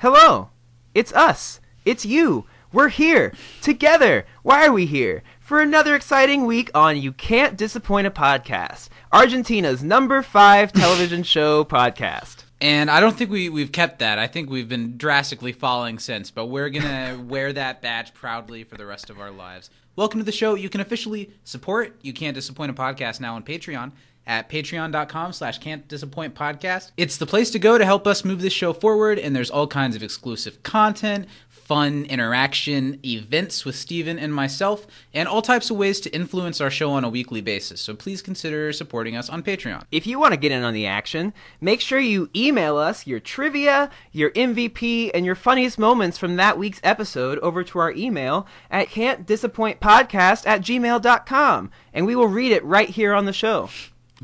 Hello. It's us. It's you. We're here. Together. Why are we here? For another exciting week on You Can't Disappoint a Podcast, Argentina's number five television show podcast. And I don't think we, we've kept that. I think we've been drastically falling since, but we're going to wear that badge proudly for the rest of our lives. Welcome to the show. You can officially support You Can't Disappoint a Podcast now on Patreon at patreon.com slash can't disappoint podcast. It's the place to go to help us move this show forward, and there's all kinds of exclusive content, fun interaction, events with Steven and myself, and all types of ways to influence our show on a weekly basis. So please consider supporting us on Patreon. If you want to get in on the action, make sure you email us your trivia, your MVP, and your funniest moments from that week's episode over to our email at can'tdisappointpodcast at gmail.com, and we will read it right here on the show.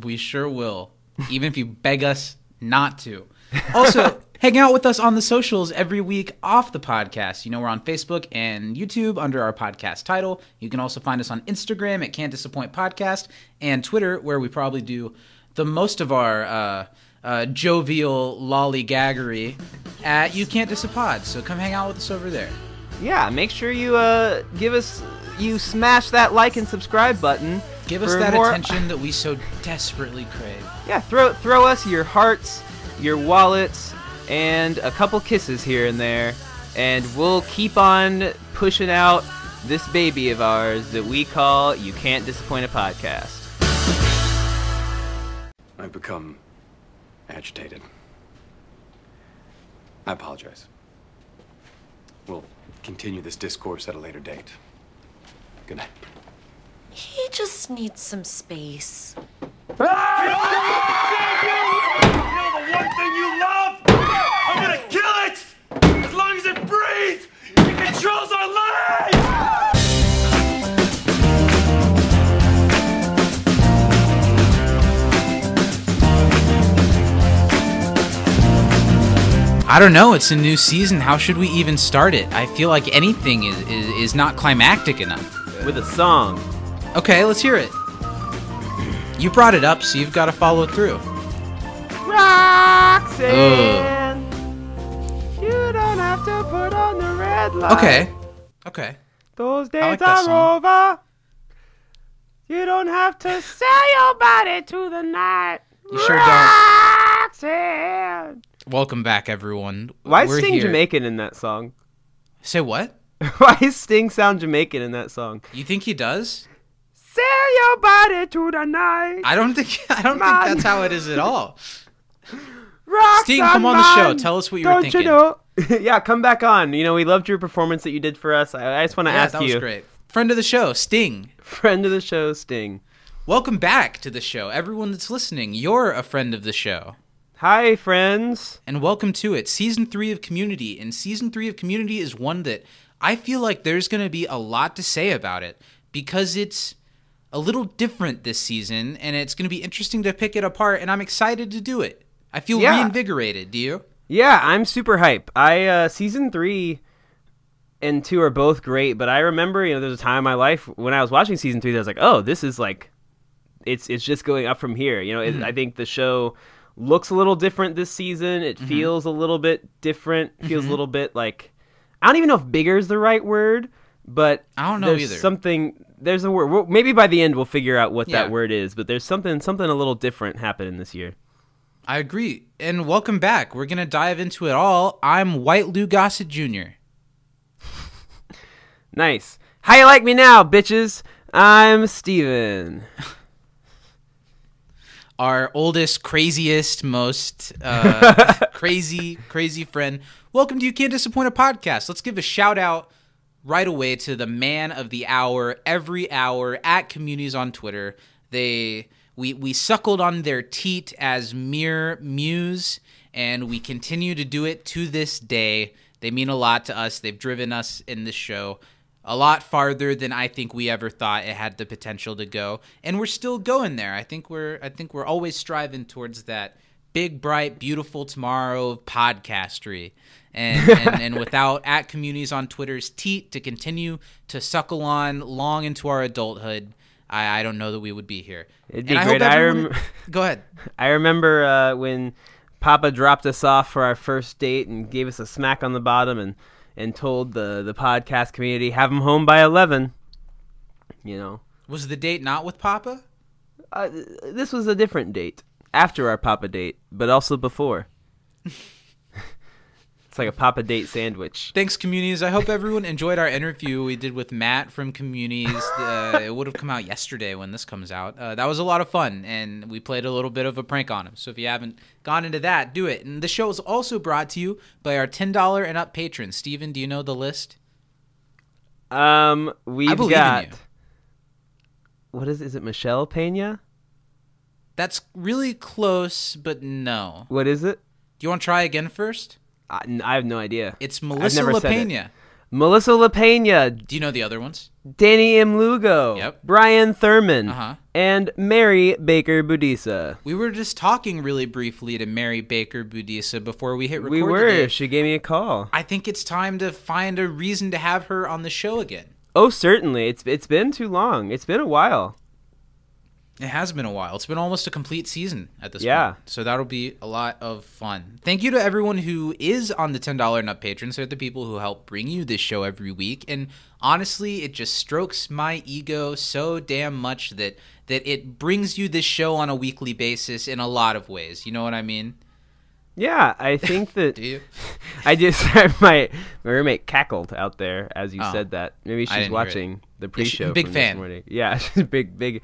We sure will, even if you beg us not to. Also, hang out with us on the socials every week off the podcast. You know, we're on Facebook and YouTube under our podcast title. You can also find us on Instagram at Can't Disappoint Podcast and Twitter, where we probably do the most of our uh, uh, jovial lollygaggery at You Can't Disappoint. So come hang out with us over there. Yeah, make sure you uh, give us, you smash that like and subscribe button. Give us that more- attention that we so desperately crave. Yeah, throw throw us your hearts, your wallets, and a couple kisses here and there, and we'll keep on pushing out this baby of ours that we call You Can't Disappoint a Podcast. I've become agitated. I apologize. We'll continue this discourse at a later date. Good night. He just needs some space. Kill the one thing you love! I'm gonna kill it! As long as it breathes! It controls our lives! I don't know. It's a new season. How should we even start it? I feel like anything is, is, is not climactic enough. With a song. Okay, let's hear it. You brought it up, so you've got to follow through. Roxanne, you don't have to put on the red light. Okay. Okay. Those days like are song. over. You don't have to sell your body to the night. You sure don't. Roxanne. Welcome back, everyone. Why is Sting here. Jamaican in that song? Say what? Why does Sting sound Jamaican in that song? You think he does? Sell your body to the night. I don't think. I don't Man. think that's how it is at all. Roxanne, Sting, come on the show. Tell us what you were Don't thinking. You know? yeah, come back on. You know, we loved your performance that you did for us. I, I just want to Yeah, ask that you, was great. Friend of the show, Sting. friend of the show, Sting. Welcome back to the show, everyone that's listening. You're a friend of the show. Hi, friends. and welcome to it. Season three of Community. And season three of Community is one that I feel like there's going to be a lot to say about it because it's a little different this season and it's going to be interesting to pick it apart. And I'm excited to do it. I feel Yeah. reinvigorated. Do you? Yeah, I'm super hype. I uh season three and two are both great, but I remember, you know, there's a time in my life when I was watching season three that I was like, oh, this is like it's it's just going up from here. You know, it, mm-hmm. I think the show looks a little different this season. It mm-hmm. feels a little bit different. Feels a mm-hmm. little bit like I don't even know if bigger is the right word, but I don't know there's either. Something there's a word. Well, maybe by the end we'll figure out what Yeah. that word is. But there's something something a little different happening this year. I agree. And welcome back. We're going to dive into it all. I'm White Lou Gossett Jr. Nice. How you like me now, bitches? I'm Steven. our oldest, craziest, most uh, crazy, crazy friend. Welcome to You Can't Disappoint a Podcast. Let's give a shout out right away to the man of the hour, every hour at communities on Twitter. They we we suckled on their teat as mere muse, and we continue to do it to this day. They mean a lot to us. They've driven us in this show a lot farther than I think we ever thought it had the potential to go, and we're still going there. I think we're I think we're always striving towards that big, bright, beautiful tomorrow of podcastery. And, and, and without at communities on Twitter's teat to continue to suckle on long into our adulthood, I, I don't know that we would be here. It'd be and great. I I rem- Go ahead. I remember uh, when Papa dropped us off for our first date and gave us a smack on the bottom and and told the the podcast community have him home by eleven. You know, Was the date not with Papa? uh, this was a different date after our Papa date, but also before. It's like a Papa date sandwich. Thanks, communities. I hope everyone enjoyed our interview we did with Matt from Communities. Uh, it would have come out yesterday when this comes out. Uh, that was a lot of fun, and we played a little bit of a prank on him. So if you haven't gone into that, do it. And the show is also brought to you by our ten dollar and up patrons. Steven, do you know the list? Um, we've believe in got you. what is is it Michelle Pena? That's really close, but no. What is it? Do you want to try again first? I, I have no idea. It's Melissa. LaPena. Melissa LaPena, Do you know the other ones? Danny M. Lugo, Yep. Brian Thurman, Uh-huh. and Mary Baker Budisa. We were just talking really briefly to Mary Baker Budisa before we hit record. We were. today. She gave me a call. I think it's time to find a reason to have her on the show again. Oh, certainly. It's it's been too long. It's been a while. It has been a while. It's been almost a complete season at this Yeah. point. So that'll be a lot of fun. Thank you to everyone who is on the $10 and up patrons. They're the people who help bring you this show every week. And honestly, it just strokes my ego so damn much that that it brings you this show on a weekly basis in a lot of ways. You know what I mean? Yeah, I think that Do you? I just my my roommate cackled out there as you Oh. said that. Maybe she's watching the Yeah, pre-show. big from this fan. morning. Yeah, she's big big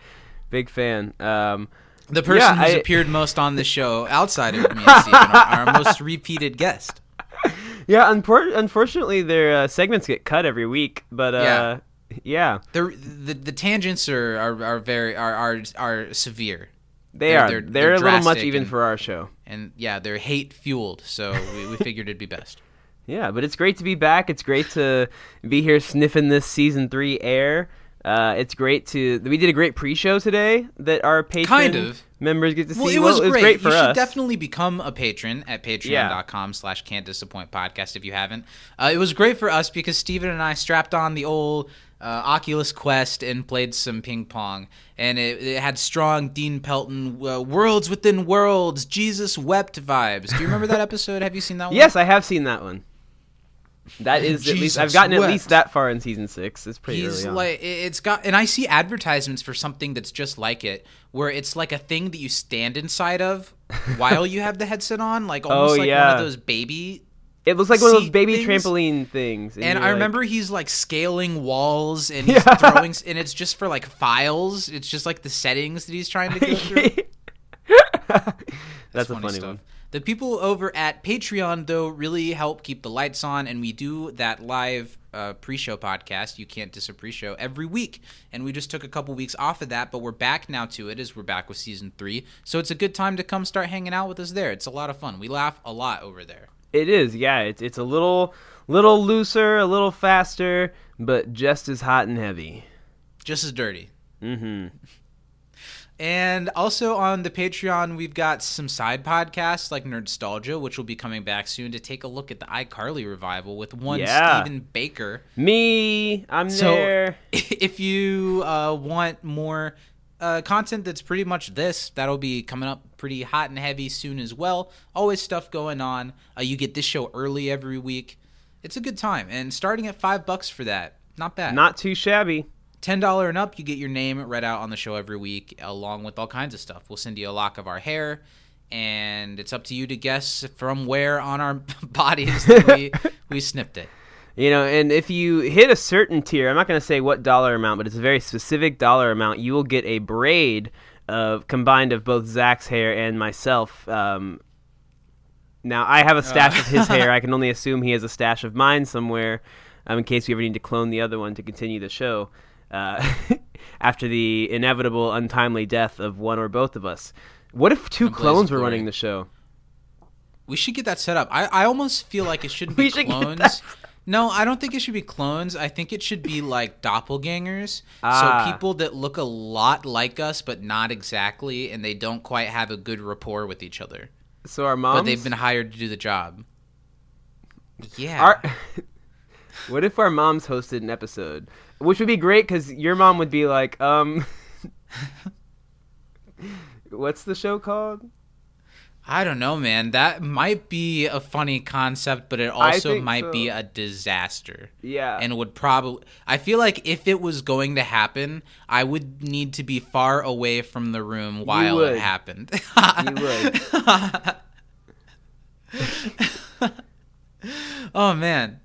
big fan. Um, The person Yeah, who's I- appeared most on the show outside of me and Steven, our, our most repeated guest. yeah, unfor- unfortunately, their uh, segments get cut every week, but uh, yeah, The, the the tangents are, are, are very are, are are severe. they They're- are. they're- They're, they're a little much even and- for our show. and yeah, they're hate fueled. So we, we figured it'd be best. Yeah, but it's great to be back. It's great to be here sniffing this season three air. Uh, it's great to. We did a great pre-show today that our patron Kind of. members get to see. Well, it was Well, great. for you us. should definitely become a patron at patreon.com slash can't disappoint podcast if you haven't. Uh, it was great for us because Steven and I strapped on the old uh, Oculus Quest and played some ping pong. And it, it had strong Dean Pelton uh, worlds within worlds, Jesus wept vibes. Do you remember that episode? Have you seen that one? Yes, I have seen that one. That is at least I've gotten at least that far in season six. It's pretty He's like it- it's got and I see advertisements for something that's just like it where it's like a thing that you stand inside of while you have the headset on like oh, almost Oh, like one of those baby it looks like one of those baby things. trampoline things. and you're I like- remember he's like scaling walls and he's Yeah. throwing and it's just for like files it's just like the settings that he's trying to go through That's a funny stuff. one. The people over at Patreon, though, really help keep the lights on, and we do that live uh, pre-show podcast. You can't diss a pre-show every week, and we just took a couple weeks off of that, but we're back now to it as we're back with season three. So it's a good time to come start hanging out with us there. It's a lot of fun. We laugh a lot over there. It is, yeah. It's it's a little little looser, a little faster, but just as hot and heavy. Just as dirty. Mm-hmm. And also on the Patreon, we've got some side podcasts like Nerdstalgia, which will be coming back soon to take a look at the iCarly revival with one Yeah. Stephen Baker. Me, I'm So there. if you uh, want more uh, content that's pretty much this, that'll be coming up pretty hot and heavy soon as well. Always stuff going on. Uh, you get this show early every week. It's a good time, and starting at five bucks for that, not bad. Not too shabby. Ten dollar and up, you get your name read out on the show every week, along with all kinds of stuff. We'll send you a lock of our hair, and it's up to you to guess from where on our bodies that we we snipped it. You know, and if you hit a certain tier, I'm not going to say what dollar amount, but it's a very specific dollar amount, you will get a braid of combined of both Zach's hair and myself. Um, now, I have a stash of his hair. I can only assume he has a stash of mine somewhere um, in case we ever need to clone the other one to continue the show uh, after the inevitable, untimely death of one or both of us. What if two blaze of clones were running the show? We should get that set up. I, I almost feel like it shouldn't be should clones. No, I don't think it should be clones. I think it should be like doppelgangers. Ah. So people that look a lot like us but not exactly and they don't quite have a good rapport with each other. So our moms. But they've been hired to do the job. Yeah. Our, what if our moms hosted an episode? Which would be great because your mom would be like, um, what's the show called? I don't know, man. That might be a funny concept, but it also might be a disaster. Yeah. And would probably I feel like if it was going to happen, I would need to be far away from the room while it happened. you would. Oh man.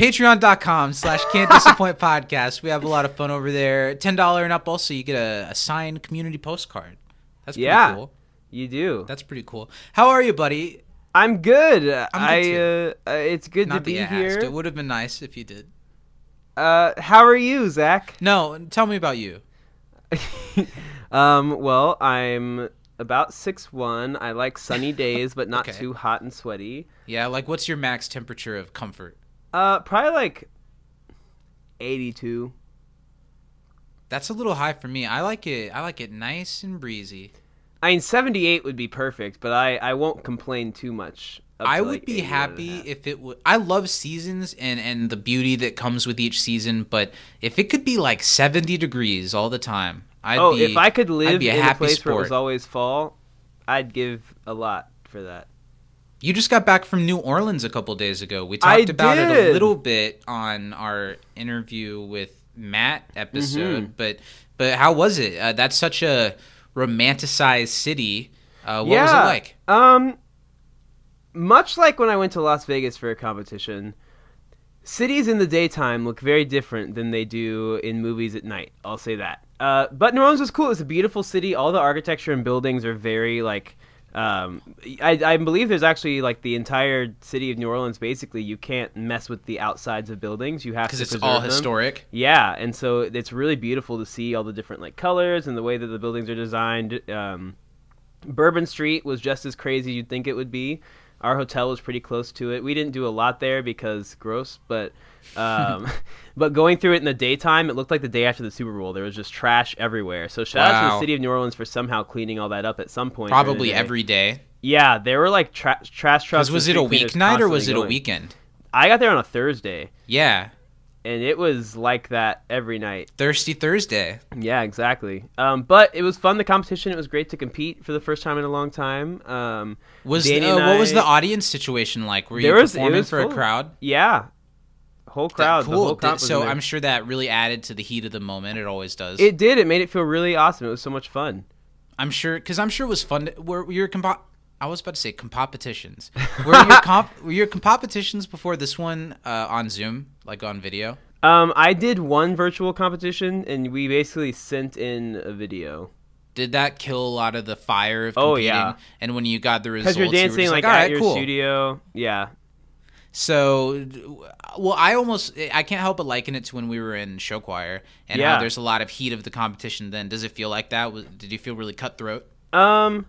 Patreon.com slash can't disappoint podcast. We have a lot of fun over there. Ten dollar and up also you get a, a signed community postcard. That's pretty Yeah. cool. You do. That's pretty cool. How are you, buddy? I'm good. I too. uh, uh, it's good Not to that be you asked. here. It would have been nice if you did. Uh, how are you, Zach? No, tell me about you. um, well, I'm about six one. I like sunny days, but not Okay. too hot and sweaty. Yeah, like what's your max temperature of comfort? Uh, probably like eighty-two. That's a little high for me. I like it. I like it nice and breezy. I mean, seventy-eight would be perfect, but I I won't complain too much. I would like, be 81 and a happy if it would. I love seasons and and the beauty that comes with each season, but if it could be like seventy degrees all the time, I'd oh, be. if I could live a in a happy place where it was always fall, I'd give a lot for that. You just got back from New Orleans a couple days ago. We I talked about it a little bit on our interview with Matt episode, Mm-hmm. but but how was it? Uh, that's such a romanticized city. Uh, what yeah. was it like? Um, much like when I went to Las Vegas for a competition, cities in the daytime look very different than they do in movies at night. I'll say that. Uh, but New Orleans was cool. It's a beautiful city. All the architecture and buildings are very like. Um, I, I believe there's actually like the entire city of New Orleans. Basically, you can't mess with the outsides of buildings. You have to Because it's all them. historic. Yeah, and so it's really beautiful to see all the different like colors and the way that the buildings are designed. Um, Bourbon Street was just as crazy as you'd think it would be. Our hotel was pretty close to it. We didn't do a lot there because gross, but um, but going through it in the daytime, it looked like the day after the Super Bowl. There was just trash everywhere. So shout out to the city of New Orleans for somehow cleaning all that up at some point. Probably day. every day. Yeah, there were like tra- trash trucks. Was it a weeknight or was it a weekend? I got there on a Thursday, Yeah, and it was like that every night. Thirsty Thursday. Yeah, exactly. Um, but it was fun. The competition. It was great to compete for the first time in a long time. Um, Was Danny uh, and what was the audience situation like? Were you was- performing for a crowd? yeah, whole That- crowd. The cool. whole crowd so. I'm sure that really added to the heat of the moment. It always does. It did. It made it feel really awesome. It was so much fun. I'm sure because I'm sure it was fun. To, were, were your compo- I was about to say competitions. Were your comp were your competitions before this one uh, on Zoom, like on video? Um, I did one virtual competition, and we basically sent in a video Did that kill a lot of the fire of Oh, competing? yeah. And when you got the results, because you're you dancing just like, like, all at right, your cool. studio. Yeah. So, well, I almost I can't help but liken it to when we were in show choir and Yeah. how there's a lot of heat of the competition. Then, does it feel like that? Did you feel really cutthroat? Um,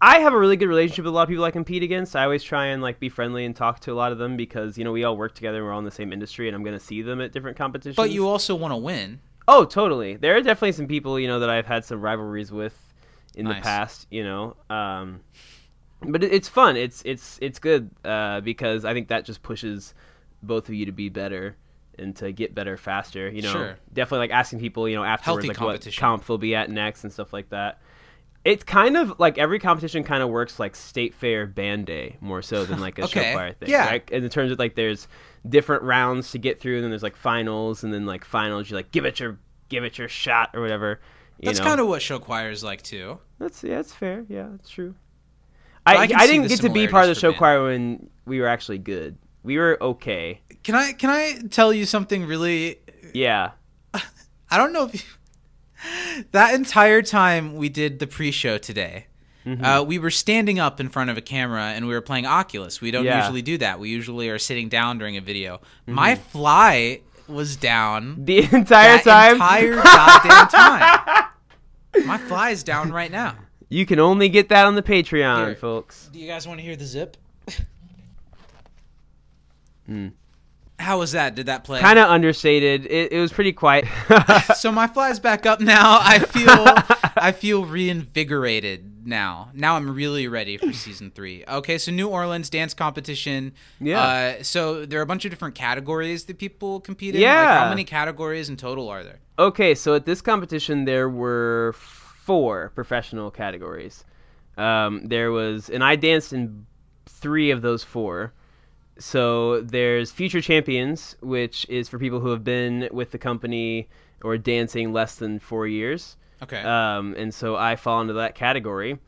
I have a really good relationship with a lot of people I compete against. I always try and like be friendly and talk to a lot of them because you know we all work together. and We're all in the same industry, and I'm gonna see them at different competitions. But you also want to win. Oh, totally. There are definitely some people, you know, that I've had some rivalries with in the past, you know. Um, but it, it's fun. It's it's it's good uh, because I think that just pushes both of you to be better and to get better faster. You know, Sure. definitely like asking people, you know, afterwards Healthy like what competition. comp they'll be at next and stuff like that. It's kind of like every competition kind of works like state fair band day more so than like a Okay. show choir thing, Yeah. right? And in terms of like there's different rounds to get through, and then there's like finals, and then like finals, you like give it your give it your shot or whatever. You That's kind of what show choir is like too. that's yeah, that's fair. Yeah, that's true. But I I I didn't get to be part of the show for choir when we were actually good. We were okay. Can I can I tell you something really? Yeah. I don't know if you, that entire time we did the pre-show today. Mm-hmm. Uh, we were standing up in front of a camera and we were playing Oculus. We don't Yeah. usually do that. We usually are sitting down during a video. Mm-hmm. My fly was down The entire time. entire goddamn time. My fly is down right now. You can only get that on the Patreon, Here. folks. Do you guys want to hear the zip? Hmm. How was that? Did that play? Kind of understated. It, it was pretty quiet. so my fly's back up now. I feel I feel reinvigorated now. Now I'm really ready for season three. Okay, so New Orleans dance competition. Yeah. Uh, so there are a bunch of different categories that people compete in. Like, Yeah. how many categories in total are there? Okay, so at this competition there were four professional categories. Um, there was, and I danced in three of those four. So there's Future Champions, which is for people who have been with the company or dancing less than four years. Okay. Um, and so I fall into that category.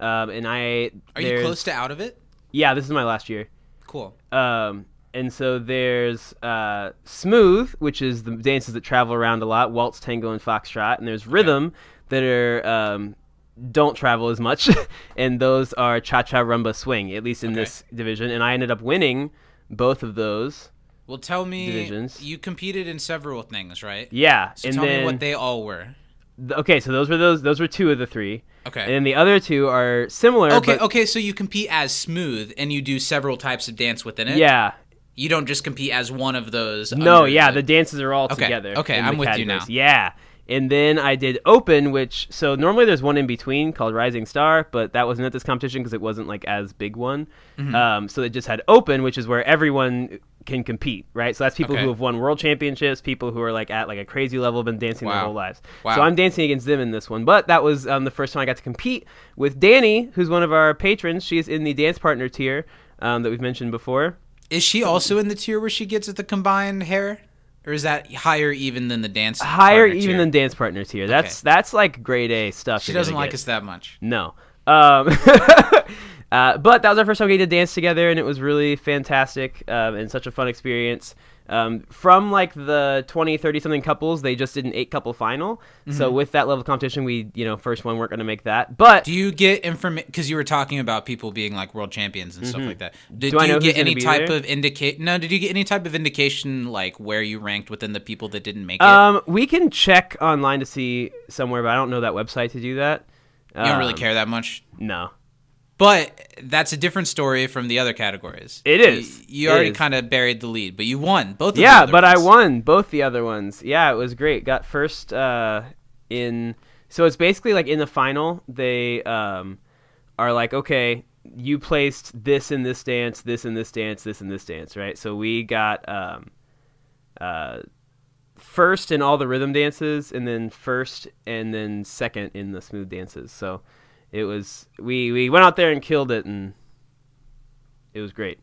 Um, and I Are you close to out of it? Yeah, this is my last year. Cool. Um, and so there's uh, smooth, which is the dances that travel around a lot, waltz, tango, and foxtrot. And there's rhythm that are um, don't travel as much, and those are cha cha, rumba, swing. At least in Okay. this division, and I ended up winning both of those. Well, tell me. Divisions. You competed in several things, right? Yeah, So and tell then me what they all were. okay, so those were those those were two of the three. Okay. and then the other two are similar. Okay, but- okay, so you compete as smooth and you do several types of dance within it? Yeah. You don't just compete as one of those. No, yeah, the dances are all Okay, together. okay, I'm with you now. Yeah. And then I did open, which so normally there's one in between called Rising Star, but that wasn't at this competition because it wasn't like as big one. Mm-hmm. Um, so it just had open, which is where everyone can compete, right? So that's people Okay. who have won world championships, people who are like at like a crazy level, been dancing their whole lives. Wow. So I'm dancing against them in this one, but that was um, the first time I got to compete with Danny, who's one of our patrons. She's in the dance partner tier um, that we've mentioned before. Is she also in the tier where she gets at the combined hair? Or is that higher even than the dance? higher even tier? than dance partners here. That's that's like grade A stuff. She doesn't like get. us that much. No. Um, uh, but that was our first time getting to dance together, and it was really fantastic um, and such a fun experience. Um, from like the 20, 30 something couples, they just did an eight couple final. So with that level of competition, we, you know, first one weren't going to make that. But Do you get information? Because you were talking about people being like world champions and stuff like that. Did Mm-hmm. Do you get any type there? of indicate? No, did you get any type of indication like where you ranked within the people that didn't make it? um, we can check online to see somewhere, but I don't know that website to do that. you don't really Um, care that much. No. But that's a different story from the other categories. It is. You- You, It already kind of buried the lead, but you won both. Of the Yeah, but I won both the other ones. Yeah, it was great. Got first uh, in. So it's basically like in the final, they um, are like, okay, you placed this in this dance, this in this dance, this in this dance, right? So we got um, uh, first in all the rhythm dances, and then first and then second in the smooth dances. So it was we we went out there and killed it, and it was great.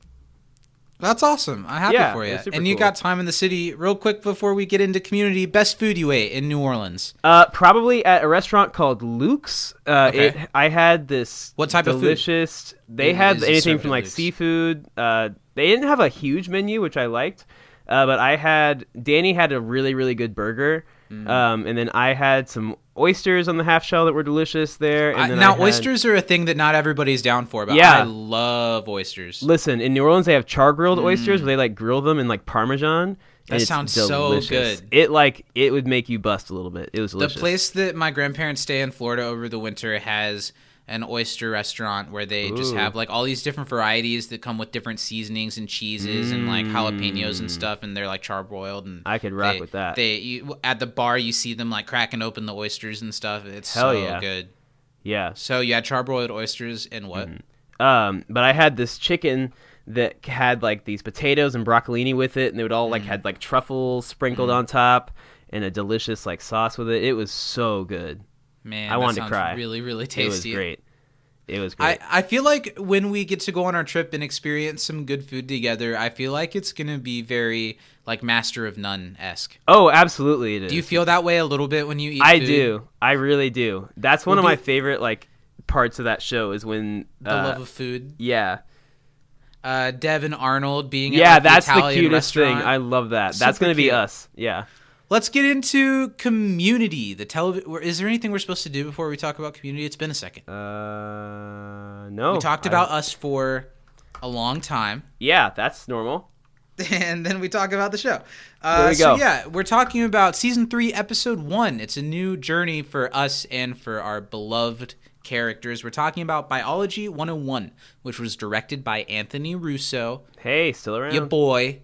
That's awesome. I'm happy Yeah, for you. And you cool. got time in the city. Real quick before we get into community, best food you ate in New Orleans. Uh, probably at a restaurant called Luke's. Uh, Okay. it, I had this. What type of food? delicious. They It had anything from like Luke's. seafood. Uh, they didn't have a huge menu, which I liked. Uh, but I had Danny had a really really good burger. Mm. Um, and then I had some oysters on the half shell that were delicious there. And I, then now, had- oysters are a thing that not everybody's down for, but Yeah. I love oysters. Listen, in New Orleans they have char grilled oysters where they like grill them in like parmesan. Mm. That sounds so good. It like it would make you bust a little bit. It was delicious. the place that my grandparents stay in Florida over the winter has an oyster restaurant where they just have like all these different varieties that come with different seasonings and cheeses and like jalapenos and stuff, and they're like charbroiled. And Mm. I could rock they- with that. They you, at the bar you see them like cracking open the oysters and stuff. It's Hell so yeah. good. yeah. So you had charbroiled oysters and what? Um, but I had this chicken that had like these potatoes and broccolini with it, and they would all Mm. like had like truffles sprinkled on top and a delicious like sauce with it. It was so good. Man, I wanted to cry. Really, really tasty. It was great. It was I, great. I feel like when we get to go on our trip and experience some good food together, I feel like it's gonna be very like Master of None esque. oh, absolutely, it is. Do you feel that way a little bit when you eat? I food? do. I really do. That's one Well, of my favorite like parts of that show is when The uh, love of food. yeah. Uh, Dev and Arnold being at, Yeah, like, that's the Italian cutest thing. I love that. That's gonna be us. Yeah. Let's get into Community. The television. Is there anything we're supposed to do before we talk about Community? It's been a second. Uh, no. we talked I- about us for a long time. Yeah, that's normal. and then we talk about the show. Uh, There we so go. yeah, we're talking about season three, episode one. It's a new journey for us and for our beloved characters. We're talking about Biology 101, which was directed by Anthony Russo, Hey, still around. your boy.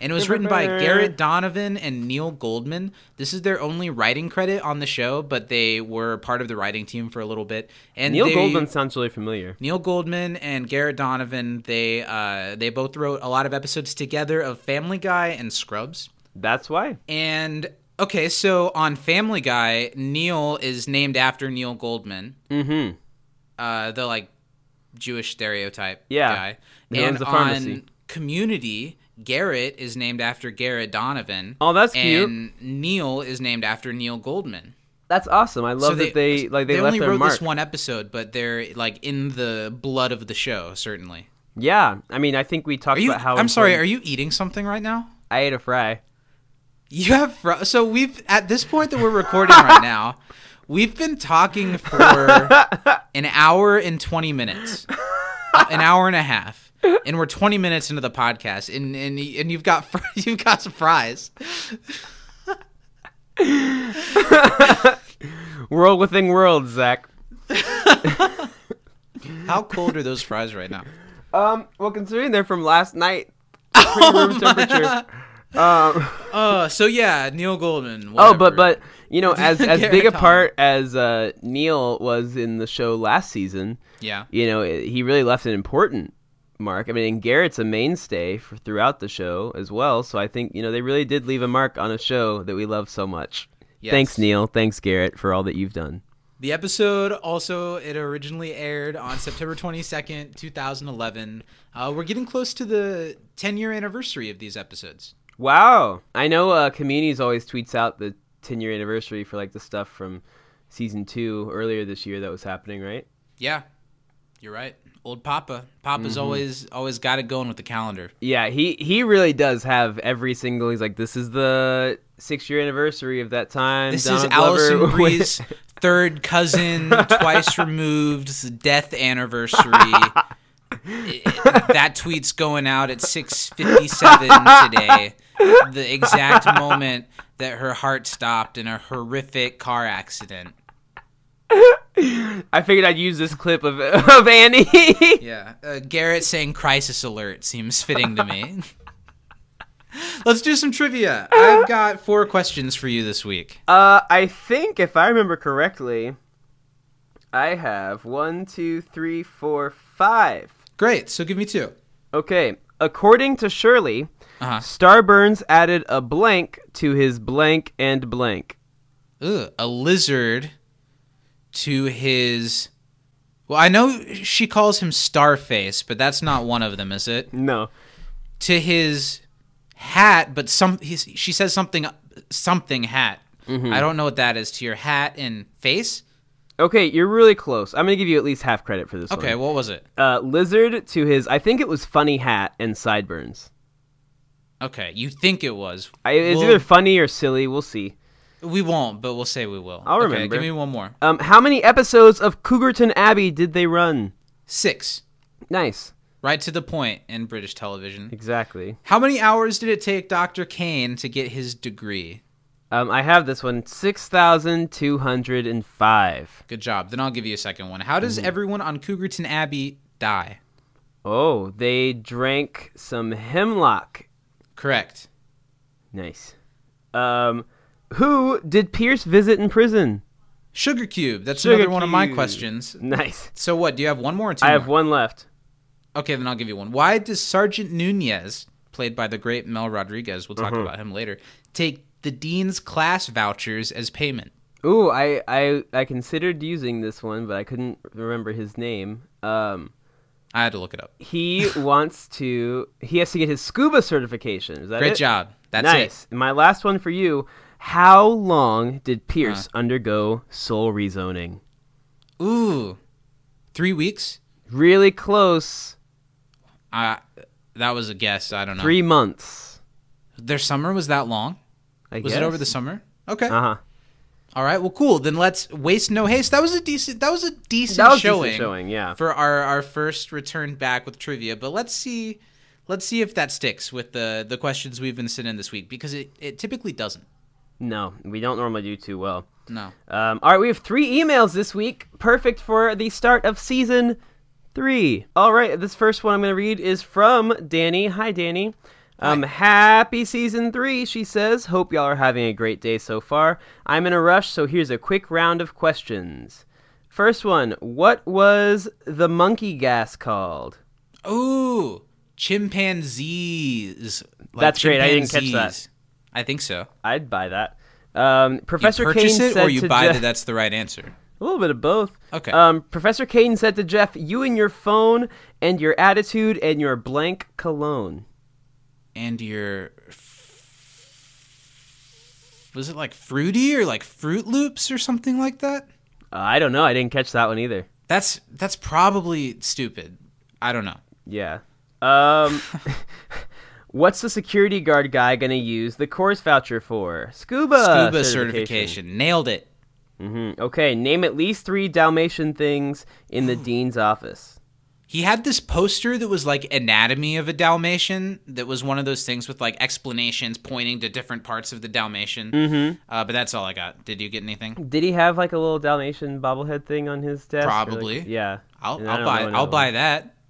And it was written by Garrett Donovan and Neil Goldman. This is their only writing credit on the show, but they were part of the writing team for a little bit. And Neil they- Goldman sounds really familiar. Neil Goldman and Garrett Donovan, they uh, they both wrote a lot of episodes together of Family Guy and Scrubs. That's why. And okay, so on Family Guy, Neil is named after Neil Goldman. Mm-hmm. uh, the like Jewish stereotype Yeah. guy. He and owns the pharmacy. on Community, Garrett is named after Garrett Donovan. Oh, that's cute. And Neil is named after Neil Goldman. That's awesome. I love that they like they, left only wrote mark. this one episode, but they're like in the blood of the show. Certainly. Yeah, I mean, I think we talked you? about how. I'm sorry. Are you eating something right now? I ate a fry. You have fr- so we've at this point that we're recording right now, we've been talking for an hour and twenty minutes, uh, an hour and a half, and we're twenty minutes into the podcast, and and and you've got you've got some fries. World within worlds, Zach. How cold are those fries right now? Um, well, considering they're from last night, pretty room temperature. Um, Uh, so yeah, Neil Goldman. oh, but but you know, as as big a part as uh, Neil was in the show last season, yeah, you know, it, he really left an important mark. I mean, and Garrett's a mainstay for throughout the show as well. So I think you know they really did leave a mark on a show that we love so much. Yes. Thanks, Neil. Thanks, Garrett, for all that you've done. The episode also it originally aired on September 22nd, 2011. Uh, we're getting close to the 10 year anniversary of these episodes. Wow. I know uh, Communities always tweets out the 10 year anniversary for like the stuff from season two earlier this year that was happening, right? Yeah. You're right. Old Papa. Papa's Mm-hmm. always always got it going with the calendar. Yeah, he, he really does have every single. He's like, this is the six year anniversary of that time. This Donald is Alison Glover Brie's third cousin, twice removed, death anniversary. That tweet's going out at 6:57 today. The exact moment that her heart stopped in a horrific car accident. I figured I'd use this clip of, of Annie. Yeah, uh, Garrett saying "crisis alert" seems fitting to me. Let's do some trivia. I've got four questions for you this week. uh, I think, if I remember correctly, I have one, two, three, four, five. Great. So give me two. Okay, according to Shirley, Uh-huh. Starburns added a blank to his blank and blank. Ugh, a lizard to his. Well, I know she calls him Starface, but that's not one of them, is it? No. To his hat, but some he's, she says something something hat. Mm-hmm. I don't know what that is. To your hat and face. Okay, you're really close. I'm gonna give you at least half credit for this Okay, one. what was it? Uh, lizard to his, I think it was funny hat and sideburns. Okay, you think it was? I, it's We'll- either funny or silly. We'll see. We won't, but we'll say we will. I'll okay, remember. Give me one more. Um, how many episodes of Cougarton Abbey did they run? Six. Nice. Right to the point in British television. Exactly. How many hours did it take Dr. Kane to get his degree? Um, I have this one. Six thousand two hundred and five. Good job. Then I'll give you a second one. How does Mm-hmm. everyone on Cougarton Abbey die? Oh, they drank some hemlock. Correct. Nice. Um, who did Pierce visit in prison? Sugar Cube. That's Sugar another one of my questions. Nice. So what? Do you have one more or two I have more? one left. Okay, then I'll give you one. Why does Sergeant Nunez, played by the great Mel Rodriguez, we'll talk Mm-hmm. about him later, take the dean's class vouchers as payment? Ooh, I, I I considered using this one, but I couldn't remember his name. Um, I had to look it up. he wants to. He has to get his scuba certification. Is that Great it? job. That's nice. it. My last one for you. How long did Pierce undergo soul rezoning? Ooh, three weeks. Really close. Uh, that was a guess. I don't know. Three months. Their summer was that long? I Was guess. it over the summer? Okay. Uh huh. All right. Well, cool. Then let's waste no haste. That was a decent. That was a decent That was showing. decent showing, yeah. For our our first return back with trivia, but let's see. Let's see if that sticks with the the questions we've been sending this week because it, it typically doesn't. No, we don't normally do too well. No. Um, all right, we have three emails this week. Perfect for the start of season three. All right, this first one I'm going to read is from Danny. Hi, Danny. Um, happy season three, she says. Hope y'all are having a great day so far. I'm in a rush, so here's a quick round of questions. First one What was the monkey gas called? Ooh, chimpanzees. Like That's great. I didn't catch that. I think so. I'd buy that. Um, You Professor purchase Kane it, said or you buy ju- that that's the right answer. A little bit of both. Okay. Um, Professor Kane said to Jeff, "You and your phone, and your attitude, and your blank cologne." And your was it like fruity or like Fruit Loops or something like that? Uh, I don't know. I didn't catch that one either. That's that's probably stupid. I don't know. Yeah. Um, what's the security guard guy gonna use the course voucher for? Scuba. Scuba certification. Nailed it. hmm Okay. Name at least three Dalmatian things in the dean's office. He had this poster that was like anatomy of a Dalmatian. That was one of those things with like explanations pointing to different parts of the Dalmatian. Mm-hmm. Uh, but that's all I got. Did you get anything? Did he have like a little Dalmatian bobblehead thing on his desk? or, like- Probably. yeah. I'll, I'll buy. I'll another buy one.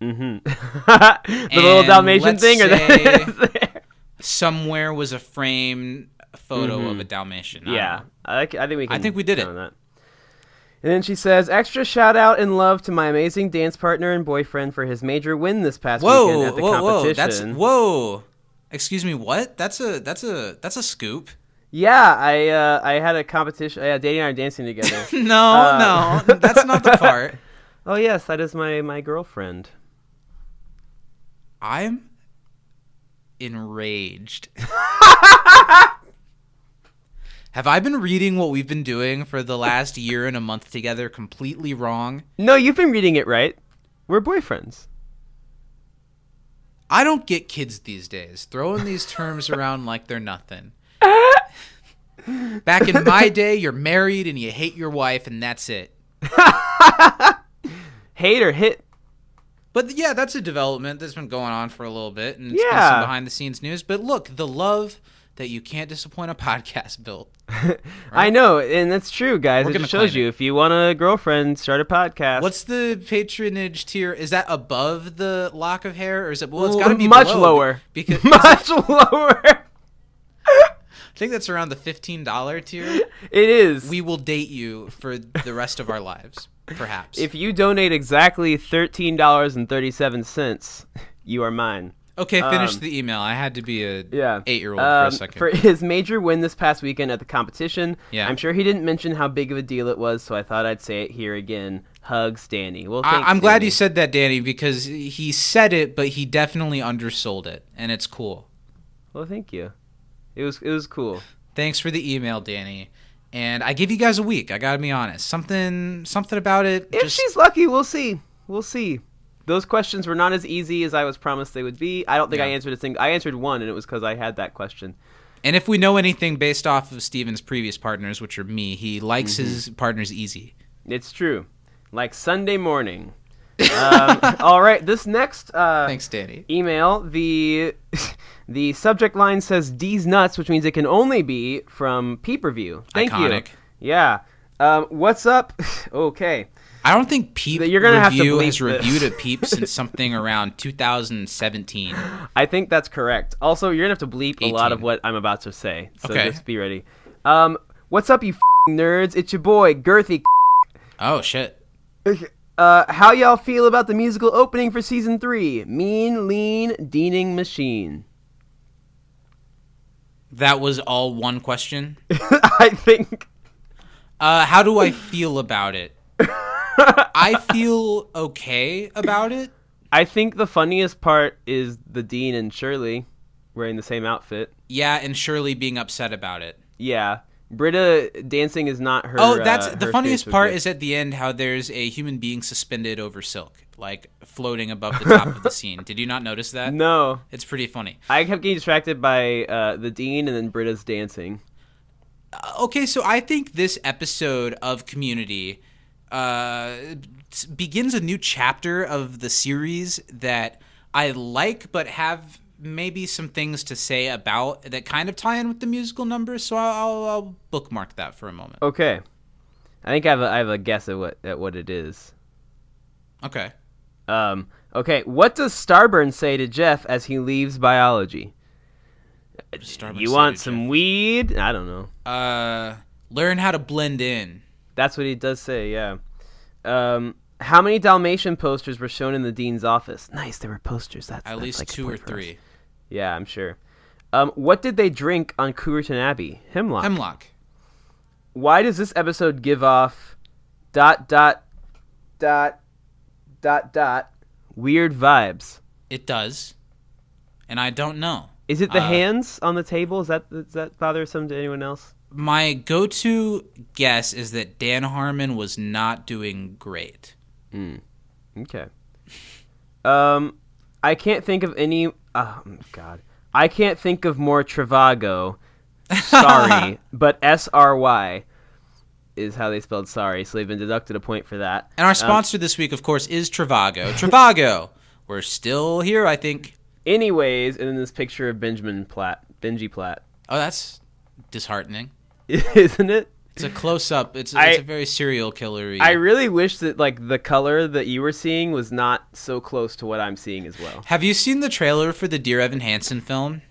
That. the little Dalmatian let's thing, or say- that? Somewhere was a framed photo of a Dalmatian. I Mm-hmm. yeah. I, think- I think we. Can I think we did it. That. And then she says, "Extra shout out and love to my amazing dance partner and boyfriend for his major win this past weekend Whoa, at the whoa, whoa! competition." That's whoa. Excuse me. What? That's a that's a that's a scoop. Yeah, I uh, I had a competition. Yeah, Danny and I are dancing together. No, Uh, no, that's not the part. oh yes, that is my my girlfriend. I'm enraged. Have I been reading what we've been doing for the last year and a month together completely wrong? No, you've been reading it right. We're boyfriends. I don't get kids these days throwing these terms around like they're nothing. Back in my day, you're married and you hate your wife, and that's it. Hate or hit? But yeah, that's a development that's been going on for a little bit, and it's been Yeah. some behind the scenes news. But look, the love that you can't disappoint a podcast built. I know, and that's true, guys. We're it just shows you it. if you want a girlfriend, start a podcast. What's the patronage tier? Is that above the lock of hair, or is it? Well, it's got to be much lower. because much lower. I think that's around the fifteen dollar tier. It is. We will date you for the rest of our lives, perhaps. if you donate exactly thirteen dollars and thirty-seven cents, you are mine. okay, finish um, the email. I had to be a Yeah, eight year old for Um, a second. For his major win this past weekend at the competition, Yeah. I'm sure he didn't mention how big of a deal it was, so I thought I'd say it here again. Hugs, Danny. Well, I, thanks, I'm glad you said that, Danny, because he said it, but he definitely undersold it, and it's cool. Well, thank you. It was it was cool. Thanks for the email, Danny. And I give you guys a week. I gotta be honest. Something, something about it. If just, she's lucky, we'll see. We'll see. Those questions were not as easy as I was promised they would be. I don't think I answered a single. I answered one, and it was because I had that question. and if we know anything based off of Steven's previous partners, which are me, he likes Mm-hmm. his partners easy. It's true. Like Sunday morning. Um, all right. This next uh, Thanks, Danny. email the the subject line says D's nuts, which means it can only be from Peep Review. Thank Iconic. you. Yeah. Um, what's up? okay. I don't think Peep You're gonna have to has this. reviewed a Peep since something around 2017. I think that's correct. Also, you're gonna have to bleep a lot of what I'm about to say, so Okay. just be ready. Um, what's up, you f***ing nerds? It's your boy, Girthy. Oh shit. Uh, how y'all feel about the musical opening for season three? Mean, lean, deaning machine. That was all one question. I think. Uh, how do I feel about it? I feel okay about it. I think the funniest part is the Dean and Shirley wearing the same outfit. Yeah, and Shirley being upset about it. Yeah, Britta dancing is not her. Oh, that's uh, the funniest part is at the end how there's a human being suspended over silk, like floating above the top of the scene. Did you not notice that? no. It's pretty funny. I kept getting distracted by uh, the Dean and then Britta's dancing. Okay, so I think this episode of Community uh, begins a new chapter of the series that I like, but have maybe some things to say about that kind of tie in with the musical numbers. So I'll, I'll, I'll bookmark that for a moment. Okay, I think I have a, I have a guess at what at what it is. Okay. Um, okay, what does Starburn say to Jeff as he leaves biology? Starburn you want some Jeff? weed? I don't know. Uh, learn how to blend in. That's what he does say. Yeah. Um, how many Dalmatian posters were shown in the dean's office? Nice, there were posters. That's At that's least like two or three. Yeah, I'm sure. Um, what did they drink on Cougarton Abbey? Hemlock. Hemlock. Why does this episode give off dot dot dot dot dot weird vibes. It does, and I don't know. Is it the Uh, hands on the table? Is that is that bothersome to anyone else? My go-to guess is that Dan Harmon was not doing great. Hmm. Okay. Um, I can't think of any. Oh God, I can't think of more Trivago. Sorry, but S R Y is how they spelled sorry, so they've been deducted a point for that. And our um, sponsor this week, of course, is Trivago. Trivago, we're still here, I think. Anyways, and then this picture of Benjamin Platt, Benji Platt, Oh, that's disheartening. isn't it? It's a close-up. It's, I- it's a very serial killer. I really wish that like the color that you were seeing was not so close to what I'm seeing as well. Have you seen the trailer for the Dear Evan Hansen film?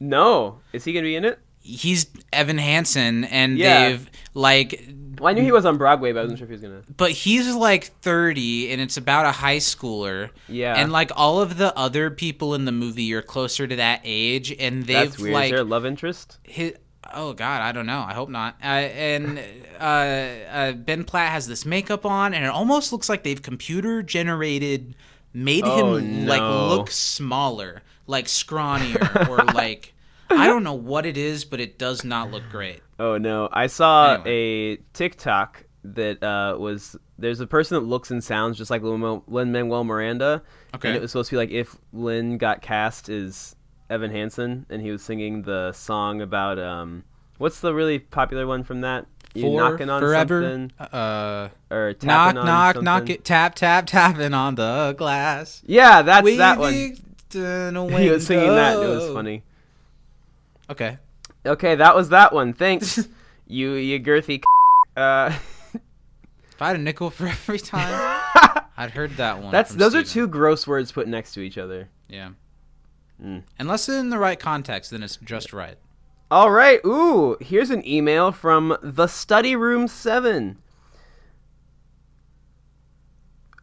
No, is he gonna be in it? He's Evan Hansen, and Yeah. they've like Well, I knew he was on Broadway, but I wasn't sure if he was gonna. but he's like 30 and it's about a high schooler Yeah. and like all of the other people in the movie are closer to that age and they've That's weird. like is there a love interest? his, oh god i don't know i hope not uh, and uh, uh, ben platt has this makeup on and it almost looks like they've computer generated made Oh, him like look smaller like scrawnier or like i don't know what it is but it does not look great Oh no! I saw Anyway. a TikTok that uh, was there's a person that looks and sounds just like Lin Manuel Miranda. Okay. And it was supposed to be like if Lin got cast as Evan Hansen, and he was singing the song about um, what's the really popular one from that? You For knocking on forever something uh or tapping knock on knock something? knock it tap tap tapping on the glass Yeah, that's that one. He was singing that. and It was funny. Okay. Okay, that was that one. Thanks, you you girthy. Uh, If I had a nickel for every time, I'd heard that one. that's those are two gross words put next to each other. Yeah. Mm. Unless in the right context, then it's just right. All right. Ooh, here's an email from the study room 7.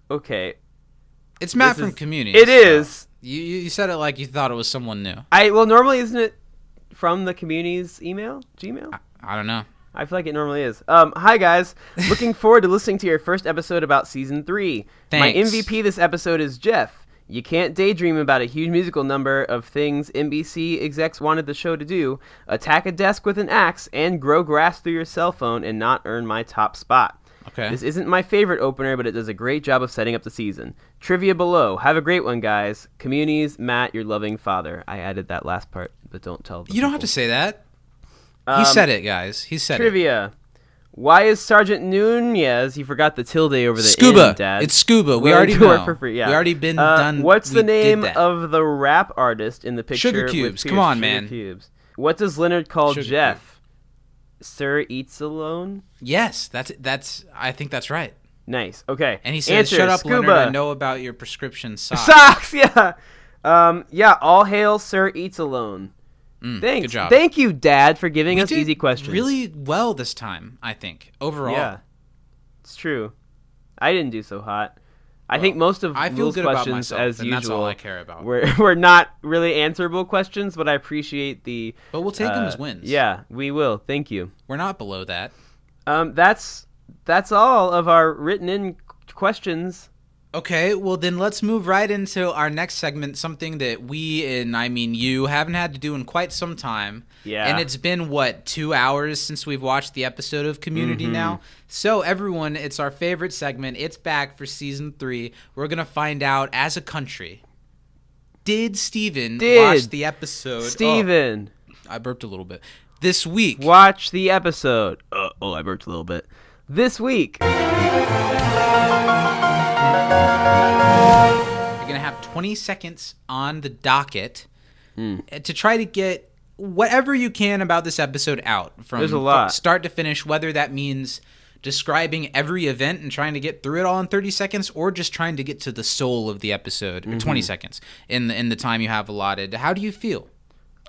Okay. It's Matt This from is- Community. It so is. You you said it like you thought it was someone new. I well normally isn't it from the community's email? Gmail? I don't know. I feel like it normally is. Um, hi guys, looking forward to listening to your first episode about season three. My MVP this episode is Jeff. You can't daydream about a huge musical number of things NBC execs wanted the show to do: attack a desk with an axe and grow grass through your cell phone and not earn my top spot. Okay. This isn't my favorite opener, but it does a great job of setting up the season. Trivia below. Have a great one, guys. Communities, Matt, your loving father. I added that last part, but don't tell. The You don't have to say that. he Um, said it, guys. He said it. Trivia. Why is Sergeant Nunez? He forgot the tilde over the Scuba. Dad. It's scuba. We Willing already know. work for free. Yeah. We already been Uh, done. What's we the name of the rap artist in the picture? Sugar Cubes. Come on, Sugar man. Cubes. What does Leonard call Sugar Jeff? Sir eats alone. Yes, that's that's. I think that's right. Nice. Okay. And he says, Answer, "Shut up, Scuba. Leonard. I know about your prescription socks." Socks. Yeah. Um. Yeah. All hail Sir eats alone. Mm, Thanks. Good job. Thank you, Dad, for giving We us easy questions. Really well this time, I think. Overall. Yeah. It's true. I didn't do so hot. I think most of I feel Will's good about questions, myself, as and usual, that's all I care about. were were not really answerable questions, but I appreciate the. But we'll take them uh, as wins. Yeah, we will. Thank you. We're not below that. Um, that's that's all of our written in questions. Okay, well then let's move right into our next segment, something that we and I mean you haven't had to do in quite some time. Yeah. And it's been what, two hours since we've watched the episode of Community Mm-hmm. now. So everyone, it's our favorite segment. It's back for season three. We're gonna find out as a country. Did Steven Did watch the episode? Steven, Oh, I burped a little bit. This week. watch the episode. Uh, oh, I burped a little bit. This week, You're gonna have 20 seconds on the docket uh, to try to get whatever you can about this episode out from There's a lot. start to finish. Whether that means describing every event and trying to get through it all in 30 seconds, or just trying to get to the soul of the episode, or Mm-hmm. 20 seconds in the in the time you have allotted. How do you feel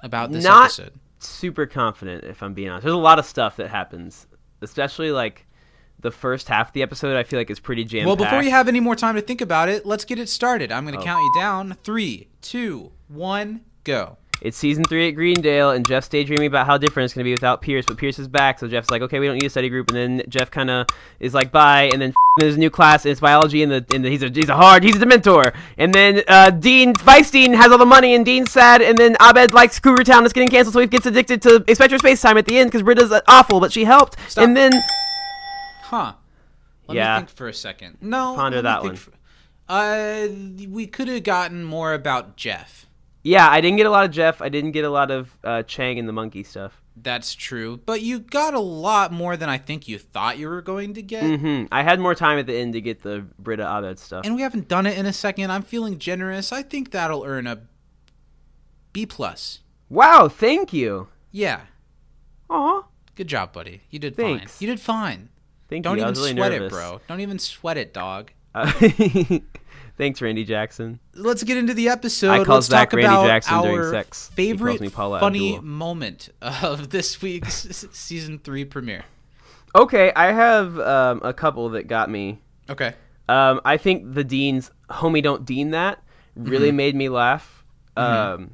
about this not episode? super confident if I'm being honest. There's a lot of stuff that happens, especially like the first half of the episode. I feel like is pretty jam. Well, before you have any more time to think about it, let's get it started. I'm going to Oh. count you down. Three, two, one, go. It's season three at Greendale, and Jeff's daydreaming about how different it's going to be without Pierce, but Pierce is back, so Jeff's like, okay, we don't need a study group, and then Jeff kind of is like, bye, and then there's a new class, and it's biology, and the, and the, he's a he's a hard, he's a Dementor, and then uh, Dean Vice Dean has all the money, and Dean's sad, and then Abed likes Cougar Town that's getting canceled, so he gets addicted to Inspector Space Time at the end because Britta's uh, awful, but she helped, Stop. and then Huh. Let Yeah. me think for a second. No. Ponder that one. for- uh, we could have gotten more about Jeff. yeah, I didn't get a lot of Jeff, I didn't get a lot of uh, Chang and the monkey stuff. That's true, but you got a lot more than I think you thought you were going to get. Mm-hmm. I had more time at the end to get the Britta Abed stuff. And we haven't done it in a second. I'm feeling generous. I think that'll earn a B plus. wow, thank you. Yeah. Aw, Good job, buddy. You did fine. Thanks. You did fine. Thank Don't you. Even really sweat nervous. it, bro. Don't even sweat it, dog. Uh, thanks, Randy Jackson. Let's get into the episode. I call Let's Zach talk Randy about Jackson our during sex. He calls favorite funny Abdul. moment of this week's season three premiere. Okay, I have um, a couple that got me. Okay. Um, I think the Dean's "Homie, don't Dean that" really Mm-hmm. made me laugh. Um,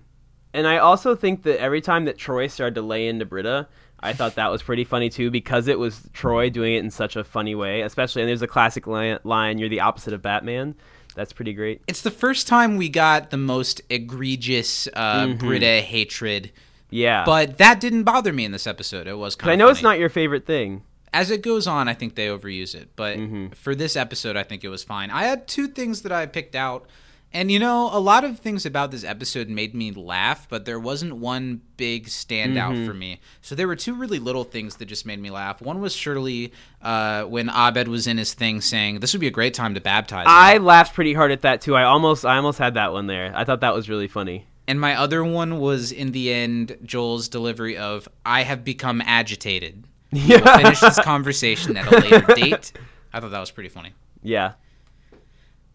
and I also think that every time that Troy started to lay into Britta, I thought that was pretty funny too because it was Troy doing it in such a funny way. Especially, and there's a classic li- line, "You're the opposite of Batman." That's pretty great. It's the first time we got the most egregious uh, Mm-hmm. Britta hatred, Yeah, but that didn't bother me in this episode. It was kind I know it's not your favorite thing. as it goes on, I think they overuse it. But Mm-hmm. for this episode, I think it was fine. I had two things that I picked out. And you know, a lot of things about this episode made me laugh, but there wasn't one big standout Mm-hmm. for me. So there were two really little things that just made me laugh. One was surely uh, when Abed was in his thing saying, "This would be a great time to baptize." him." I laughed pretty hard at that too. I almost, I almost had that one there. I thought that was really funny. And my other one was in the end Joel's delivery of "I have become agitated." We'll finish this conversation at a later date. I thought that was pretty funny. Yeah.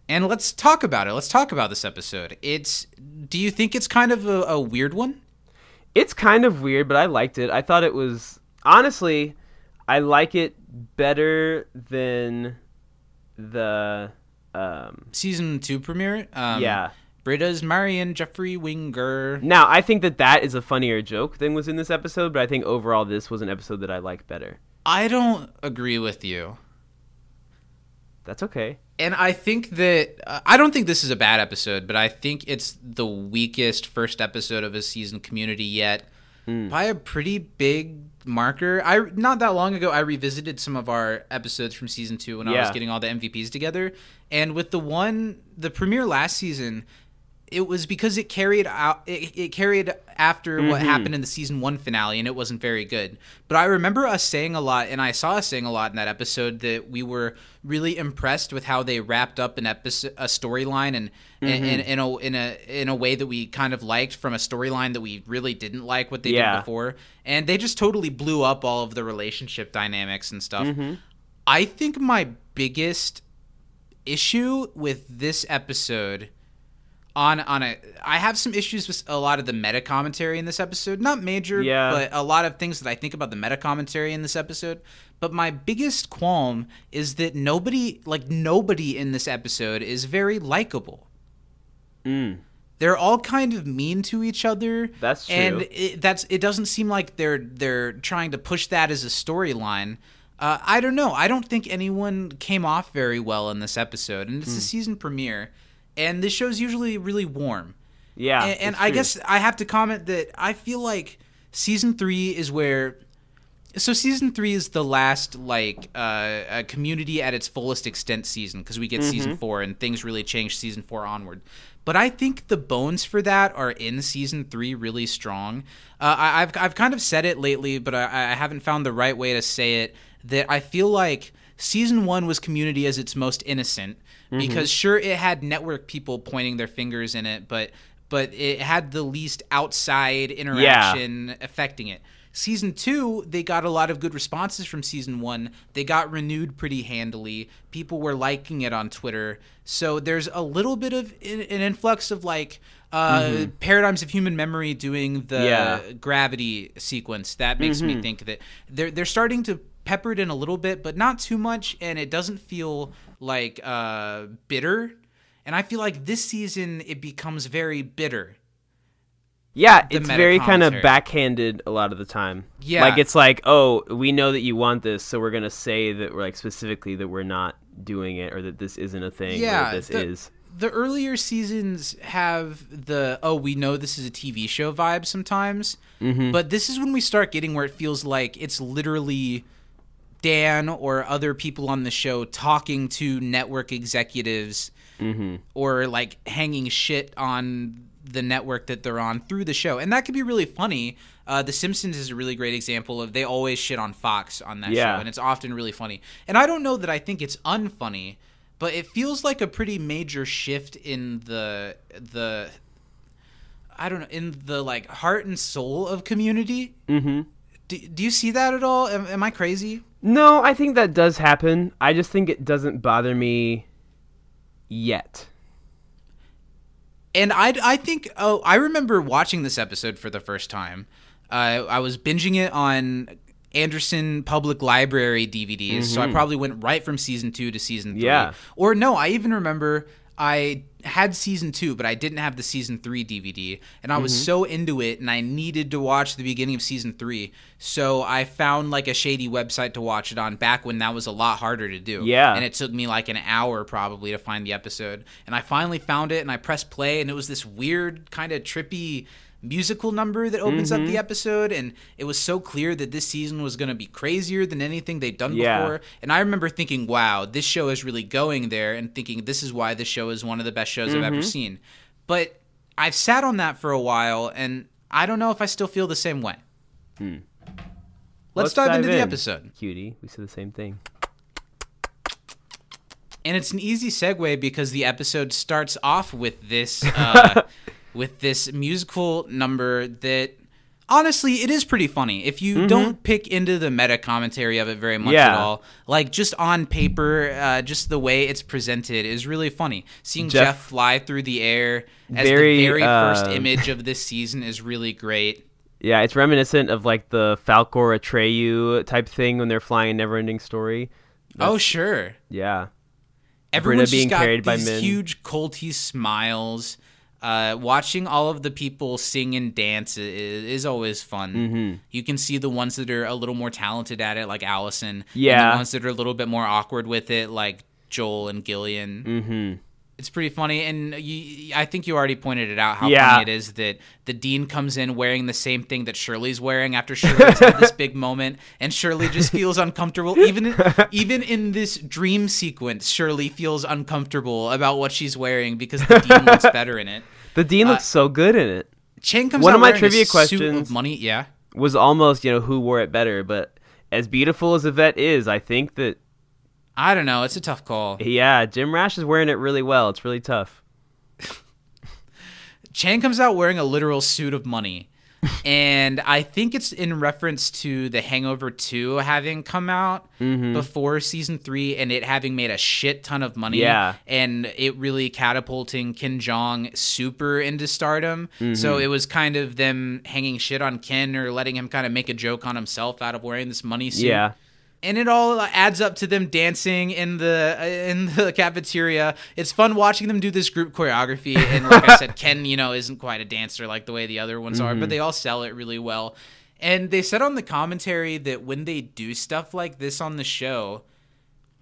And let's talk about it. Let's talk about this episode. It's. Do you think it's kind of a, a weird one? It's kind of weird, but I liked it. I thought it was honestly, I like it better than the um Season two premiere. Um, yeah. Britta's Marion Jeffrey Winger. Now, I think that that is a funnier joke than was in this episode, but I think overall this was an episode that I liked better. I don't agree with you. That's okay. And I think that uh, I don't think this is a bad episode, but I think it's the weakest first episode of a season community yet Hmm. by a pretty big marker. I not that long ago I revisited some of our episodes from season 2 when I was getting all the MVPs together, and with the one the premiere last season it was because it carried out it, it carried after what Mm-hmm. happened in the season one finale and it wasn't very good but i remember us saying a lot and i saw us saying a lot in that episode that we were really impressed with how they wrapped up an episode a storyline and Mm-hmm. in, in a in a in a way that we kind of liked from a storyline that we really didn't like what they Yeah. did before and they just totally blew up all of the relationship dynamics and stuff Mm-hmm. i think my biggest issue with this episode on on a I have some issues with a lot of the meta commentary in this episode. Not major, Yeah. but a lot of things that I think about the meta commentary in this episode. But my biggest qualm is that nobody like nobody in this episode is very likable. Mm. They're all kind of mean to each other. That's true. And it, that's it doesn't seem like they're they're trying to push that as a storyline. Uh, I don't know. I don't think anyone came off very well in this episode, and it's Hmm. the season premiere, and this show's usually really warm. Yeah. and and I true. guess I have to comment that I feel like season three is where. So season three is the last like uh, a community at its fullest extent season because we get Mm-hmm. season four and things really change season four onward. But I think the bones for that are in season three really strong. Uh, I, I've I've kind of said it lately, but I, I haven't found the right way to say it. That I feel like season one was community as its most innocent mm-hmm. because sure it had network people pointing their fingers in it, but but it had the least outside interaction affecting it. Season two, they got a lot of good responses from season one. They got renewed pretty handily. People were liking it on Twitter. So there's a little bit of an an influx of like uh, mm-hmm. paradigms of human memory doing the Yeah. gravity sequence. That makes me mm-hmm. think that they're they're starting to pepper it in a little bit, but not too much, and it doesn't feel like uh, bitter. And I feel like this season it becomes very bitter Yeah, it's very kind of backhanded a lot of the time. Yeah. like it's like, oh, we know that you want this, so we're gonna say that we're like specifically that we're not doing it, or that this isn't a thing, Yeah, this the- is. the earlier seasons have the oh we know this is a TV show vibe sometimes, Mm-hmm. but this is when we start getting where it feels like it's literally Dan or other people on the show talking to network executives Mm-hmm. or like hanging shit on the network that they're on through the show, and that could be really funny. Uh, the Simpsons is a really great example of they always shit on Fox on that Yeah. show, and it's often really funny. And I don't know that I think it's unfunny, but it feels like a pretty major shift in the the I don't know in the like heart and soul of community. Mm-hmm. Do, do you see that at all? Am, am I crazy? No, I think that does happen. I just think it doesn't bother me yet. And I, I think oh I remember watching this episode for the first time. Uh, I was binging it on Anderson Public Library DVDs, so I probably went right from season two to season three. Yeah. Or no, I even remember I had season two, but I didn't have the season three DVD, and I was mm-hmm. so into it, and I needed to watch the beginning of season three. So I found like a shady website to watch it on back when that was a lot harder to do. Yeah. and it took me like an hour probably to find the episode, and I finally found it, and I pressed play, and it was this weird kind of trippy musical number that opens up Mm-hmm. the episode and it was so clear that this season was going to be crazier than anything they'd done Yeah. before and I remember thinking, wow, this show is really going there, and thinking this is why this show is one of the best shows I've ever Mm-hmm. seen. But I've sat on that for a while, and I don't know if I still feel the same way. Let's, dive, into the episode. Cutie, we said the same thing. And it's an easy segue because the episode starts off with this uh, with this musical number that honestly it is pretty funny. If you don't pick into the meta commentary of it very much at Mm-hmm. All, like just on paper, uh, just the way it's presented is really funny. Seeing Jeff, Jeff- fly through the air as Very, the very first uh, image of this season is really great. Yeah, it's reminiscent of like the Falkor Atreyu type thing when they're flying a Neverending Story. oh sure. Yeah, Everyone's being just got carried by these men. huge culty smiles. Uh, watching all of the people sing and dance is, is always fun. Mm-hmm. You can see the ones that are a little more talented at it, like Alison. And Yeah. the ones that are a little bit more awkward with it, like Joel and Gillian. mm-hmm. It's pretty funny, and you, I think you already pointed it out how Yeah. funny it is that the dean comes in wearing the same thing that Shirley's wearing after Shirley's had this big moment, and Shirley just feels uncomfortable. Even in, even in this dream sequence, Shirley feels uncomfortable about what she's wearing because the dean looks better in it. The dean Uh, looks so good in it. Chang comes One out of my trivia questions- money, yeah. Was almost you know who wore it better, but as beautiful as Yvette is, I think that I don't know. It's a tough call. yeah, Jim Rash is wearing it really well. It's really tough. Chang comes out wearing a literal suit of money. and I think it's in reference to The Hangover 2 having come out Mm-hmm. before season 3 and it having made a shit ton of money. Yeah. And it really catapulting Ken Jeong super into stardom. Mm-hmm. So it was kind of them hanging shit on Ken or letting him kind of make a joke on himself out of wearing this money suit Yeah, and it all adds up to them dancing in the uh, in the cafeteria. It's fun watching them do this group choreography. And like I said, Ken, you know, isn't quite a dancer like the way the other ones are, but mm-hmm. they all sell it really well. And they said on the commentary that when they do stuff like this on the show,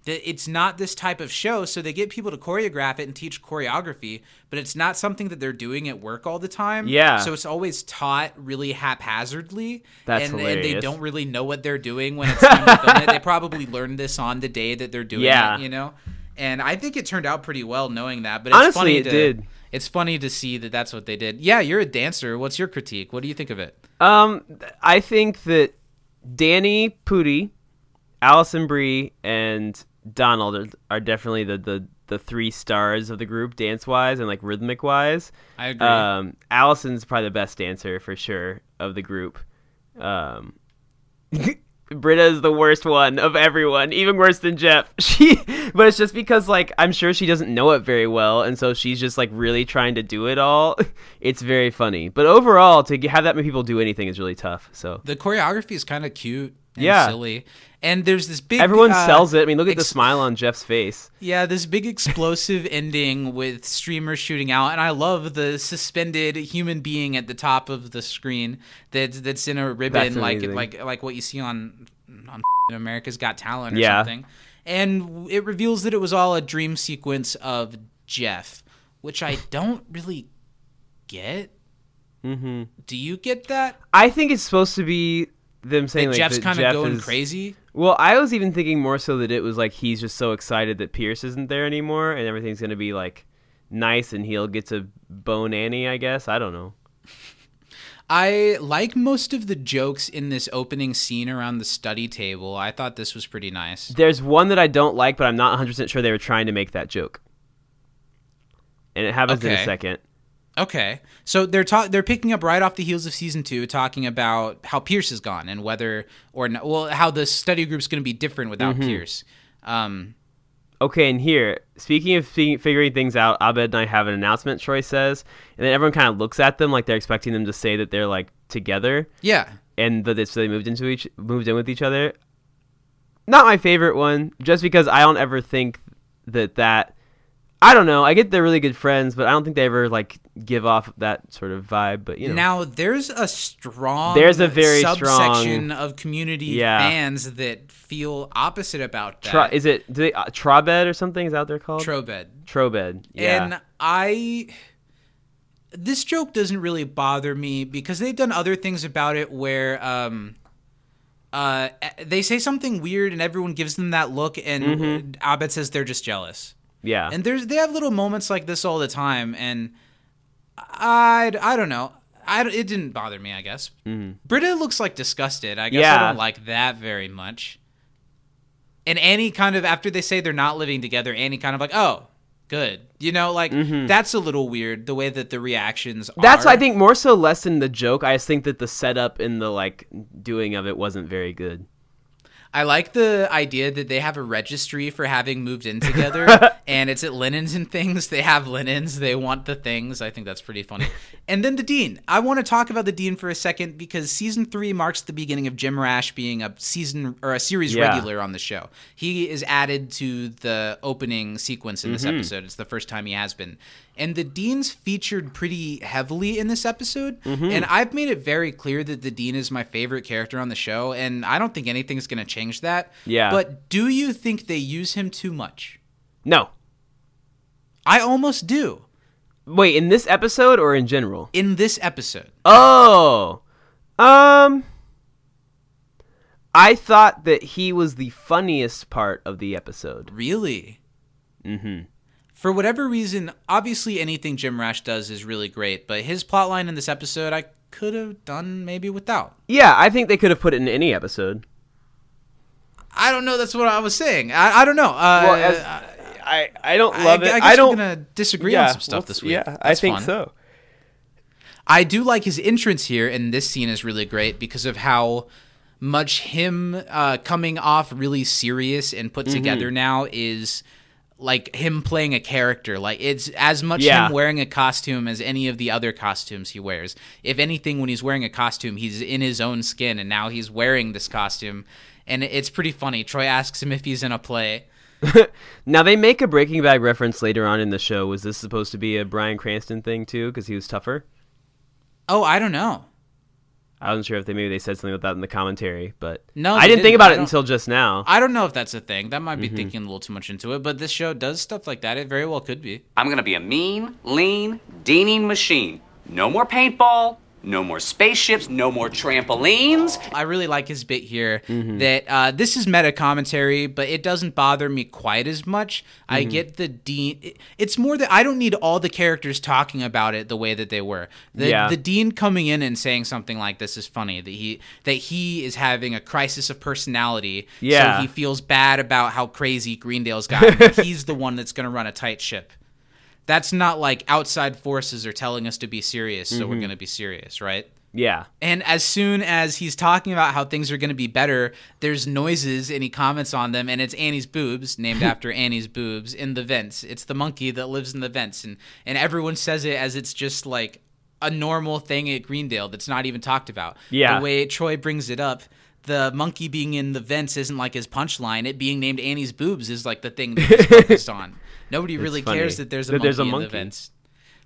it's not this type of show. So they get people to choreograph it and teach choreography, but it's not something that they're doing at work all the time. Yeah. So it's always taught really haphazardly. That's and, and they don't really know what they're doing when it's time to film it. They probably learned this on the day that they're doing Yeah. it, you know? And I think it turned out pretty well knowing that. But it's Honestly, funny it to, did. It's funny to see that that's what they did. Yeah, you're a dancer. What's your critique? What do you think of it? Um, I think that Danny Pudi, Alison Brie, and Donald are, are definitely the, the the three stars of the group, dance wise and like rhythmic wise. I agree. Um, Alison's probably the best dancer for sure of the group. Um, Britta is the worst one of everyone, even worse than Jeff. She, but it's just because like I'm sure she doesn't know it very well, and so she's just like really trying to do it all. It's very funny, but overall, to have that many people do anything is really tough. So the choreography is kind of cute. and Yeah. silly. And there's this big Everyone uh, sells it. I mean, look at the smile on Jeff's face. Yeah, this big explosive ending with streamers shooting out, and I love the suspended human being at the top of the screen that's that's in a ribbon, like like like what you see on on America's Got Talent or Yeah. something. And it reveals that it was all a dream sequence of Jeff, which I don't really get. hmm Do you get that? I think it's supposed to be them saying That like Jeff's kind of Jeff going is- crazy. Well, I was even thinking more so that it was like he's just so excited that Pierce isn't there anymore, and everything's gonna be like nice, and he'll get to bone Annie. I guess I don't know. I like most of the jokes in this opening scene around the study table. I thought this was pretty nice. There's one that I don't like, but I'm not 100 percent sure they were trying to make that joke, and it happens in a second. Okay, so they're ta- they're picking up right off the heels of season two, talking about how Pierce is gone and whether or not, well, how the study group's going to be different without Mm-hmm. Pierce. Um, Okay, and here, speaking of fi- figuring things out, Abed and I have an announcement. Troy says, and then everyone kind of looks at them like they're expecting them to say that they're like together, yeah, and that it's they moved into each moved in with each other. Not my favorite one, just because I don't ever think that that. I don't know. I get they're really good friends, but I don't think they ever like give off that sort of vibe. But you know, Now there's a strong There's a very subsection strong- of community Yeah. fans that feel opposite about that. Tro- is it do they, uh, Trobed or something? Is what they're called? Trobed. Trobed. Yeah. And I this joke doesn't really bother me because they've done other things about it where um uh they say something weird and everyone gives them that look and Mm-hmm. Abed says they're just jealous. Yeah. And there's they have little moments like this all the time and I I don't know. I, it didn't bother me, I guess. Britta looks like disgusted. I guess I Mm-hmm. Don't like that very much. And Annie kind of after they say they're not living together, Annie kind of like, oh, good. You know, like that's a little weird the way that the reactions. Mm-hmm. That's are. I think more so less than the joke. I just think that the setup and the like doing of it wasn't very good. I like the idea that they have a registry for having moved in together, and it's at linens and things. They have linens. They want the things. I think that's pretty funny. And then the dean. I want to talk about the dean for a second because season three marks the beginning of Jim Rash being a season or a series Yeah. regular on the show. He is added to the opening sequence in this mm-hmm. episode. It's the first time he has been. And the dean's featured pretty heavily in this episode. And I've made it very clear that the dean is my favorite character on the show, and I don't think anything's going to change that. Yeah. But do you think they use him too much? No. I almost do Wait, in this episode or in general? in this episode. Oh. Um I thought that he was the funniest part of the episode. Really? Mm-hmm. For whatever reason, obviously anything Jim Rash does is really great, but his plotline in this episode I could have done maybe without. Yeah, I think they could have put it in any episode. I don't know. That's what I was saying. I, I don't know. Uh, Well, as- I I don't love I it. guess I don't gonna disagree on some stuff this week. Yeah, I think fun. so. I do like his entrance here, and this scene is really great because of how much him uh, coming off really serious and Mm-hmm. put together now is like him playing a character. Like it's as much Yeah. him wearing a costume as any of the other costumes he wears. If anything, when he's wearing a costume, he's in his own skin, and now he's wearing this costume, and it's pretty funny. Troy asks him if he's in a play. Now they make a Breaking Bad reference later on in the show. Was this supposed to be a Bryan Cranston thing too? Because he was tougher. Oh, I don't know. I wasn't sure if they maybe they said something about that in the commentary, but No, I didn't think didn't. about it until just now. I don't know if that's a thing. That might be Mm-hmm. thinking a little too much into it, but this show does stuff like that. It very well could be. I'm gonna be a mean, lean, deaning machine. No more paintball, no more spaceships, no more trampolines. I really like his bit here Mm-hmm. that uh, this is meta commentary, but it doesn't bother me quite as much. Mm-hmm. I get the dean. It's more that I don't need all the characters talking about it the way that they were. The, Yeah. the dean coming in and saying something like this is funny. That he that he is having a crisis of personality. Yeah. So he feels bad about how crazy Greendale's got. he's the one that's going to run a tight ship. That's not like outside forces are telling us to be serious, so Mm-hmm. we're going to be serious, right? Yeah, And as soon as he's talking about how things are going to be better, there's noises and he comments on them, and it's Annie's boobs, named after Annie's boobs, in the vents. It's the monkey that lives in the vents, and and everyone says it as it's just like a normal thing at Greendale that's not even talked about. Yeah. the way Troy brings it up. the monkey being in the vents isn't like his punchline. It being named Annie's boobs is like the thing that he's focused on. Nobody really funny cares that there's a that monkey there's a in the vents.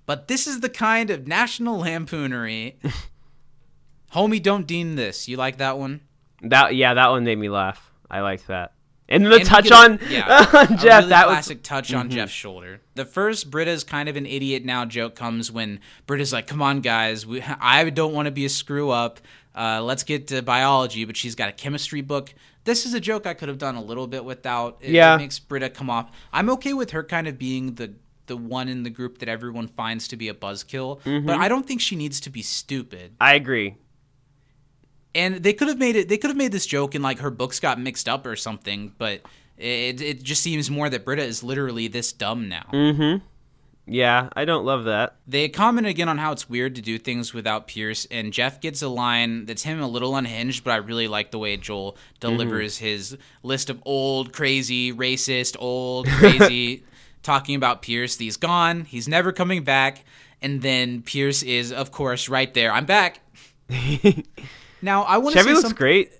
But this is the kind of national lampoonery. Homie, don't dean this. You like that one? That yeah, that one made me laugh. I liked that. And the And touch on, yeah, on Jeff, really that was Mm-hmm. classic touch on Jeff's shoulder. The first Britta's kind of an idiot now joke comes when Britta's like, "Come on, guys, we, I don't want to be a screw up. Uh, let's get to biology." But she's got a chemistry book. This is a joke I could have done a little bit without. It, Yeah. it makes Britta come off. I'm okay with her kind of being the the one in the group that everyone finds to be a buzzkill, Mm-hmm. but I don't think she needs to be stupid. I agree. And they could have made it. They could have made this joke and like her books got mixed up or something. But it it just seems more that Britta is literally this dumb now. Mm. Yeah, I don't love that. They comment again on how it's weird to do things without Pierce, and Jeff gets a line that's him a little unhinged, but I really like the way Joel delivers his list of old, crazy, racist, old, crazy, talking about Pierce. He's gone. He's never coming back. And then Pierce is, of course, right there. I'm back. now I want to Chevy looks great.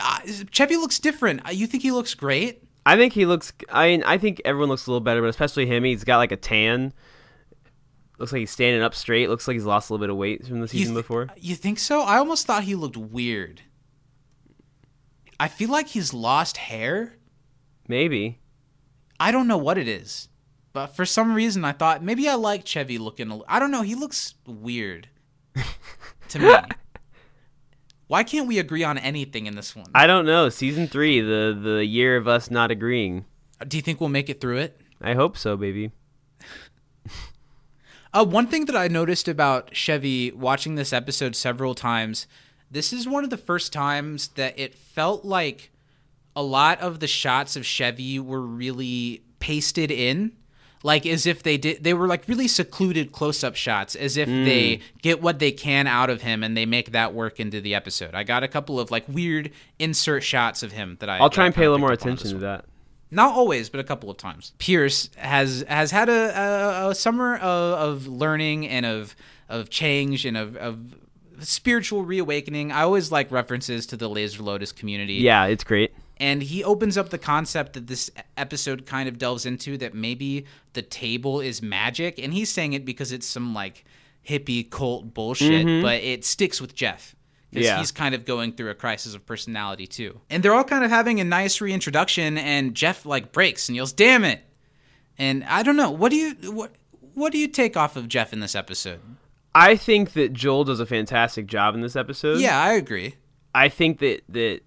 Uh, Chevy looks different. Uh, You think he looks great? I think he looks. I mean, I think everyone looks a little better, but especially him. He's got like a tan. Looks like he's standing up straight. Looks like he's lost a little bit of weight from the You season before. You think so? I almost thought he looked weird. I feel like he's lost hair. Maybe. I don't know what it is, but for some reason I thought maybe I like Chevy looking. A, I don't know. He looks weird to me. Why can't we agree on anything in this one? I don't know. Season three, the the year of us not agreeing. Do you think we'll make it through it? I hope so, baby. Uh, one thing that I noticed about Chevy watching this episode several times, this is one of the first times that it felt like a lot of the shots of Chevy were really pasted in. Like as if they did, they were like really secluded close-up shots, as if they mm. get what they can out of him and they make that work into the episode. I got a couple of like weird insert shots of him that I. I'll try and pay a little more picked up on attention to that. Not always, but a couple of times. Pierce has has had a, a, a summer of, of learning and of of change and of, of spiritual reawakening. I always like references to the Laser Lotus community. Yeah, it's great. And he opens up the concept that this episode kind of delves into that maybe the table is magic. And he's saying it because it's some like hippie cult bullshit, mm-hmm. but it sticks with Jeff. Because Yeah. he's kind of going through a crisis of personality too. And they're all kind of having a nice reintroduction, and Jeff like breaks and yells, "Damn it!" And I don't know. What do you what what do you take off of Jeff in this episode? I think that Joel does a fantastic job in this episode. Yeah, I agree. I think that that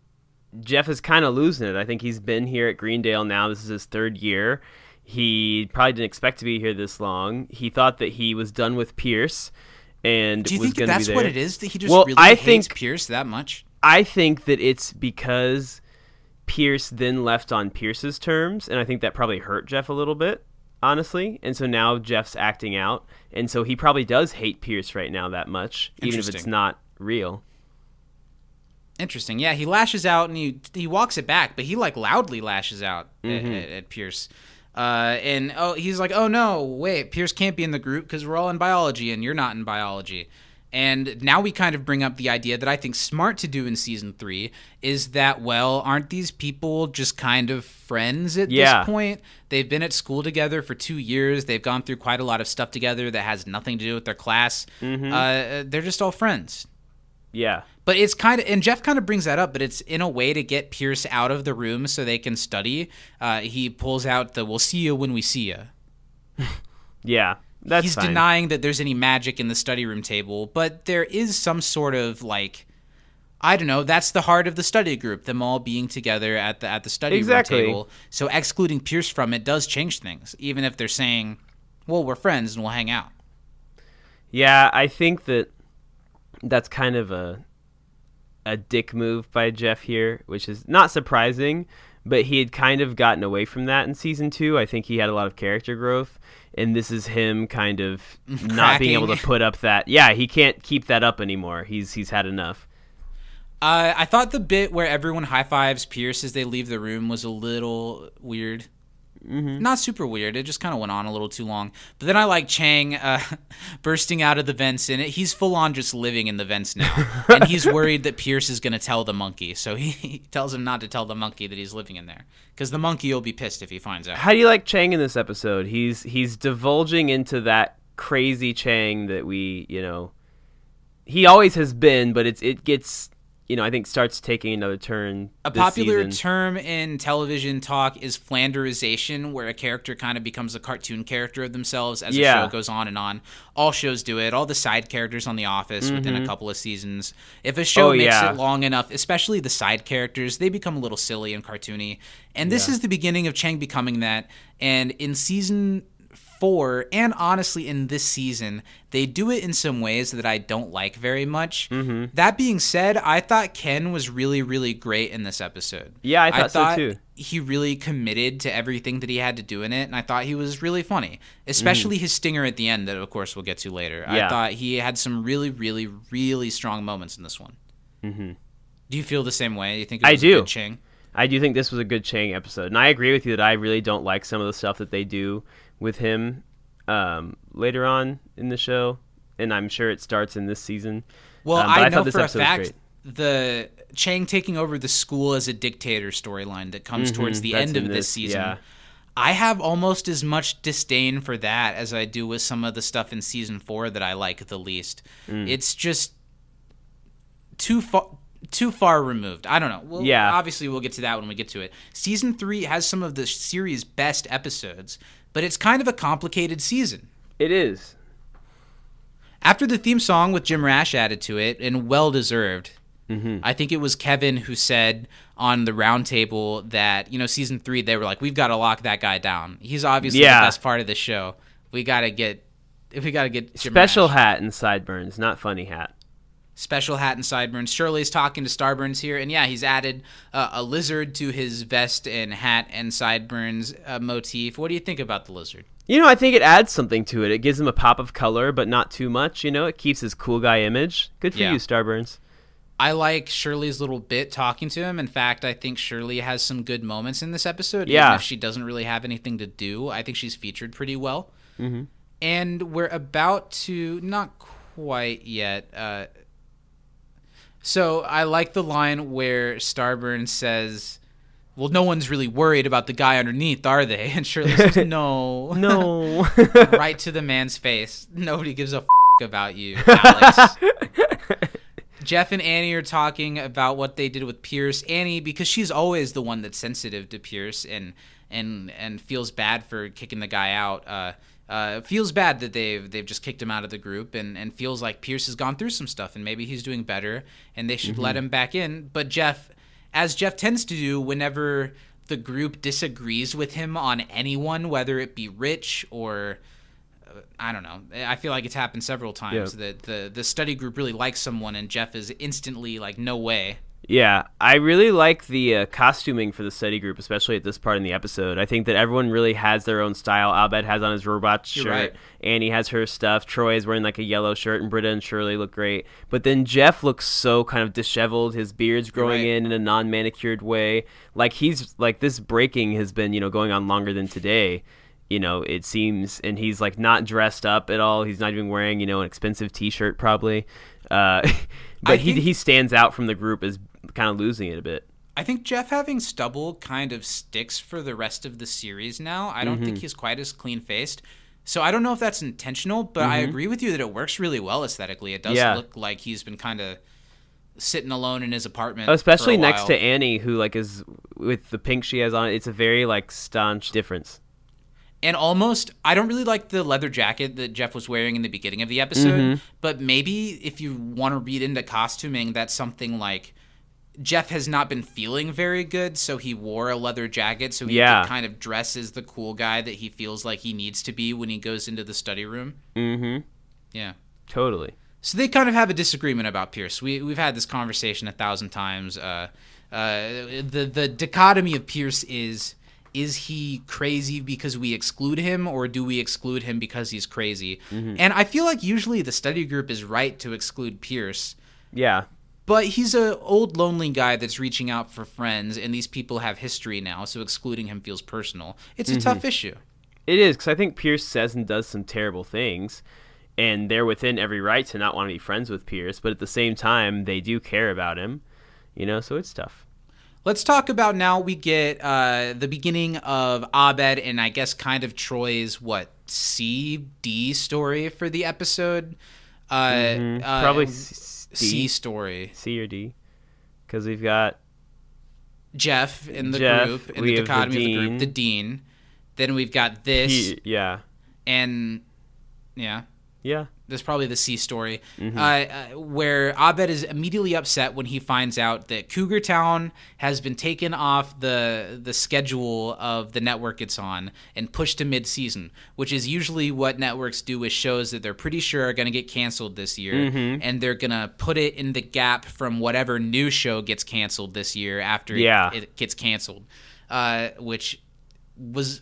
Jeff is kind of losing it. I think he's been here at Greendale now. This is his third year. He probably didn't expect to be here this long. He thought that he was done with Pierce, and Do you was think that that's be what it is? That he just Well, really I hates think- Pierce that much? I think that it's because Pierce then left on Pierce's terms, and I think that probably hurt Jeff a little bit, honestly. And so now Jeff's acting out, and so he probably does hate Pierce right now that much, even if it's not real. Interesting. Yeah, he lashes out and he he walks it back, but he like loudly lashes out at- Mm-hmm. at, at Pierce. Uh, and oh, he's like, "Oh no, wait, Pierce can't be in the group because we're all in biology and you're not in biology." And now we kind of bring up the idea that I think smart to do in season three is that well, aren't these people just kind of friends at Yeah. this point? They've been at school together for two years. They've gone through quite a lot of stuff together that has nothing to do with their class. Mm-hmm. Uh, they're just all friends. Yeah. But it's kind of, and Jeff kind of brings that up, but it's in a way to get Pierce out of the room so they can study. Uh, he pulls out the "We'll see you when we see you." Yeah. That's He's fine. denying that there's any magic in the study room table, but there is some sort of like, I don't know. That's the heart of the study group, them all being together at the at the study Exactly. room table. So excluding Pierce from it does change things, even if they're saying, "Well, we're friends and we'll hang out." Yeah, I think that that's kind of a a dick move by Jeff here, which is not surprising, but he had kind of gotten away from that in season 2. I think he had a lot of character growth and this is him kind of not being able to put up that. Yeah, he can't keep that up anymore. He's he's had enough. Uh, I thought the bit where everyone high fives Pierce as they leave the room was a little weird. Not super weird. It just kind of went on a little too long. But then I like Chang uh, bursting out of the vents in it. He's full on just living in the vents now, and he's worried that Pierce is going to tell the monkey. So he, he tells him not to tell the monkey that he's living in there, because the monkey will be pissed if he finds out. How do you like Chang in this episode? He's he's divulging into that crazy Chang that we, you know, he always has been, but it's it gets, you know, I think starts taking another turn. A popular season. term in television talk is flanderization, where a character kind of becomes a cartoon character of themselves as Yeah. the show goes on and on. All shows do it. All the side characters on The Office within a couple of seasons. If a show Mm-hmm. Oh, makes yeah. it long enough, especially the side characters, they become a little silly and cartoony. And this is the beginning of Chang becoming that. And in season four, and honestly in this season, they do it in some ways that I don't like very much. Mm-hmm. That being said, I thought Ken was really, really great in this episode. Yeah, I thought so, too. He really committed to everything that he had to do in it, and I thought he was really funny, especially his stinger at the end, that of course we'll get to later. I Mm-hmm. Thought he had some really, really, really strong moments in this one. Mm-hmm. Do you feel the same way? You think it I do. good Chang? I do think this was a good Chang episode, and I agree with you that I really don't like some of the stuff that they do with him um, later on in the show, and I'm sure it starts in this season. Well, Um, I, I know for a fact the Chang taking over the school as a dictator storyline that comes towards the Mm-hmm. end of this this, season. yeah. I have almost as much disdain for that as I do with some of the stuff in season four that I like the least. Mm. It's just too far too far removed. I don't know. Well, Yeah. obviously we'll get to that when we get to it. Season three has some of the series' best episodes, but it's kind of a complicated season. It is. After the theme song with Jim Rash added to it, and well deserved, Mm-hmm. I think it was Kevin who said on the roundtable that, you know, season three, they were like, we've got to lock that guy down. He's obviously Yeah. the best part of the show. We got to get. We got to get Jim Special Rash. hat and sideburns, not funny hat. Special hat and sideburns. Shirley's talking to Starburns here, and yeah, he's added uh, a lizard to his vest and hat and sideburns uh, motif. What do you think about the lizard? You know, I think it adds something to it. It gives him a pop of color, but not too much. You know, it keeps his cool guy image. Good for Yeah. you, Starburns. I like Shirley's little bit talking to him. In fact, I think Shirley has some good moments in this episode. Yeah. Even if she doesn't really have anything to do, I think she's featured pretty well. Mm-hmm. And we're about to, not quite yet. Uh, so I like the line where Starburn says, Well, no one's really worried about the guy underneath, are they? And Shirley says, No. No. right to the man's face. Nobody gives a f- about you, Alex. Jeff and Annie are talking about what they did with Pierce. Annie, because she's always the one that's sensitive to Pierce and and and feels bad for kicking the guy out. Uh, uh, feels bad that they've they've just kicked him out of the group and, and feels like Pierce has gone through some stuff and maybe he's doing better and they should let him back in. But Jeff, as Jeff tends to do whenever the group disagrees with him on anyone, whether it be Rich or I don't know. I feel like it's happened several times Yeah. that the the study group really likes someone and Jeff is instantly like, no way. Yeah, I really like the uh, costuming for the study group, especially at this part in the episode. I think that everyone really has their own style. Abed has on his robot shirt. right. Annie has her stuff. Troy is wearing like a yellow shirt, and Britta and Shirley look great. But then Jeff looks so kind of disheveled. His beard's growing right. in in a non-manicured way. Like he's like this breaking has been you know going on longer than today. You know, it seems, and he's like not dressed up at all. He's not even wearing you know an expensive T-shirt probably. Uh, but I he he stands out from the group as kind of losing it a bit. I think Jeff having stubble kind of sticks for the rest of the series now. I don't Mm-hmm. think he's quite as clean faced. So I don't know if that's intentional, but I agree with you that it works really well aesthetically. It does Mm-hmm. Yeah. look like he's been kind of sitting alone in his apartment, especially next to Annie, who like is with the pink she has on. It's a very like staunch difference. and almost I don't really like the leather jacket that Jeff was wearing in the beginning of the episode, Mm-hmm. but maybe if you want to read into costuming, that's something like Jeff has not been feeling very good, so he wore a leather jacket so he Yeah. could kind of dress as the cool guy that he feels like he needs to be when he goes into the study room. Mm-hmm. Yeah. Totally. So they kind of have a disagreement about Pierce. We we've had this conversation a thousand times. Uh, uh, the the dichotomy of Pierce is is he crazy because we exclude him, or do we exclude him because he's crazy? And I feel like usually the study group is right to exclude Pierce, Yeah. But he's an old lonely guy that's reaching out for friends, and these people have history now, so excluding him feels personal. It's a Mm-hmm. tough issue. It is because I think Pierce says and does some terrible things, and they're within every right to not want to be friends with Pierce. But at the same time, they do care about him, you know. So it's tough. Let's talk about now. We get uh, the beginning of Abed and I guess kind of Troy's what C D story for the episode. Uh, Mm-hmm. Probably C, C D, story. C or D, because we've got Jeff in the Jeff, group in the have the dichotomy of the group, the dean. Then we've got this he, yeah, and yeah, yeah. That's probably the C story, Mm-hmm. uh, uh, where Abed is immediately upset when he finds out that Cougar Town has been taken off the the schedule of the network it's on and pushed to mid season, which is usually what networks do with shows that they're pretty sure are going to get canceled this year, Mm-hmm. and they're going to put it in the gap from whatever new show gets canceled this year after it- it, gets canceled, uh, which was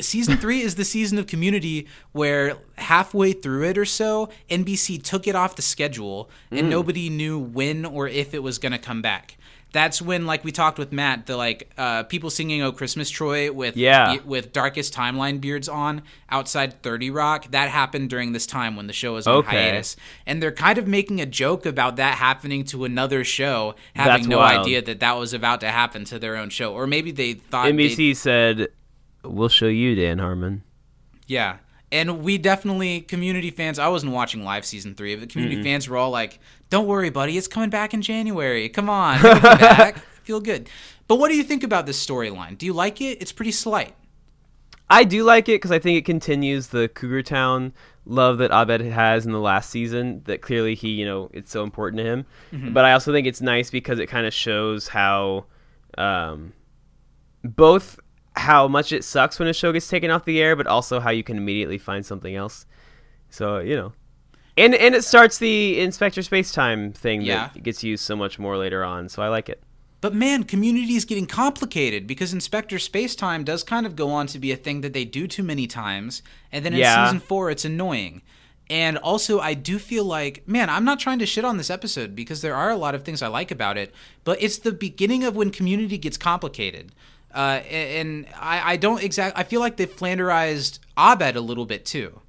season three is the season of community where halfway through it or so nbc took it off the schedule Mm. and nobody knew when or if it was going to come back that's when like we talked with matt the like uh, people singing oh christmas troy with Yeah. with darkest timeline beards on outside 30 rock that happened during this time when the show was on Okay. hiatus and they're kind of making a joke about that happening to another show having That's no wild. idea that that was about to happen to their own show or maybe they thought NBC said, "We'll show you, Dan Harmon." Yeah. And we definitely, community fans, I wasn't watching live season three, but community fans were all like, don't worry, buddy, it's coming back in January. Come on, back. Feel good. But what do you think about this storyline? Do you like it? It's pretty slight. I do like it because I think it continues the Cougar Town love that Abed has in the last season. That clearly he, you know, it's so important to him. But I also think it's nice because it kind of shows how, um, both how much it sucks when a show gets taken off the air, but also how you can immediately find something else. So you know, and and it starts the Inspector Spacetime thing Yeah. that gets used so much more later on. So I like it. But man, community is getting complicated because Inspector Spacetime does kind of go on to be a thing that they do too many times, and then in Yeah. season four, it's annoying. And also, I do feel like, man, I'm not trying to shit on this episode because there are a lot of things I like about it, but it's the beginning of when community gets complicated. Uh, and I, I don't exactly, I feel like they flanderized Abed a little bit too.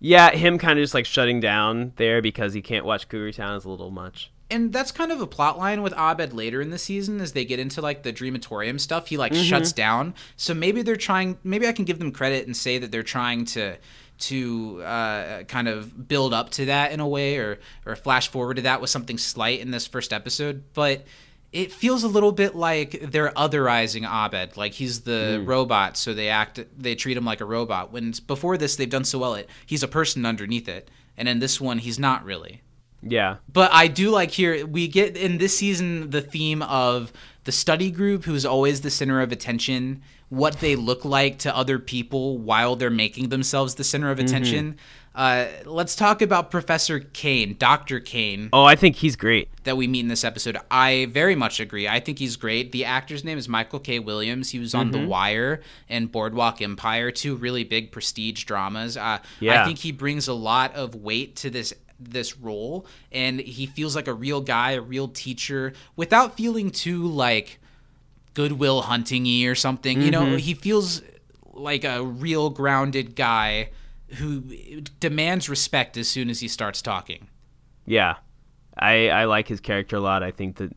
Yeah, him kind of just like shutting down there because he can't watch Cougar Town is a little much. and that's kind of a plot line with Abed later in the season as they get into like the Dreamatorium stuff. He like shuts down. So maybe they're trying. Maybe I can give them credit and say that they're trying to to uh, kind of build up to that in a way, or or flash forward to that with something slight in this first episode. But it feels a little bit like they're otherizing Abed, like he's the hmm. robot, so they act they treat him like a robot. When before this they've done so well, it he's a person underneath it, and in this one he's not really. Yeah. But I do like here we get in this season the theme of the study group who's always the center of attention, what they look like to other people while they're making themselves the center of mm-hmm. attention. Uh, let's talk about Professor Kane, Dr. Kane, Oh, I think he's great. that we meet in this episode. I very much agree. I think he's great. The actor's name is Michael K. Williams. He was on Mm-hmm. The Wire and Boardwalk Empire, two really big prestige dramas. Uh, I think he brings a lot of weight to this this role, and he feels like a real guy, a real teacher, without feeling too like Goodwill Hunting-y or something. You Mm-hmm. know, he feels like a real grounded guy who demands respect as soon as he starts talking. Yeah. I I like his character a lot. I think that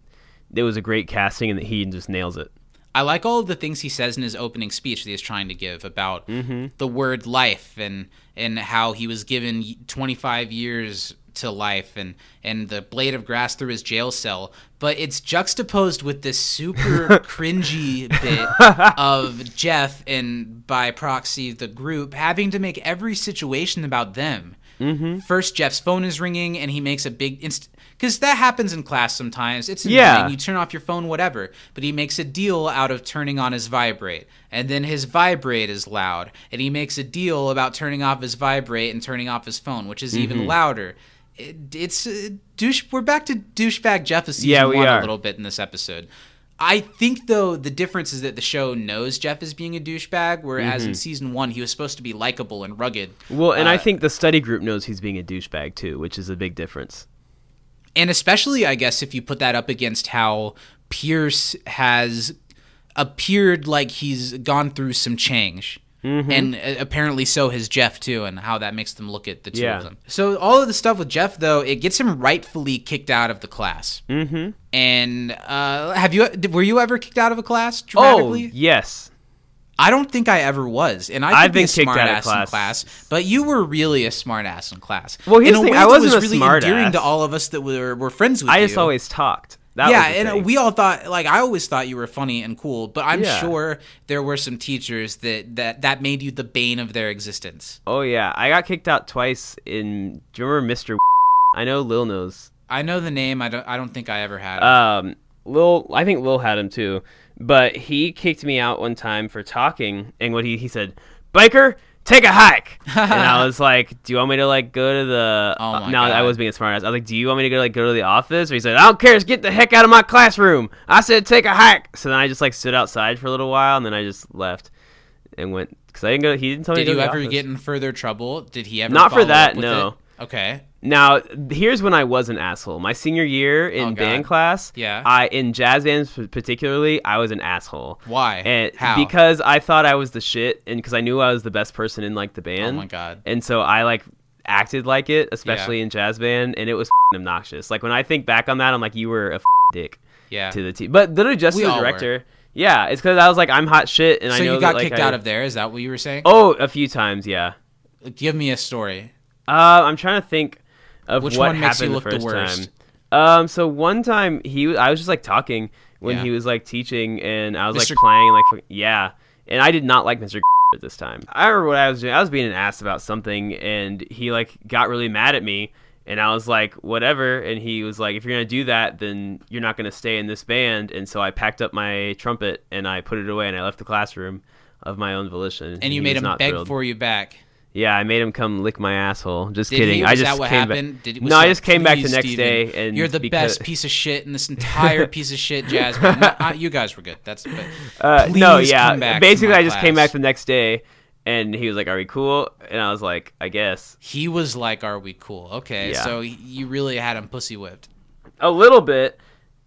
it was a great casting and that he just nails it. I like all of the things he says in his opening speech that he's trying to give about mm-hmm. the word life and and how he was given 25 years to life and and the blade of grass through his jail cell but it's juxtaposed with this super cringy bit of Jeff and by proxy the group having to make every situation about them mm-hmm. first Jeff's phone is ringing and he makes a big inst because that happens in class sometimes it's annoying. Yeah. you turn off your phone, whatever. But he makes a deal out of turning on his vibrate. And then his vibrate is loud. And he makes a deal about turning off his vibrate and turning off his phone, which is even Mm-hmm. louder. It, it's uh, douche. We're back to douchebag Jeff of season Yeah, we one are. a little bit in this episode. I think though the difference is that the show knows Jeff is being a douchebag, whereas Mm-hmm. in season one he was supposed to be likable and rugged. Well, and I Uh, think the study group knows he's being a douchebag too, which is a big difference. and especially I guess if you put that up against how Pierce has appeared like he's gone through some change. Mm-hmm. And uh, apparently so has Jeff too, and how that makes them look at the two Yeah. of them. So all of the stuff with Jeff though, it gets him rightfully kicked out of the class. Mm-hmm. And uh, have you were you ever kicked out of a class Oh, yes. I don't think I ever was, and I I've be been a kicked out of ass in class. class, but you were really a smart ass in class. Well, here's in the thing, I wasn't was a really smart endearing to all of us that were were friends with I you. just always talked. That yeah, and thing. we all thought like I always thought you were funny and cool, but I'm Yeah. sure there were some teachers that that that made you the bane of their existence. Oh yeah, I got kicked out twice in. Do you remember Mr. I know Lil knows. I know the name. I don't. I don't think I ever had. Um, Lil, I think Lil had him too, but he kicked me out one time for talking, and what he he said, "Biker, take a hike," and I was like, "Do you want me to like go to the?" Oh no, I was being smart ass. I was like, "Do you want me to go like go to the office?" Or he said, "I don't care, just get the heck out of my classroom." I said, "Take a hike." So then I just like stood outside for a little while, and then I just left and went because I didn't go. He didn't tell me. Did to go you to the ever office. get in further trouble? Did he ever? Not for that, no. it? Okay. Now, here's when I was an asshole. My senior year in Oh, band class, Yeah. I in jazz bands particularly, I was an asshole. Why? And How? Because I thought I was the shit, and because I knew I was the best person in like the band. Oh my God. And so I like acted like it, especially in jazz band, and it was f***ing obnoxious. Like when I think back on that, I'm like, you were a f***ing dick Yeah. to the team. But literally just We to the all were. director. Yeah, it's because I was like, I'm hot shit, and I so know you got that, like, kicked I- out of there? Is that what you were saying? Oh, a few times, yeah. Give me a story. Uh, I'm trying to think of Which what one makes you happened look the the first worst? time. Um, so one time he, I was just like talking when Yeah. he was like teaching, and I was Mr. like playing, like yeah, and I did not like Mr. at this time. I remember what I was doing. I was being an ass about something, and he like got really mad at me, and I was like, whatever, and he was like, if you're gonna do that, then you're not gonna stay in this band, and so I packed up my trumpet and I put it away, and I left the classroom of my own volition. And you made him beg thrilled. for you back. Yeah, I made him come lick my asshole. Just Did kidding. he? I just that what came happened? back. Did, was no, I just came back the next Steven, day, and you're the because, best piece of shit in this entire piece of shit band. No, uh, you guys were good. That's but Uh, no, yeah. come back to Basically, I just came back the next day, and he was like, "Are we cool?" And I was like, "I guess." He was like, "Are we cool?" Okay, Yeah. so you really had him pussy whipped. A little bit,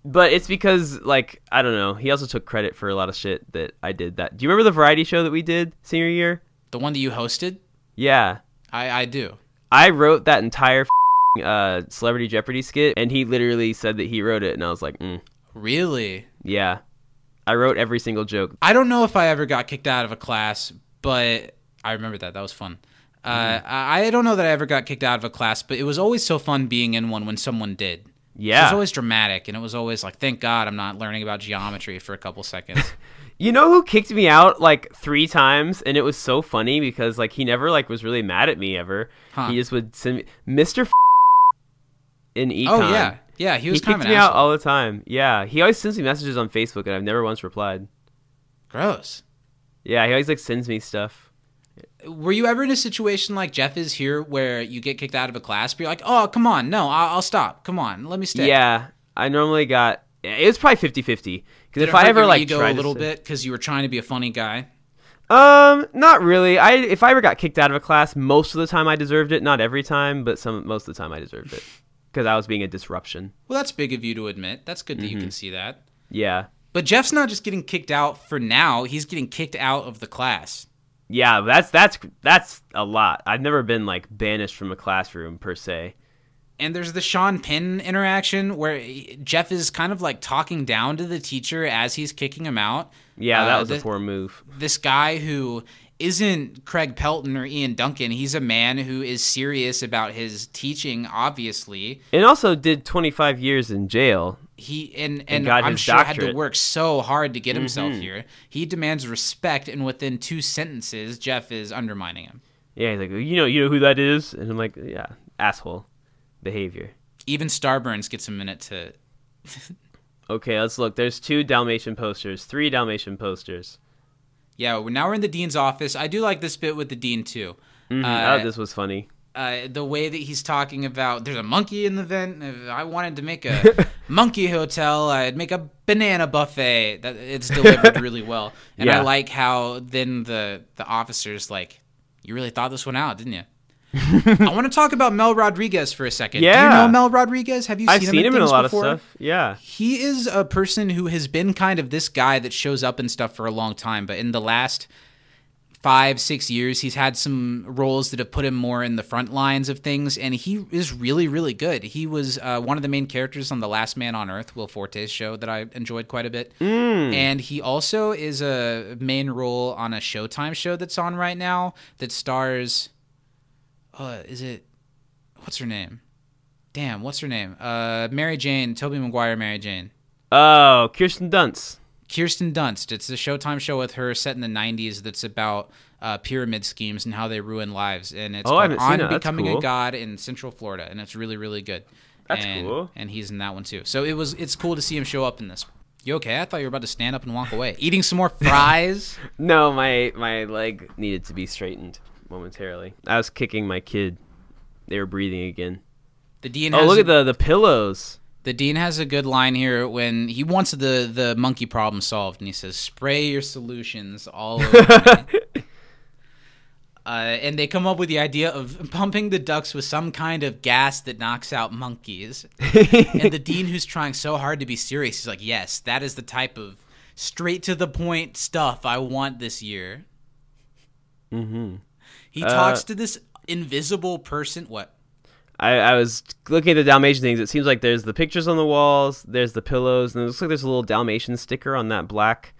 but it's because like I don't know. He also took credit for a lot of shit that I did. That do you remember the variety show that we did senior year? The one that you hosted, Yeah, I I do. I wrote that entire uh, Celebrity Jeopardy skit, and he literally said that he wrote it, and I was like, mm, Really? "Yeah." I wrote every single joke. I don't know if I ever got kicked out of a class, but I remember that. That was fun. Uh. I I don't know that I ever got kicked out of a class, but it was always so fun being in one when someone did. It Yeah, was always dramatic, and it was always like, thank God I'm not learning about geometry for a couple seconds. You know who kicked me out like three times, and it was so funny because like he never like was really mad at me ever. Huh. He just would send me Mr. F- in econ. oh yeah, yeah. He he, was kind kicked of me an out all the time. Yeah, he always sends me messages on Facebook, and I've never once replied. Gross. Yeah, he always like sends me stuff. Were you ever in a situation like Jeff is here, where you get kicked out of a class, but you're like, oh come on, no, I'll, I'll stop. Come on, let me stay. Yeah, I normally got. It was probably 50-50. Because if I ever like ego tried a little bit because you were trying to be a funny guy. Um, not really. I if I ever got kicked out of a class, most of the time I deserved it. Not every time, but some most of the time I deserved it because I was being a disruption. Well, that's big of you to admit. That's good that Mm-hmm. you can see that. Yeah. But Jeff's not just getting kicked out for now; he's getting kicked out of the class. Yeah, that's that's that's a lot. I've never been like banished from a classroom per se. And there's the Sean Penn interaction where Jeff is kind of like talking down to the teacher as he's kicking him out. Yeah, Uh, that was this, a poor move. This guy who isn't Craig Pelton or Ian Duncan. He's a man who is serious about his teaching. Obviously, And also did 25 years in jail. he and and, got I'm sure had to work so hard to get himself Mm-hmm. here. He demands respect, and within two sentences, Jeff is undermining him. Yeah, he's like, you know, you know who that is, and I'm like, yeah, asshole behavior. Even Starburns gets a minute to. Okay, let's look. There's two Dalmatian posters, three Dalmatian posters. Yeah, now we're in the dean's office. I do like this bit with the dean too. Mhm. Uh, oh, this was funny. uh, the way that he's talking about there's a monkey in the vent. If I wanted to make a monkey hotel, I'd make a banana buffet. That it's delivered really well, and I like how then the the officers like, you really thought this one out, didn't you? I want to talk about Mel Rodriguez for a second. Do Yeah. you know Mel Rodriguez? Have you I've seen seen him, him in a lot before? of stuff. Yeah. He is a person who has been kind of this guy that shows up and stuff for a long time, but in the last five, six years, he's had some roles that have put him more in the front lines of things, and he is really, really good. He was uh, one of the main characters on The Last Man on Earth, Will Forte's show that I enjoyed quite a bit. And he also is a main role on a Showtime show that's on right now that stars. Uh, is it. What's her name? Damn, what's her name? Uh, Mary Jane, Tobey Maguire, Mary Jane. Oh, Kirsten Dunst. Kirsten Dunst. It's a Showtime show with her set in the 90s that's about uh, pyramid schemes and how they ruin lives. And it's Oh, called On. Becoming cool. a God in Central Florida. And it's really, really good. That's and, cool. And he's in that one too. So it was it's cool to see him show up in this. You okay? I thought you were about to stand up and walk away. Eating some more fries. No, my my leg needed to be straightened momentarily. I was kicking my kid. They were breathing again. The dean Oh, has look a- at the the pillows. The dean has a good line here when he wants the the monkey problem solved, and he says, "Spray your solutions all over." me." Uh, and they come up with the idea of pumping the ducts with some kind of gas that knocks out monkeys. and the dean, who's trying so hard to be serious, is like, "Yes, that is the type of straight to the point stuff I want this year." Mm-hmm. He talks to this invisible person. What? I, I was looking at the Dalmatian things. It seems like there's the pictures on the walls, there's the pillows, and it looks like there's a little Dalmatian sticker on that black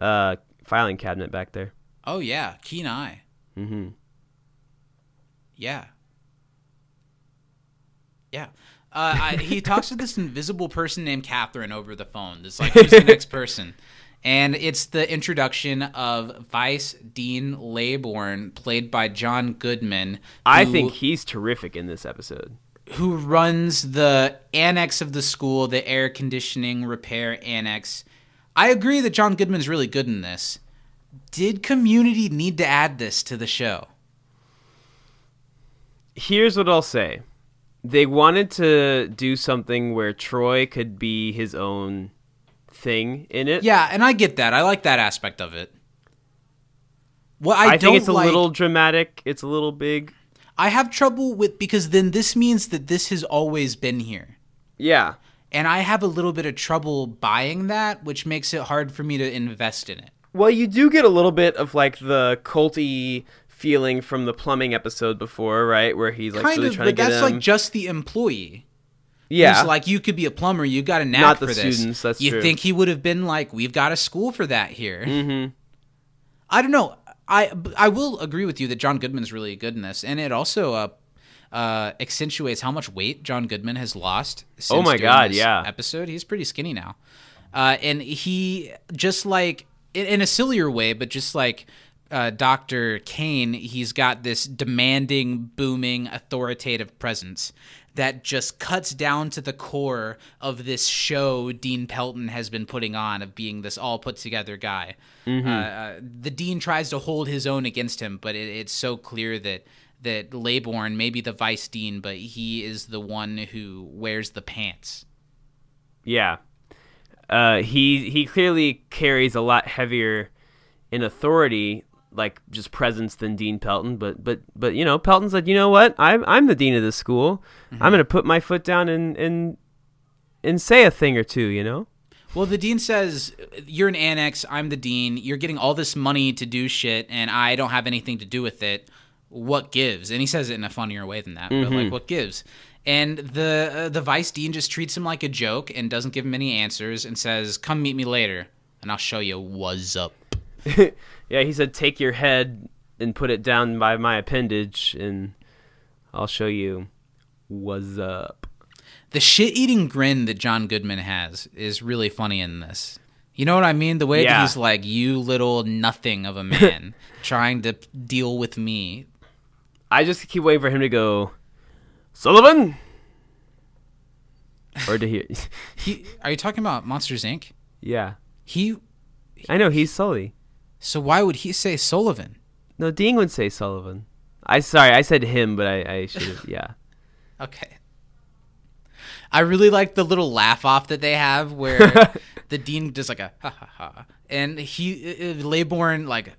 uh, filing cabinet back there. Oh yeah, keen eye. Mm-hmm. Yeah. Yeah. Uh, I, he talks to this invisible person named Catherine over the phone. This like who's the next person, and it's the introduction of Vice Dean Laybourne, played by John Goodman. I think he's terrific in this episode. who runs the annex of the school, the air conditioning repair annex. I agree that John Goodman's really good in this. Did Community need to add this to the show? Here's what I'll say. They wanted to do something where Troy could be his own thing in it. Yeah, and I get that. I like that aspect of it. What I, I, think it's a like, little dramatic. It's a little big. I have trouble with because then this means that this has always been here. Yeah. And I have a little bit of trouble buying that, which makes it hard for me to invest in it. Well, you do get a little bit of like the culty feeling from the plumbing episode before, right? Where he's like kind really of, trying but to get that's him. like just the employee. Yeah. Like you could be a plumber, you got a knack Not for the this. students, that's you true. think he would have been like, we've got a school for that here. Mm-hmm. I don't know. I I will agree with you that John Goodman's really good in this, and it also uh, uh, accentuates how much weight John Goodman has lost. Since Oh my God, this yeah. Episode, he's pretty skinny now, uh, and he just like in, in a sillier way, but just like. Uh, Dr. Kane, he's got this demanding, booming, authoritative presence that just cuts down to the core of this show Dean Pelton has been putting on of being this all put together guy. Uh, uh, the Dean tries to hold his own against him, but it, it's so clear that that Laybourne may be the vice dean, but he is the one who wears the pants. Yeah. Uh, he he clearly carries a lot heavier in authority, like just presence than Dean Pelton. But but but you know, Pelton's like, you know what? I'm I'm the dean of this school. I'm gonna put my foot down and and and say a thing or two. You know. Well, the dean says, You're an annex, I'm the dean, you're getting all this money to do shit, and I don't have anything to do with it. What gives? And he says it in a funnier way than that, but like, what gives? And the uh, the vice dean just treats him like a joke and doesn't give him any answers and says, Come meet me later, and I'll show you what's up. Yeah, he said, take your head and put it down by my appendage, and I'll show you what's up. The shit eating grin that John Goodman has is really funny in this. You know what I mean? The way that he's like, You little nothing of a man trying to deal with me. I just keep waiting for him to go, Sullivan, or to hear, He, are you talking about Monsters Inc.? yeah. He I know he's Sully. So why would he say Sullivan? No, Dean would say Sullivan. I sorry, I said him, but I, I should have. Yeah. Okay. I really like the little laugh off that they have where the dean does like a ha ha ha, and he uh, Laybourne like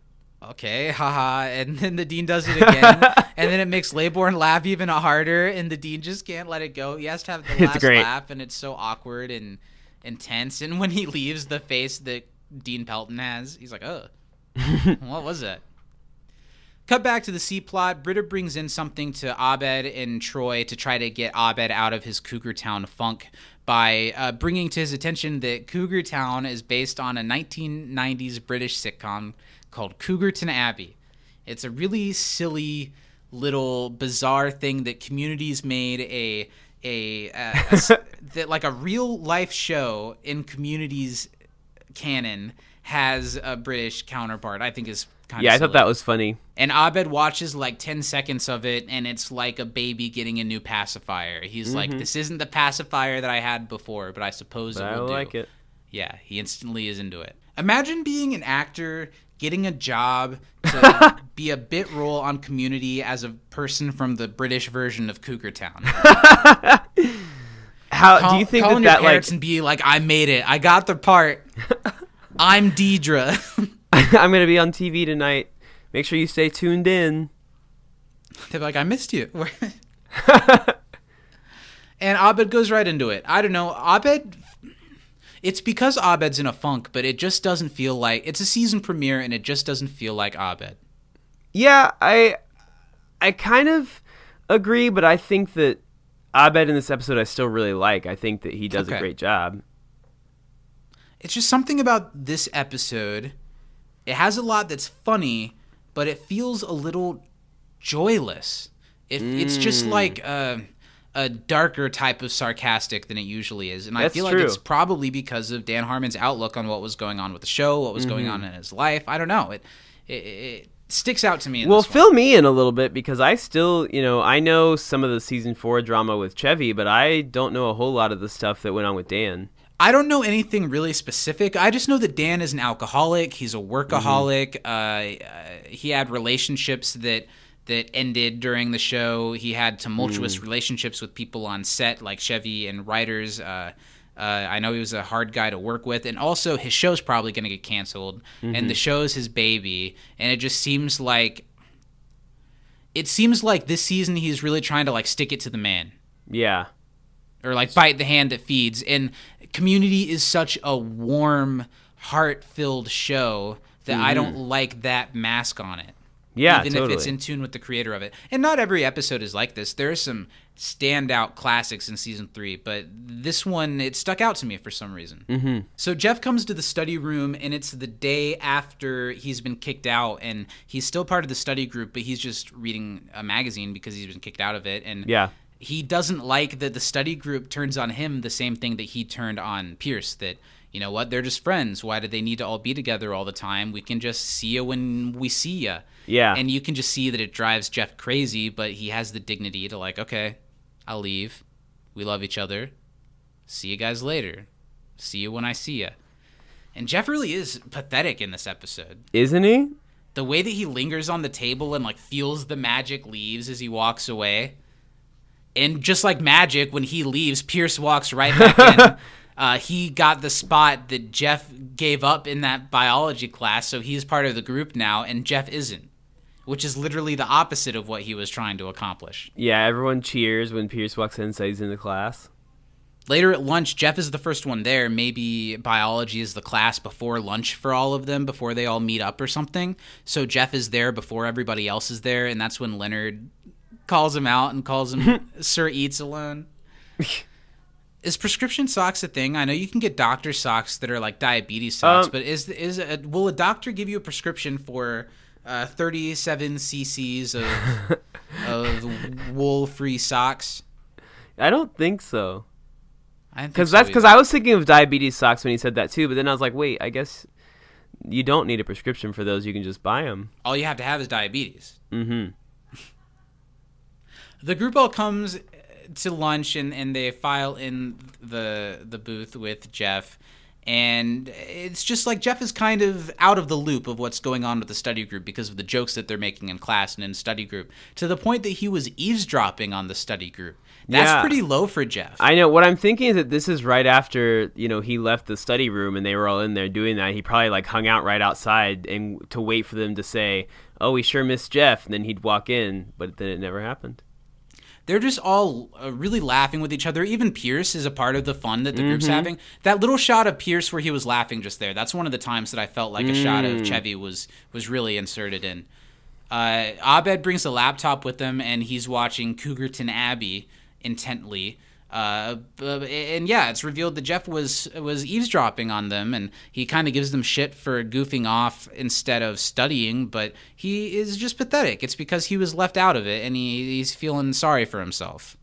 okay, ha ha, And then the dean does it again, and then it makes Laybourne laugh even harder, and the dean just can't let it go. He has to have the It's last great. laugh, and it's so awkward and intense. And when he leaves, the face that Dean Pelton has, he's like, oh, what was that? Cut back to the C plot. Britta brings in something to Abed and Troy to try to get Abed out of his Cougar Town funk by uh, bringing to his attention that Cougar Town is based on a 1990s British sitcom called Cougarton Abbey. It's a really silly little bizarre thing that communities made a a that like a real life show in communities canon has a British counterpart. I think is kind of Yeah, I thought that was funny. and Abed watches like 10 seconds of it, and it's like a baby getting a new pacifier. He's like, This isn't the pacifier that I had before, but I suppose Mm-hmm. But it I like do. it. Yeah, he instantly is into it. Imagine being an actor, getting a job to be a bit role on community as a person from the British version of Cougar Town. How Call- do you think that your that like and be like, I made it. I got the part. I'm Deidre. I'm gonna be on TV tonight? Make sure you stay tuned in. They're like, I missed you. and Abed goes right into it. I don't know. Abed. It's because Abed's in a funk, but it just doesn't feel like it's a season premiere, and it just doesn't feel like Abed. Yeah, I I kind of agree, but I think that Abed in this episode I still really like. I think that he does Okay. a great job. It's just something about this episode. It has a lot that's funny, but it feels a little joyless. It, It's just Mm. like a, a darker type of sarcastic than it usually is. And I feel true. like it's probably because of Dan Harmon's outlook on what was going on with the show, what was going Mm-hmm. on in his life. I don't know. It, it, it sticks out to me. In Well, fill me in a little bit because I still, you know, I know some of the season four drama with Chevy, but I don't know a whole lot of the stuff that went on with Dan. I don't know anything really specific. I just know that Dan is an alcoholic. He's a workaholic. Uh, uh, he had relationships that that ended during the show. He had tumultuous relationships with people on set, like Chevy and writers. Uh, uh, I know he was a hard guy to work with, and also his show's probably going to get canceled. And the show's his baby, and it just seems like it seems like this season he's really trying to like stick it to the man Yeah. or like bite the hand that feeds. And Community is such a warm, heart-filled show that I don't like that mask on it. Mm-hmm. Yeah, even totally. if it's in tune with the creator of it. And not every episode is like this. There are some standout classics in season three, but this one it stuck out to me for some reason. Mm-hmm. So Jeff comes to the study room, and it's the day after he's been kicked out, and he's still part of the study group, but he's just reading a magazine because he's been kicked out of it. And Yeah. He doesn't like that the study group turns on him the same thing that he turned on Pierce. That you know what, they're just friends. Why do they need to all be together all the time? We can just see you when we see you. Yeah. And you can just see that it drives Jeff crazy, but he has the dignity to like, okay, I'll leave. We love each other. See you guys later. See you when I see you. And Jeff really is pathetic in this episode. Isn't he? The way that he lingers on the table and like feels the magic leaves as he walks away. And just like magic, when he leaves, Pierce walks right back in. Uh, he got the spot that Jeff gave up in that biology class, so he's part of the group now, and Jeff isn't, which is literally the opposite of what he was trying to accomplish. Yeah, everyone cheers when Pierce walks in and says he's in the class. Later at lunch, Jeff is the first one there. Maybe biology is the class before lunch for all of them, before they all meet up or something. So Jeff is there before everybody else is there, and that's when Leonard calls him out and calls him Sir Eats Alone. is prescription socks a thing? I know you can get doctor socks that are like diabetes socks, Um, but is is a, will a doctor give you a prescription for uh, 37 cc's of of wool-free socks? I don't think so. I Because so that's because. I was thinking of diabetes socks when he said that too, but then I was like, wait, I guess you don't need a prescription for those. You can just buy them. all you have to have is diabetes. Mm-hmm. The group all comes to lunch and, and they file in the the booth with Jeff, And it's just like Jeff is kind of out of the loop of what's going on with the study group because of the jokes that they're making in class and in study group, to the point that he was eavesdropping on the study group. That's Yeah. pretty low for Jeff. I know. What I'm thinking is that this is right after you know he left the study room and they were all in there doing that. He probably like hung out right outside and to wait for them to say, "Oh, we sure miss Jeff," and then he'd walk in, but then it never happened. They're just all uh, really laughing with each other. Even Pierce is a part of the fun that the group's having. That little shot of Pierce where he was laughing just there. That's one of the times that I felt like a shot of Chevy was was really inserted in. Uh, Abed brings a laptop with him, and he's watching Cougarton Abbey intently. Uh, and yeah, it's revealed that Jeff was was eavesdropping on them, and he kind of gives them shit for goofing off instead of studying. But he is just pathetic. It's because he was left out of it, and he, he's feeling sorry for himself.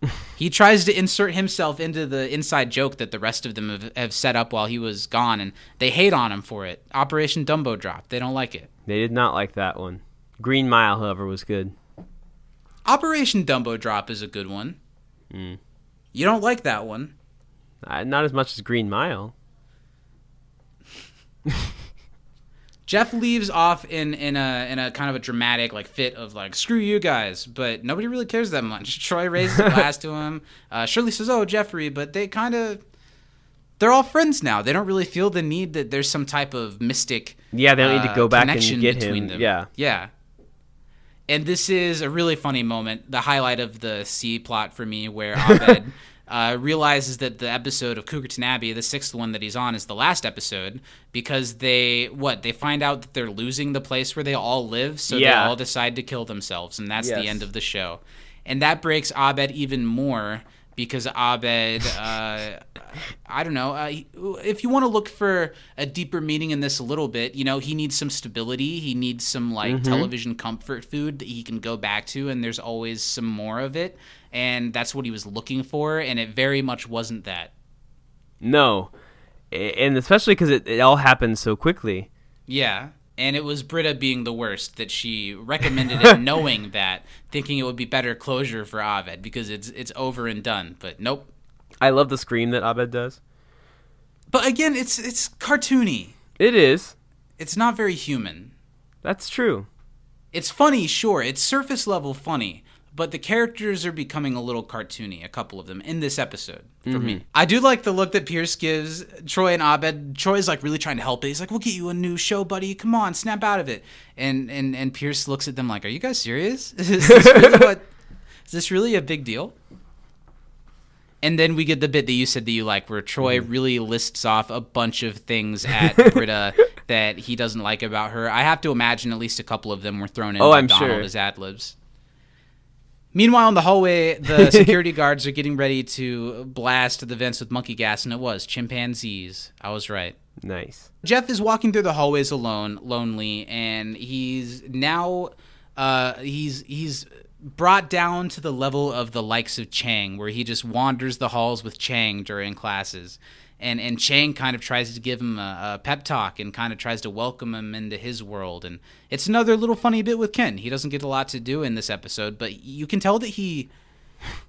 he tries to insert himself into the inside joke that the rest of them have, have set up while he was gone, and they hate on him for it. Operation Dumbo Drop. They don't like it. They did not like that one. Green Mile, however, was good. Operation Dumbo Drop is a good one. You don't like that one. Uh, not as much as Green Mile. Jeff leaves off in in a in a kind of a dramatic like fit of like screw you guys, but nobody really cares that much. Troy raises a glass to him. Uh, Shirley says, "Oh, Jeffrey," but they kind of they're all friends now. They don't really feel the need that there's some type of mystic Yeah, they don't need to uh, go back and connection get between him. them. Yeah. yeah. And this is a really funny moment, the highlight of the C plot for me, where Abed uh, realizes that the episode of Cougarton Abbey, the sixth one that he's on, is the last episode because they what they find out that they're losing the place where they all live, so they all decide to kill themselves, and that's the end of the show. And that breaks Abed even more because Abed, uh, I don't know, uh, if you want to look for a deeper meaning in this a little bit, you know, he needs some stability. He needs some like television comfort food that he can go back to, and there's always some more of it. And that's what he was looking for, and it very much wasn't that. No, and especially because it, it all happened so quickly. Yeah. And it was Britta being the worst that she recommended it, knowing that, thinking it would be better closure for Abed because it's it's over and done. But nope. I love the scream that Abed does. But again, it's it's cartoony. It is. It's not very human. That's true. It's funny, sure. It's surface level funny, but the characters are becoming a little cartoony, a couple of them, in this episode for me. Mm-hmm. I do like the look that Pierce gives Troy and Abed. Troy's like really trying to help it. He's like, We'll get you a new show, buddy. Come on, snap out of it. And and, and Pierce looks at them like, Are you guys serious? is, this really what, is this really a big deal? And then we get the bit that you said that you like, where Troy mm-hmm. really lists off a bunch of things at Britta that he doesn't like about her. I have to imagine at least a couple of them were thrown in Oh, by I'm Donald sure. as ad libs. Meanwhile, in the hallway, the security guards are getting ready to blast the vents with monkey gas, and it was chimpanzees. I was right. Nice. Jeff is walking through the hallways alone, lonely, and he's now uh, he's he's brought down to the level of the likes of Chang, where he just wanders the halls with Chang during classes. And, and Chang kind of tries to give him a, a pep talk and kind of tries to welcome him into his world. And it's another little funny bit with Ken. He doesn't get a lot to do in this episode, but you can tell that he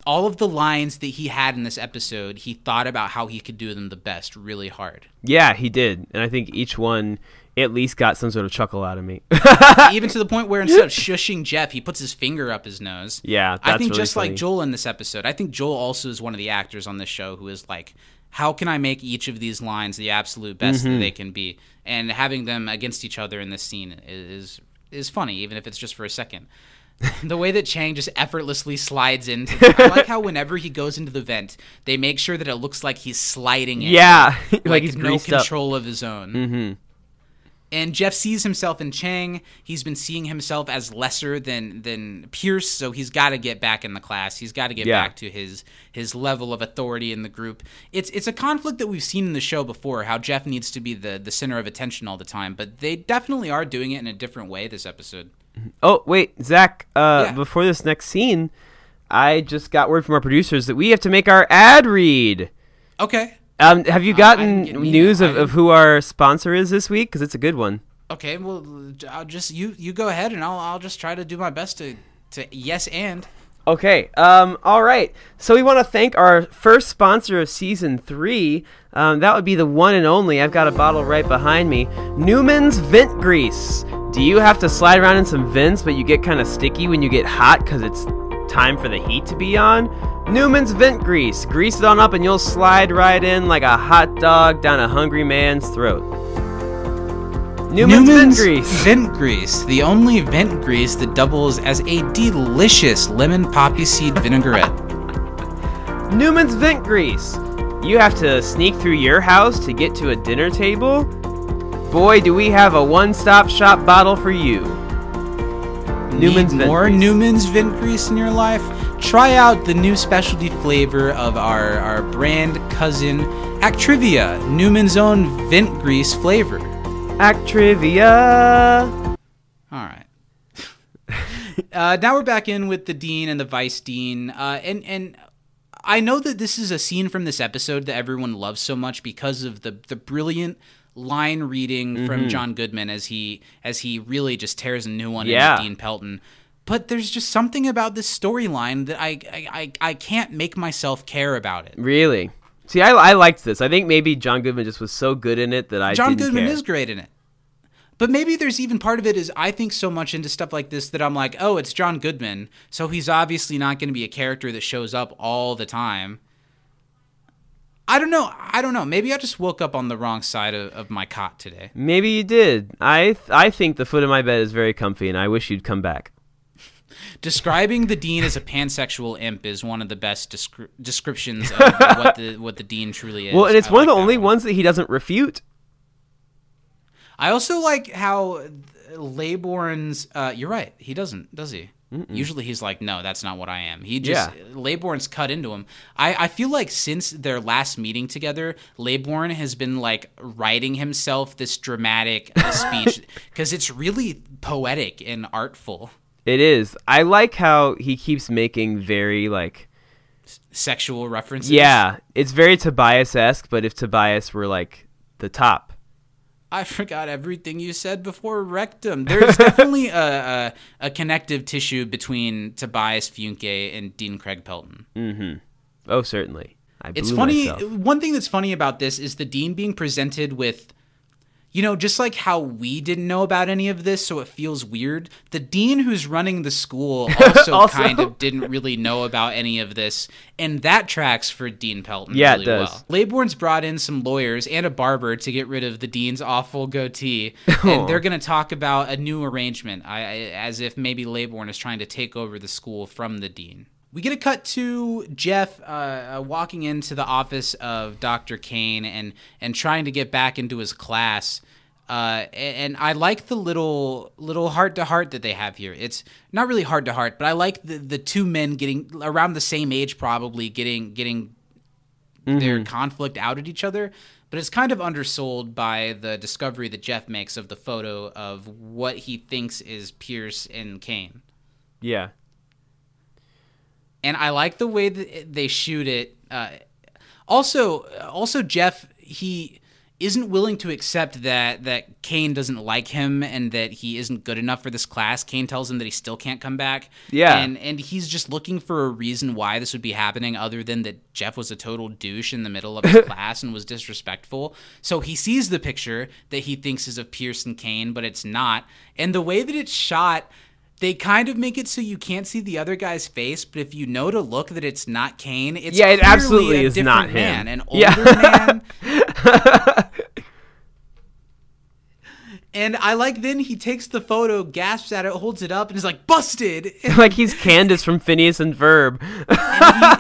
all of the lines that he had in this episode, he thought about how he could do them the best really hard. Yeah, he did, and I think each one at least got some sort of chuckle out of me. even to the point where instead of shushing Jeff, he puts his finger up his nose. Yeah, I think really just funny. like Joel in this episode, I think Joel also is one of the actors on this show who is like, how can I make each of these lines the absolute best Mm-hmm. that they can be? And having them against each other in this scene is is funny, even if it's just for a second. the way that Chang just effortlessly slides into, I like how whenever he goes into the vent, they make sure that it looks like he's sliding in. yeah, like, like, he's no greased up. control of his own. Mm-hmm. And Jeff sees himself in Chang. He's been seeing himself as lesser than than Pierce, so he's got to get back in the class. He's got to get Yeah. back to his his level of authority in the group. It's it's a conflict that we've seen in the show before. How Jeff needs to be the the center of attention all the time, but they definitely are doing it in a different way this episode. Oh wait, Zach. Uh, Yeah. Before this next scene, I just got word from our producers that we have to make our ad read. Okay, Um, have you Uh, gotten an news of, of who our sponsor is this week? Because it's a good one. okay. Well, I'll just you you go ahead, and I'll I'll just try to do my best to to yes and. Okay. Um. All right. So we want to thank our first sponsor of season three. Um, that would be the one and only. I've got a bottle right behind me. Newman's Vent Grease. Do you have to slide around in some vents, but you get kind of sticky when you get hot because it's time for the heat to be on? Newman's Vent Grease. Grease it on up, and you'll slide right in like a hot dog down a hungry man's throat. Newman's, Vent Grease. Vent grease, the only vent grease that doubles as a delicious lemon poppy seed vinaigrette. Newman's Vent Grease. You have to sneak through your house to get to a dinner table? Boy, do we have a one stop shop bottle for you. Newman's Need more Grease. Newman's Vent Grease in your life? Try out the new specialty flavor of our, our brand cousin Actrivia, Newman's own Vent Grease flavor. Act trivia. All right. uh, now we're back in with the dean and the vice dean, uh, and and I know that this is a scene from this episode that everyone loves so much because of the the brilliant line reading Mm-hmm. from John Goodman as he as he really just tears a new one Yeah. into Dean Pelton. But there's just something about this storyline that I, I I I can't make myself care about it. Really? See, I, I liked this. I think maybe John Goodman just was so good in it that I John Goodman care. is great in it. But maybe there's even part of it is I think so much into stuff like this that I'm like, oh, it's John Goodman, so he's obviously not going to be a character that shows up all the time. I don't know. I don't know. Maybe I just woke up on the wrong side of, of my cot today. Maybe you did. I th- I think the foot of my bed is very comfy, and I wish you'd come back. Describing the dean as a pansexual imp is one of the best descri- descriptions of what the what the dean truly is. Well, and it's I one of the only one. ones that he doesn't refute. I also like how Laybourne's. Uh, you're right. He doesn't, does he? Usually he's like, no, that's not what I am. He just Yeah. Laybourne's cut into him. I, I feel like since their last meeting together, Laybourne has been like writing himself this dramatic uh, speech because it's really poetic and artful. It is. I like how he keeps making very like Sexual references. yeah, it's very Tobias esque. But if Tobias were like the top, I forgot everything you said before rectum. There's definitely a, a, a connective tissue between Tobias Funke and Dean Craig Pelton. Mm-hmm. oh certainly. I It's funny. myself. One thing that's funny about this is the dean being presented with, you know, just like how we didn't know about any of this, so it feels weird. The dean who's running the school also, Also. kind of didn't really know about any of this, and that tracks for Dean Pelton Yeah, it does. well. Laybourne's brought in some lawyers and a barber to get rid of the dean's awful goatee, and they're going to talk about a new arrangement, I, I, as if maybe Laybourne is trying to take over the school from the dean. We get a cut to Jeff uh, uh, walking into the office of Dr. Kane and and trying to get back into his class. Uh, and I like the little little heart to heart that they have here. It's not really heart to heart, but I like the the two men getting around the same age, probably getting getting their conflict out at each other. But it's kind of undersold by the discovery that Jeff makes of the photo of what he thinks is Pierce and Kane Yeah. And I like the way that they shoot it. Uh, also, also Jeff he isn't willing to accept that that Kane doesn't like him and that he isn't good enough for this class. Kane tells him that he still can't come back. Yeah. and and he's just looking for a reason why this would be happening, other than that Jeff was a total douche in the middle of his class and was disrespectful. So he sees the picture that he thinks is of Pierce and Kane, but it's not. And the way that it's shot they kind of make it so you can't see the other guy's face, but if you know to look that it's not Kane, it's Yeah, it absolutely is not him. man, an older Yeah. man. And I like then he takes the photo, gasps at it, holds it up, and is like, busted. Like he's Candace from Phineas and Ferb.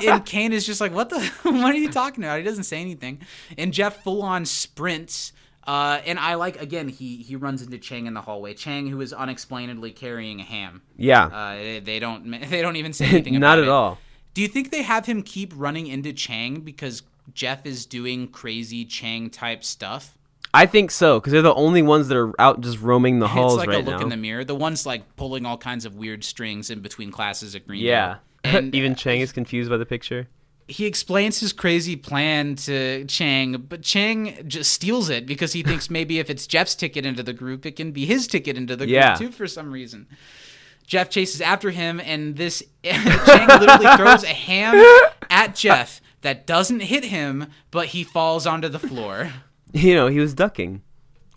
he, and Kane is just like, what the? what are you talking about? He doesn't say anything. And Jeff full on sprints. Uh, and I like again he he runs into Chang in the hallway. Chang who is unexplainedly carrying a ham. yeah. Uh, they, they don't they don't even say anything about Not at it. all. Do you think they have him keep running into Chang because Jeff is doing crazy Chang type stuff? I think so because they're the only ones that are out just roaming the halls it's like right a look now. in the mirror. The one's like pulling all kinds of weird strings in between classes at Green. yeah. And Even Chang is confused by the picture. He explains his crazy plan to Chang, but Chang just steals it because he thinks maybe if it's Jeff's ticket into the group, it can be his ticket into the Yeah. group too for some reason. Jeff chases after him, and this Chang literally throws a ham at Jeff that doesn't hit him, but he falls onto the floor. You know, he was ducking.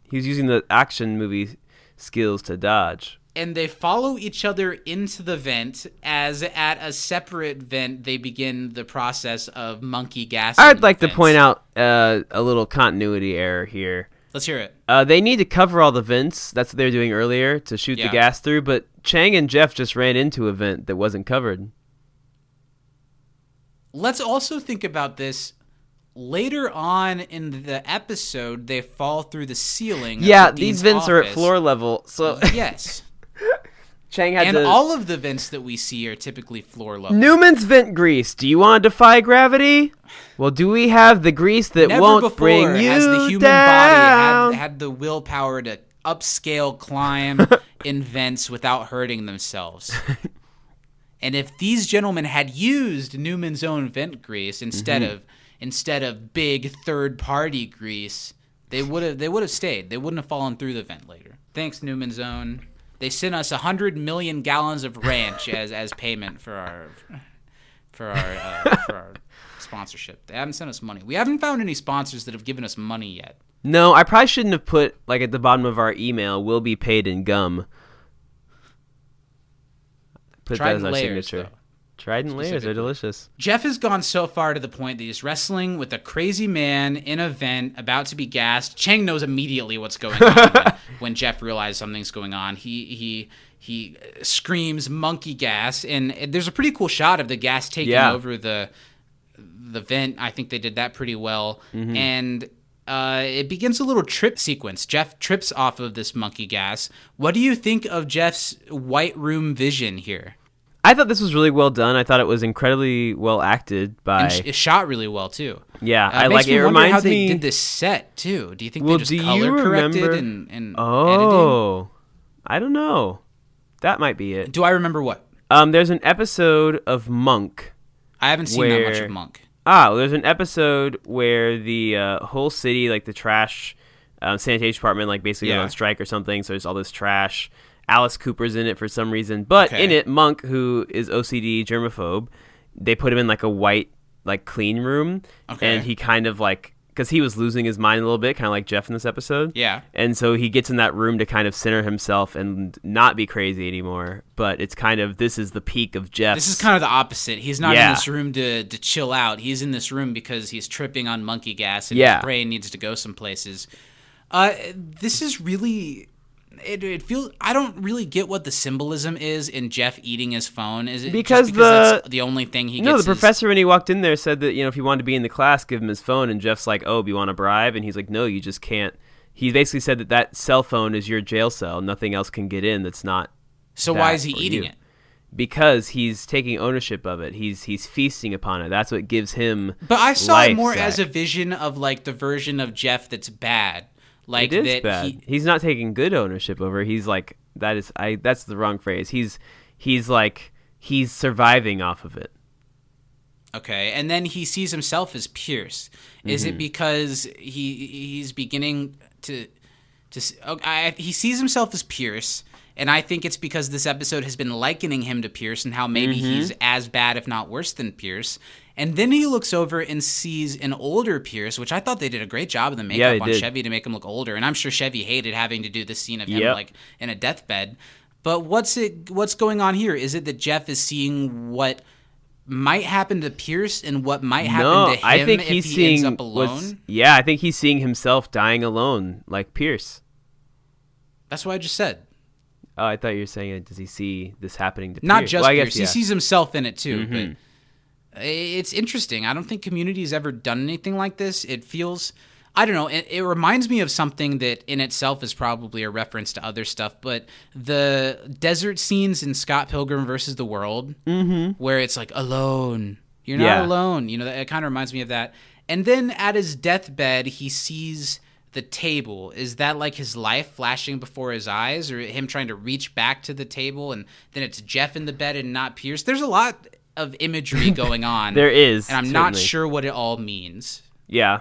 He was using the action movie skills to dodge. And they follow each other into the vent as at a separate vent they begin the process of monkey gas. I'd like to point out uh, a little continuity error here. Let's hear it. Uh, they need to cover all the vents. That's what they were doing earlier to shoot Yeah. the gas through. But Chang and Jeff just ran into a vent that wasn't covered. Let's also think about this. Later on in the episode, they fall through the ceiling. Yeah, the these vents are at floor level. So Yes, Chang had and to. all of the vents that we see are typically floor level. Newman's vent grease. Do you want to defy gravity? Well, do we have the grease that Never won't bring you has the human down? body had, had the willpower to upscale climb in vents without hurting themselves. and if these gentlemen had used Newman's own vent grease instead Mm-hmm. of instead of big third party grease, they would have they would have stayed. They wouldn't have fallen through the vent later. Thanks Newman's own. They sent us hundred million gallons of ranch as as payment for our for our uh, for our sponsorship. They haven't sent us money. We haven't found any sponsors that have given us money yet. No, I probably shouldn't have put like at the bottom of our email We'll be paid in gum. Put that as our layers, signature. though. Trident layers are delicious. Jeff has gone so far to the point that he's wrestling with a crazy man in a vent about to be gassed. Chang knows immediately what's going on when, when Jeff realizes something's going on. He he he screams monkey gas and there's a pretty cool shot of the gas taking Yeah. over the the vent. I think they did that pretty well. Mm-hmm. And uh, it begins a little trip sequence. Jeff trips off of this monkey gas. What do you think of Jeff's white room vision here? I thought this was really well done. I thought it was incredibly well acted by. Sh- it shot really well too. yeah, Uh, I like me it. Reminds how they me. did this set too. Do you think Well, they just do you color corrected remember- and, and editing? oh, I don't know. That might be it. Do I remember what? Um, there's an episode of Monk. I haven't seen that much of Monk. Ah, well, there's an episode where the uh, whole city, like the trash um, sanitation department, like basically Yeah. on strike or something. So there's all this trash. Alice Cooper's in it for some reason, but Okay. in it, Monk, who is OCD germaphobe, they put him in like a white, like clean room, Okay. and he kind of like because he was losing his mind a little bit, kind of like Jeff in this episode. Yeah. And so he gets in that room to kind of center himself and not be crazy anymore. But it's kind of this is the peak of Jeff. This is kind of the opposite. He's not in this room to, to chill out. He's in this room because he's tripping on monkey gas and Yeah. his brain needs to go some places. Uh, this is really. It, it feels. I don't really get what the symbolism is in Jeff eating his phone. Is it Because just because the- the only thing he No, the professor when he walked in there said that you know if he wanted to be in the class, give him his phone, and Jeff's like, "Oh, do you want a bribe?" And he's like, "No, you just can't." He basically said that that cell phone is your jail cell. Nothing else can get in. That's not So why is he eating you. it? because he's taking ownership of it. He's he's feasting upon it. That's what gives him. But I saw it more Zach. as a vision of like the version of Jeff that's bad. Like it is that bad. he he's not taking good ownership over. He's like that is I. That's the wrong phrase. He's he's like he's surviving off of it. Okay, and then he sees himself as Pierce. Is Mm-hmm. it because he he's beginning to to okay, I, he sees himself as Pierce, and I think it's because this episode has been likening him to Pierce and how maybe Mm-hmm. he's as bad, if not worse, than Pierce. And then he looks over and sees an older Pierce, which I thought they did a great job of the makeup they on did. Chevy to make him look older. And I'm sure Chevy hated having to do this scene of him Yep. like in a deathbed. But what's it? What's going on here? Is it that Jeff is seeing what? might happen to Pierce and what might happen no, to him I think if he's he seeing ends up alone. Yeah, I think he's seeing himself dying alone, like Pierce. That's what I just said. Oh, I thought you were saying, does he see this happening to Not Pierce? just Well, Pierce. guess, He yeah. Mm-hmm. sees himself in it too. But it's interesting. I don't think community has ever done anything like this. It feels, I don't know. It, it reminds me of something that in itself is probably a reference to other stuff. But the desert scenes in Scott Pilgrim versus the World, mm-hmm. where it's like alone. You're not Yeah. alone. You know, it kind of reminds me of that. And then at his deathbed, he sees the table. Is that like his life flashing before his eyes, or him trying to reach back to the table, and then it's Jeff in the bed and not Pierce? There's a lot of imagery going on. There is, and I'm not sure what it all means. Yeah.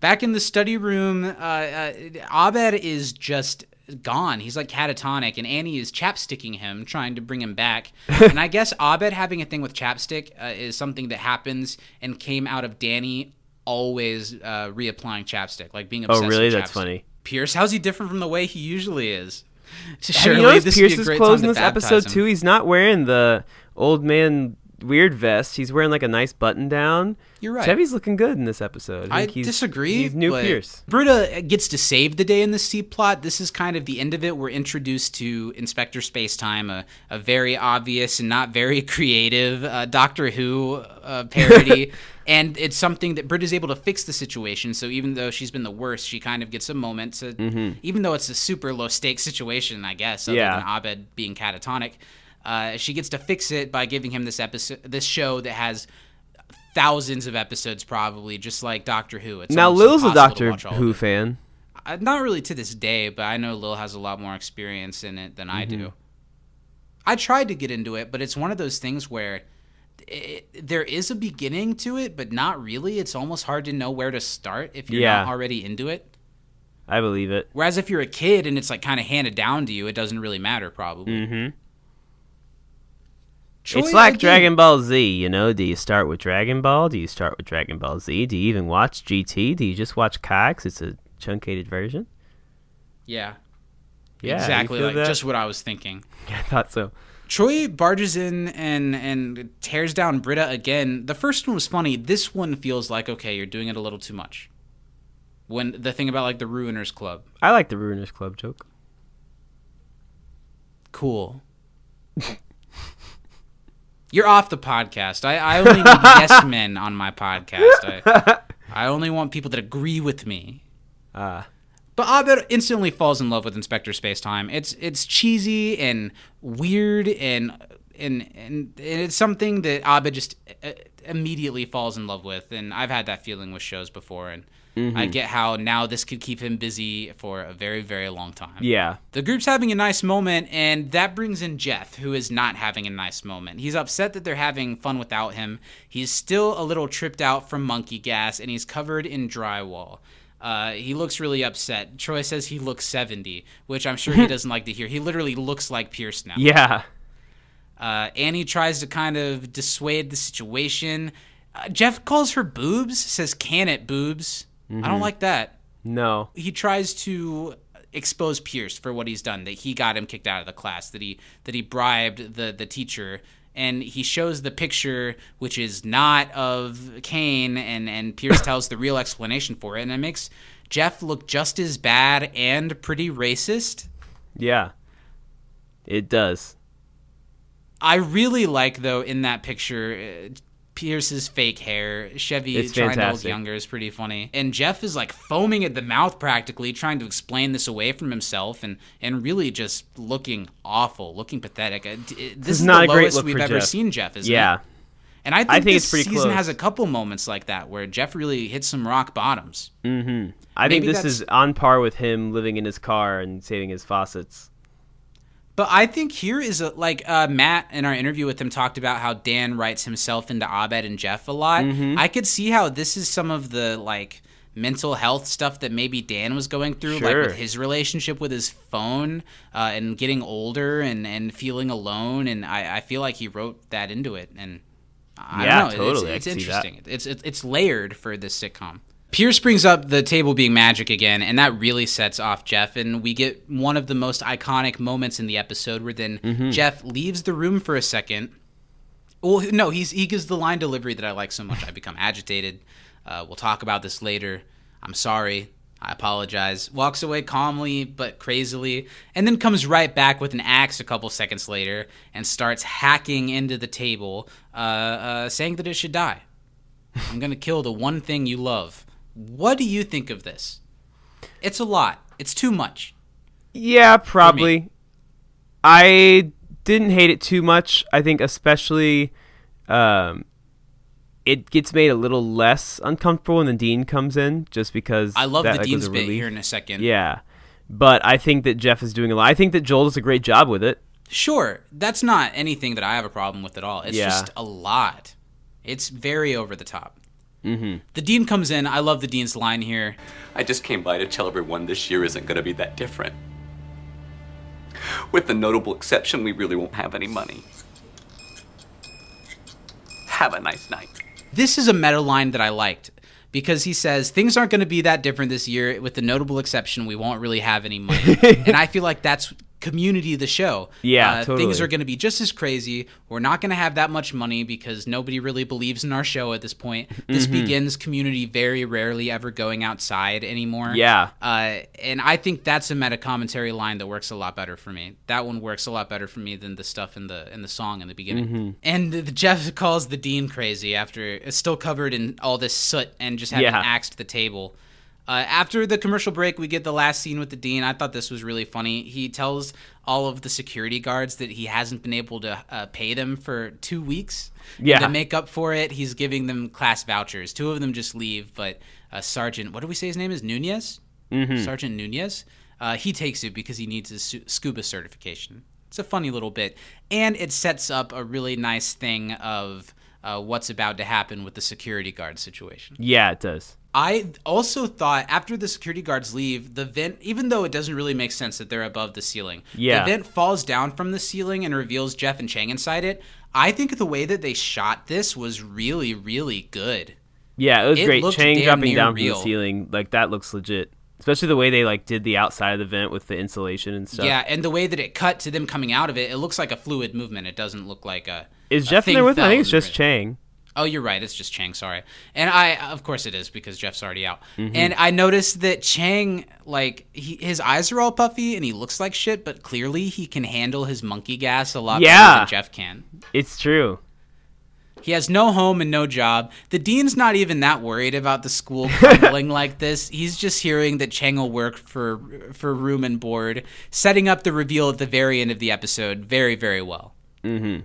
Back in the study room, uh, uh, Abed is just gone. He's like catatonic, and Annie is chapsticking him, trying to bring him back. and I guess Abed having a thing with chapstick uh, is something that happens and came out of Danny always uh, reapplying chapstick, like being obsessed. With it. Oh, really? That's funny. Pierce, how's he different from the way he usually is? Have Surely you noticed this would be Pierce's clothes in this episode him. too? He's not wearing the old man weird vest. He's wearing like a nice button down. You're right. Chevy's looking good in this episode. I think he's- disagree. He's new Pierce. Britta gets to save the day in the C plot. This is kind of the end of it. We're introduced to Inspector Spacetime, a, a very obvious and not very creative uh, Doctor Who uh, parody. and it's something that Britta's able to fix the situation. So even though she's been the worst, she kind of gets a moment to, even though it's a super low stakes situation, I guess, other Yeah. than Abed being catatonic. Uh, she gets to fix it by giving him this episode, this show that has thousands of episodes, probably just like Doctor Who. It's Now Lil's a Doctor watch all of Who fan. Uh, not really to this day, but I know Lil has a lot more experience in it than I Mm-hmm. do. I tried to get into it, but it's one of those things where it, there is a beginning to it, but not really. It's almost hard to know where to start if you're Yeah. not already into it. I believe it. Whereas if you're a kid and it's like kind of handed down to you, it doesn't really matter probably. Mm-hmm. Troy, it's like again- Dragon Ball Z, you know. Do you start with Dragon Ball? Do you start with Dragon Ball Z? Do you even watch GT? Do you just watch Kai 'cause it's a truncated version? Yeah, Yeah, exactly. Like that? just what I was thinking. I thought so. Troy barges in and and tears down Britta again. The first one was funny. This one feels like okay, you're doing it a little too much. When the thing about like the Ruiners Club, I like the Ruiners Club joke. cool. you're off the podcast. I, I only need yes men on my podcast. I, I only want people that agree with me. Ah. But Abed instantly falls in love with Inspector Spacetime. It's it's cheesy and weird and and and, and it's something that Abed just uh, immediately falls in love with. And I've had that feeling with shows before, and I get how now this could keep him busy for a very very long time. Yeah. The group's having a nice moment, and that brings in Jeff, who is not having a nice moment. He's upset that they're having fun without him. He's still a little tripped out from monkey gas, and he's covered in drywall. Uh, he looks really upset. Troy says he looks 70, which I'm sure he doesn't like to hear. He literally looks like Pierce now. Yeah. Uh, Annie tries to kind of dissuade the situation. Uh, Jeff calls her boobs, says, Can it, boobs? I don't like that No. he tries to expose Pierce for what he's done that he got him kicked out of the class that he that he bribed the the teacher and he shows the picture which is not of Kane and and Pierce tells the real explanation for it and it makes Jeff look just as bad and pretty racist. Yeah. It does. I really like though in that picture uh, Pierce's fake hair, Chevy It's trying to look younger is pretty funny, and Jeff is like foaming at the mouth practically, trying to explain this away from himself, and and really just looking awful, looking pathetic. Uh, d- This is, not the lowest we've ever Jeff. seen Jeff, isn't Yeah. it? And I think, I think this season close. has a couple moments like that where Jeff really hits some rock bottoms. I think this is on par with him living in his car and saving his faucets. But I think here is a, like uh, Matt in our interview with him talked about how Dan writes himself into Abed and Jeff a lot. Mm-hmm. I could see how this is some of the like mental health stuff that maybe Dan was going through, like with his relationship with his phone uh, and getting older and, and feeling alone. And I, I feel like he wrote that into it. And I Yeah, don't know. totally. It's, it's can see that. interesting. It's, it's it's layered for this sitcom. Pierce brings up the table being magic again, and that really sets off Jeff. And we get one of the most iconic moments in the episode where then Mm-hmm. Jeff leaves the room for a second. Well, no, he's he gives the line delivery that I like so much. I become agitated. Uh, we'll talk about this later. I'm sorry. I apologize. Walks away calmly but crazily, and then comes right back with an axe a couple seconds later and starts hacking into the table, uh, uh, saying that it should die. I'm gonna kill the one thing you love. What do you think of this? It's a lot. It's too much. Yeah, probably. I didn't hate it too much. I think especially um, it gets made a little less uncomfortable when the dean comes in, just because I love that, the like, Dean's bit here in a second. Yeah, but I think that Jeff is doing a lot. I think that Joel does a great job with it. Sure, that's not anything that I have a problem with at all. It's Yeah. just a lot. It's very over the top. Mm-hmm. The dean comes in. I love the dean's line here. I just came by to tell everyone this year isn't going to be that different. With the notable exception, we really won't have any money. Have a nice night. This is a meta line that I liked because he says things aren't going to be that different this year, with the notable exception we won't really have any money. and I feel like that's community of the show. Yeah, uh, totally. Things are going to be just as crazy. We're not going to have that much money because nobody really believes in our show at this point. This Mm-hmm. begins community very rarely ever going outside anymore. Yeah. Uh, and I think that's a meta commentary line that works a lot better for me. That one works a lot better for me than the stuff in the in the song in the beginning. Mm-hmm. And the, Jeff calls the dean crazy after it's still covered in all this soot and just having Yeah. axed the table. Uh, after the commercial break, we get the last scene with the dean. I thought this was really funny. He tells all of the security guards that he hasn't been able to uh, pay them for two weeks. Yeah. to make up for it, he's giving them class vouchers. Two of them just leave, but uh, Sergeant, what do we say his name is? Nunez? Mm-hmm. Sergeant Nunez. Uh, he takes it because he needs his su- scuba certification. It's a funny little bit, and it sets up a really nice thing of uh, what's about to happen with the security guard situation. Yeah, it does. I also thought after the security guards leave, the vent, even though it doesn't really make sense that they're above the ceiling, Yeah. the vent falls down from the ceiling and reveals Jeff and Chang inside it. I think the way that they shot this was really, really good. Yeah, it was It great. Chang dropping down real. from the ceiling, like that looks legit. Especially the way they like did the outside of the vent with the insulation and stuff. Yeah, and the way that it cut to them coming out of it, it looks like a fluid movement. It doesn't look like a. Is a Jeff in there with? him? I think it's just Chang. Oh, you're right. It's just Chang. Sorry, and I, of course, it is because Jeff's already out. Mm-hmm. And I noticed that Chang, like, he, his eyes are all puffy and he looks like shit, but clearly he can handle his monkey gas a lot better than Jeff can. It's true. He has no home and no job. The dean's not even that worried about the school crumbling like this. He's just hearing that Chang will work for for room and board, setting up the reveal at the very end of the episode very, very well. Mm-hmm.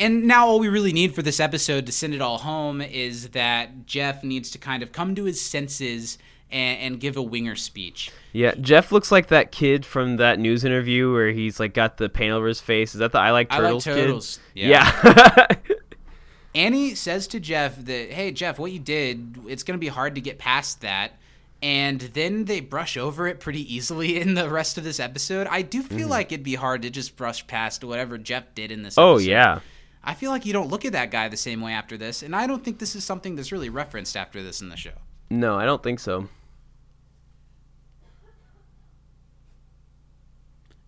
And now all we really need for this episode to send it all home is that Jeff needs to kind of come to his senses and, and give a winger speech. Yeah, Jeff looks like that kid from that news interview where he's like got the paint over his face. Is that the I like turtles? I like turtles, kid? Yeah. Yeah. Annie says to Jeff that, hey, Jeff, what you did, it's going to be hard to get past that. And then they brush over it pretty easily in the rest of this episode. I do feel mm-hmm. like it'd be hard to just brush past whatever Jeff did in this oh episode. yeah. I feel like you don't look at that guy the same way after this. And I don't think this is something that's really referenced after this in the show. No, I don't think so.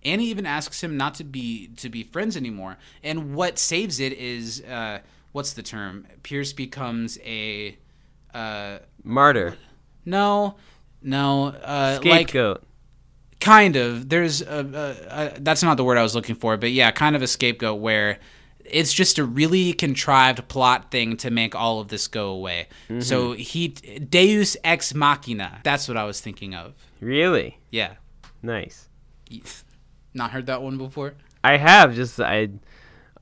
Annie even asks him not to be to be friends anymore. And what saves it is uh, what's the term? Pierce becomes a uh, Martyr, no, no, uh, like scapegoat. kind of. There's a, a, a that's not the word I was looking for, but yeah, kind of a scapegoat where it's just a really contrived plot thing to make all of this go away. So he Deus ex machina. That's what I was thinking of. really Yeah, nice. not heard that one before. I have just I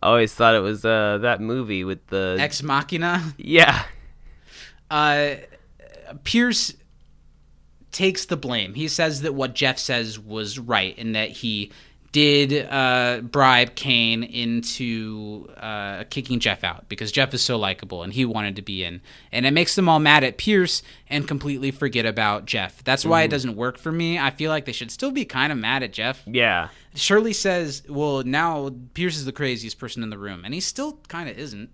always thought it was uh that movie with the Ex machina. yeah uh, Pierce takes the blame. He says that what Jeff says was right and that he did uh, bribe Kane into uh, kicking Jeff out because Jeff is so likable and he wanted to be in. And it makes them all mad at Pierce and completely forget about Jeff. That's why it doesn't work for me. I feel like they should still be kind of mad at Jeff. yeah Shirley says, well, now Pierce is the craziest person in the room. And he still kind of isn't.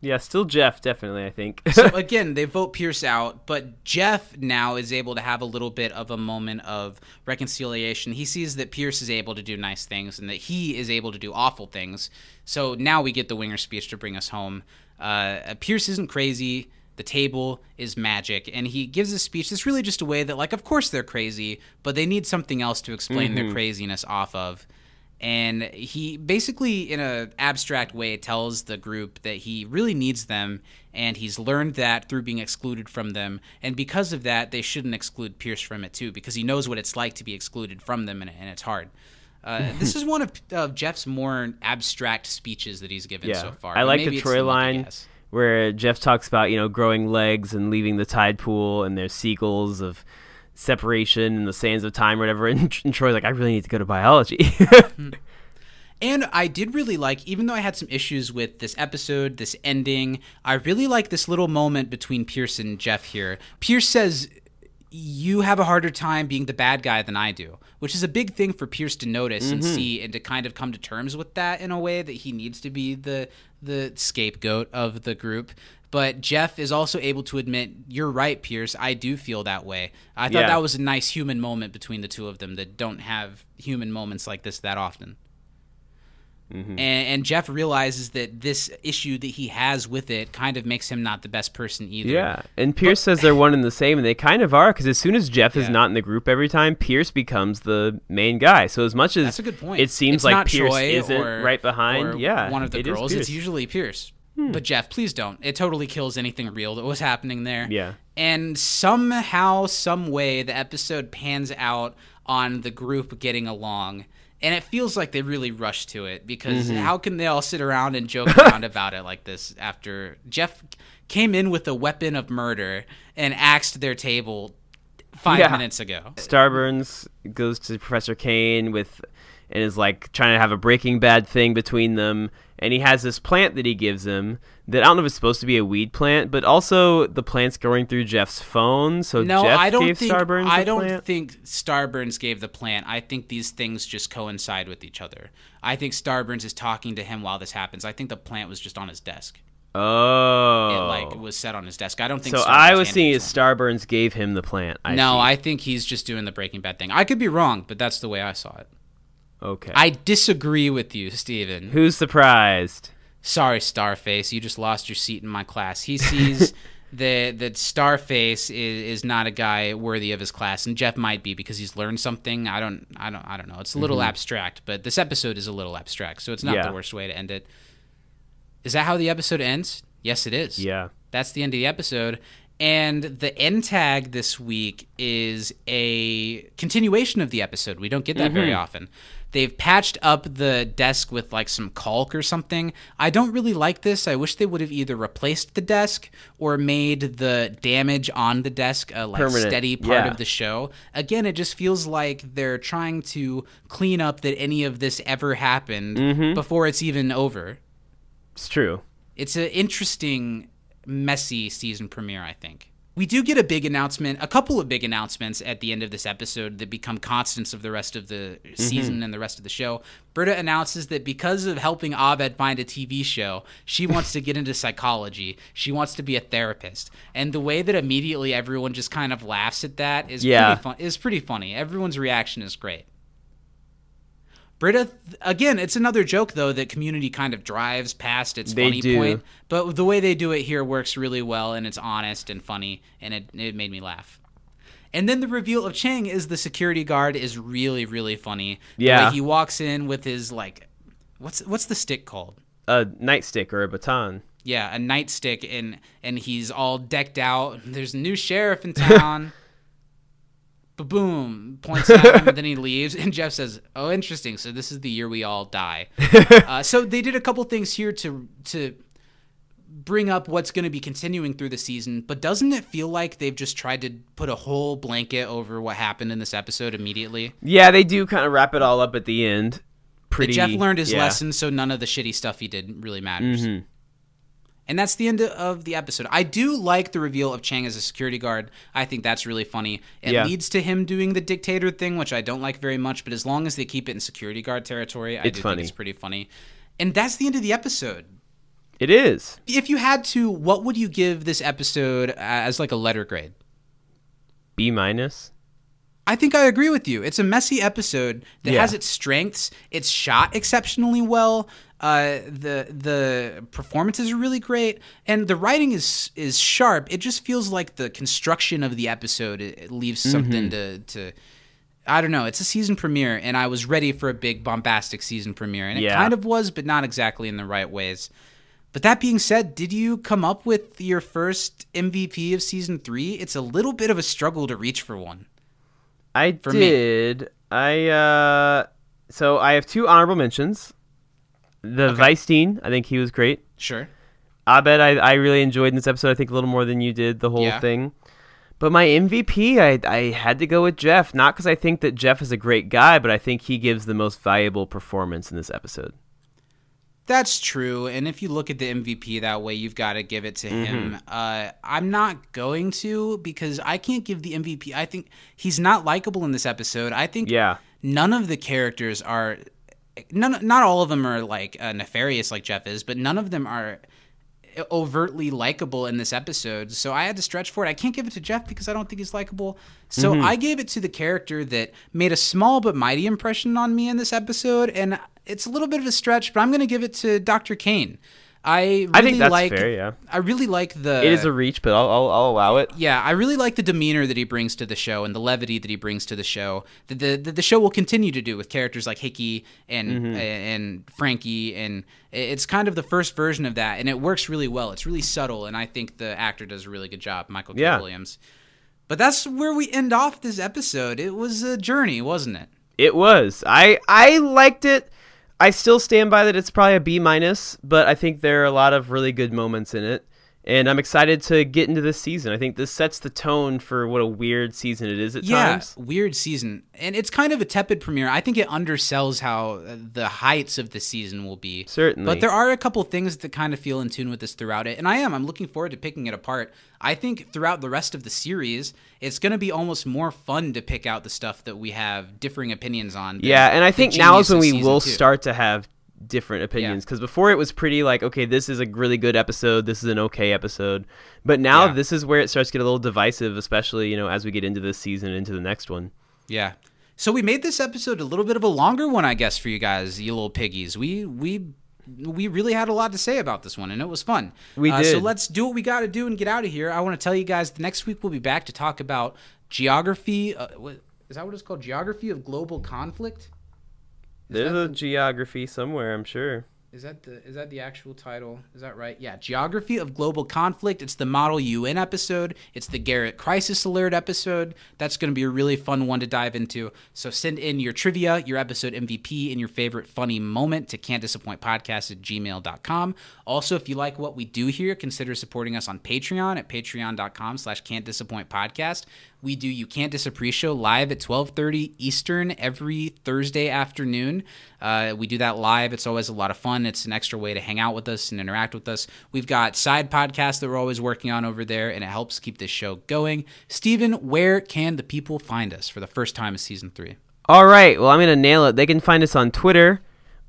Yeah still Jeff definitely I think so again, they vote Pierce out, but Jeff now is able to have a little bit of a moment of reconciliation. He sees that Pierce is able to do nice things and that he is able to do awful things. So now we get the winger speech to bring us home. Uh, Pierce isn't crazy. The table is magic, and he gives a speech that's really just a way that, like, of course they're crazy, but they need something else to explain their craziness off of and he basically in an abstract way tells the group that he really needs them and he's learned that through being excluded from them. And because of that they shouldn't exclude pierce from it too because he knows what it's like to be excluded from them and, and it's hard. Uh, this is one of, of jeff's more abstract speeches that he's given yeah. so far I like maybe the Troy line where Jeff talks about you know growing legs and leaving the tide pool and there's seagulls of separation and the sands of time or whatever and, and Troy's like I really need to go to biology And I did really like, even though I had some issues with this episode, this ending, I really like this little moment between Pierce and Jeff here. Pierce says, you have a harder time being the bad guy than I do, which is a big thing for Pierce to notice and mm-hmm. see and to kind of come to terms with that in a way that he needs to be the the scapegoat of the group. But Jeff is also able to admit, you're right, Pierce. I do feel that way. I thought Yeah. that was a nice human moment between the two of them that don't have human moments like this that often. Mm-hmm. And, and Jeff realizes that this issue that he has with it kind of makes him not the best person either. Yeah, and Pierce says they're one and the same, and they kind of are because as soon as Jeff is not in the group every time, Pierce becomes the main guy. So as much as That's a good point. it seems It's like Pierce Troy isn't or- right behind, yeah, one of the it girls. It's usually Pierce. Hmm. But Jeff, please don't. It totally kills anything real that was happening there. Yeah. And somehow, some way, the episode pans out on the group getting along. And it feels like they really rushed to it because Mm-hmm. how can they all sit around and joke around about it like this after Jeff came in with a weapon of murder and axed their table five Yeah. minutes ago? Starburns goes to Professor Kane with and is like trying to have a Breaking Bad thing between them, and he has this plant that he gives him that I don't know if it's supposed to be a weed plant, but also the plant's going through Jeff's phone. So No, Jeff I don't gave think Starburns I don't plant. think Starburns gave the plant. I think these things just coincide with each other. I think Starburns is talking to him while this happens. I think the plant was just on his desk. oh, It like was set on his desk. I don't think. so Starburns I was seeing it as to him. Starburns gave him the plant. I no. I think he's just doing the Breaking Bad thing. I could be wrong, but that's the way I saw it. Okay. I disagree with you, Steven. Who's surprised? Sorry, Starface. You just lost your seat in my class. He sees that that Starface is, is not a guy worthy of his class, and Jeff might be because he's learned something. I don't, I don't, I don't know. It's a little abstract, but this episode is a little abstract, so it's not Mm-hmm. Yeah. the worst way to end it. Is that how the episode ends? Yes, it is. Yeah. That's the end of the episode. And the end tag this week is a continuation of the episode. We don't get that very often. They've patched up the desk with like some caulk or something. I don't really like this. I wish they would have either replaced the desk or made the damage on the desk a like Permanent. steady part Yeah. of the show. Again, it just feels like they're trying to clean up that any of this ever happened mm-hmm. before it's even over. It's true. It's an interesting, messy season premiere, I think. We do get a big announcement, a couple of big announcements at the end of this episode that become constants of the rest of the mm-hmm. season and the rest of the show. Britta announces that because of helping Abed find a TV show, she wants to get into psychology. She wants to be a therapist. And the way that immediately everyone just kind of laughs at that is Yeah. pretty fun is pretty funny. Everyone's reaction is great. Britta, again, it's another joke though that Community kind of drives past its They funny do. point, but the way they do it here works really well, and it's honest and funny, and it it made me laugh. And then the reveal of Chang is the security guard is really really funny. Yeah. he walks in with his like, what's what's the stick called? A nightstick or a baton. Yeah, a nightstick, and and he's all decked out. There's a new sheriff in town. Ba-boom, points at him, and then he leaves. And Jeff says, "Oh, interesting. So this is the year we all die." uh, so they did a couple things here to to bring up what's going to be continuing through the season. But doesn't it feel like they've just tried to put a whole blanket over what happened in this episode immediately? Yeah, they do kind of wrap it all up at the end. Pretty. Jeff learned his yeah. lesson, so none of the shitty stuff he did really matters. And that's the end of the episode. I do like the reveal of Chang as a security guard. I think that's really funny. It Yeah. leads to him doing the dictator thing, which I don't like very much. But as long as they keep it in security guard territory, I It's do funny. think it's pretty funny. And that's the end of the episode. It is. If you had to, what would you give this episode as like a letter grade? B minus. I think I agree with you. It's a messy episode that Yeah. has its strengths. It's shot exceptionally well. Uh, the the performances are really great, and the writing is is sharp. It just feels like the construction of the episode it, it leaves something to to. I don't know. It's a season premiere, and I was ready for a big bombastic season premiere, and it Yeah. kind of was, but not exactly in the right ways. But that being said, did you come up with your first MVP of season three? It's a little bit of a struggle to reach for one. I For me. did. I uh so I have two honorable mentions. The Weisstein, I think he was great. Sure. Abed, I, I really enjoyed in this episode. I think a little more than you did the whole Yeah. thing. But my MVP, I I had to go with Jeff. Not because I think that Jeff is a great guy, but I think he gives the most valuable performance in this episode. That's true. And if you look at the MVP that way, you've got to give it to him. Mm-hmm. Uh, I'm not going to because I can't give the MVP. I think he's not likable in this episode. I think Yeah. none of the characters are none not all of them are like uh, nefarious like Jeff is, but none of them are overtly likable in this episode. So I had to stretch for it. I can't give it to Jeff because I don't think he's likable. So Mm-hmm. I gave it to the character that made a small but mighty impression on me in this episode and it's a little bit of a stretch, but I'm going to give it to Dr. Kane. I really I think that's like fair, yeah. I really like the It is a reach, but I'll, I'll, I'll allow it. yeah, I really like the demeanor that he brings to the show and the levity that he brings to the show. That the, the, the show will continue to do with characters like Hickey and Mm-hmm. and Frankie, and it's kind of the first version of that, and it works really well. It's really subtle, and I think the actor does a really good job, Michael K. Yeah. Williams. But that's where we end off this episode. It was a journey, wasn't it? It was. I I liked it. I still stand by that it's probably a B minus, but I think there are a lot of really good moments in it. And I'm excited to get into this season. I think this sets the tone for what a weird season it is at yeah, times. weird season, and it's kind of a tepid premiere. I think it undersells how the heights of the season will be. Certainly. but there are a couple things that kind of feel in tune with this throughout it, and I am. I'm looking forward to picking it apart. I think throughout the rest of the series, it's going to be almost more fun to pick out the stuff that we have differing opinions on. than Yeah, and I think now is when we will two. start to have different opinions because before it was pretty like okay this is a really good episode this is an okay episode but now Yeah. this is where it starts to get a little divisive especially you know as we get into this season into the next one Yeah. So we made this episode a little bit of a longer one, I guess, for you guys, you little piggies. We we we really had a lot to say about this one, and it was fun. We Uh, So let's do what we got to do and get out of here. I want to tell you guys the next week we'll be back to talk about geography. Uh, what, is that what it's called? Geography of global conflict. There's a geography somewhere i'm sure Is that the is that the actual title? Is that right? Yeah, Geography of Global Conflict. It's the Model UN episode. It's the Garrett Crisis Alert episode. That's going to be a really fun one to dive into. So send in your trivia, your episode MVP, and your favorite funny moment to can't disappoint podcast at gmail.com. Also, if you like what we do here, consider supporting us on Patreon at patreon.com slash can't disappoint podcast. We do You Can't Diss a Pre-Show live at 12:30 Eastern every Thursday afternoon. Uh, we do that live. It's always a lot of fun. It's an extra way to hang out with us and interact with us. We've got side podcasts that we're always working on over there, and it helps keep this show going. Steven, where can the people find us for the first time of season three? All right. Well, I'm to nail it. They can find us on Twitter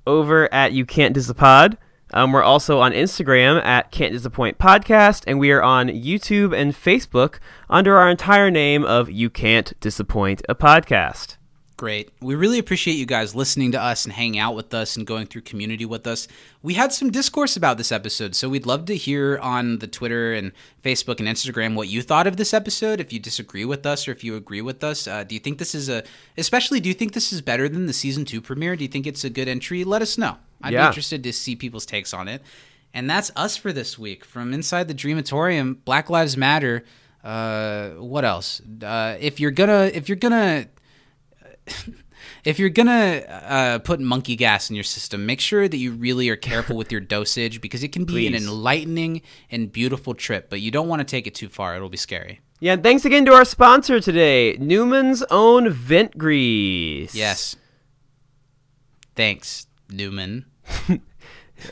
over at You Can't Disapod. Um, we're also on Instagram at Can't Disappoint Podcast, and we are on YouTube and Facebook under our entire name of You Can't Disappoint a Podcast. Great. We really appreciate you guys listening to us and hanging out with us and going through community with us. We had some discourse about this episode, so we'd love to hear on the Twitter and Facebook and Instagram what you thought of this episode. If you disagree with us or if you agree with us, uh, do you think this is a, especially, do you think this is better than the season two premiere? Do you think it's a good entry? Let us know. I'd be interested to see people's takes on it. And that's us for this week from inside the Dreamatorium. Black Lives Matter. Uh, what else? Uh, if you're gonna, if you're gonna if you're gonna uh, put monkey gas in your system, make sure that you really are careful with your dosage because it can be an enlightening and beautiful trip, but you don't want to take it too far; it'll be scary. Yeah, and thanks again to our sponsor today, Newman's Own Vent Grease. Yes. Thanks, Newman.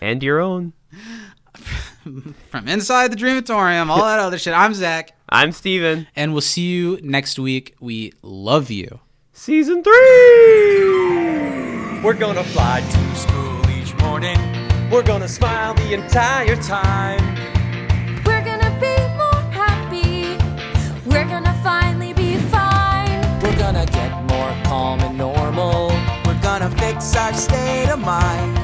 And your own. From inside the Dreamatorium, all that other shit. I'm Zach, I'm Steven. and we'll see you next week. We love you. Season 3! We're gonna fly to school each morning. We're gonna smile the entire time. We're gonna be more happy. We're gonna finally be fine. We're gonna get more calm and normal. We're gonna fix our state of mind.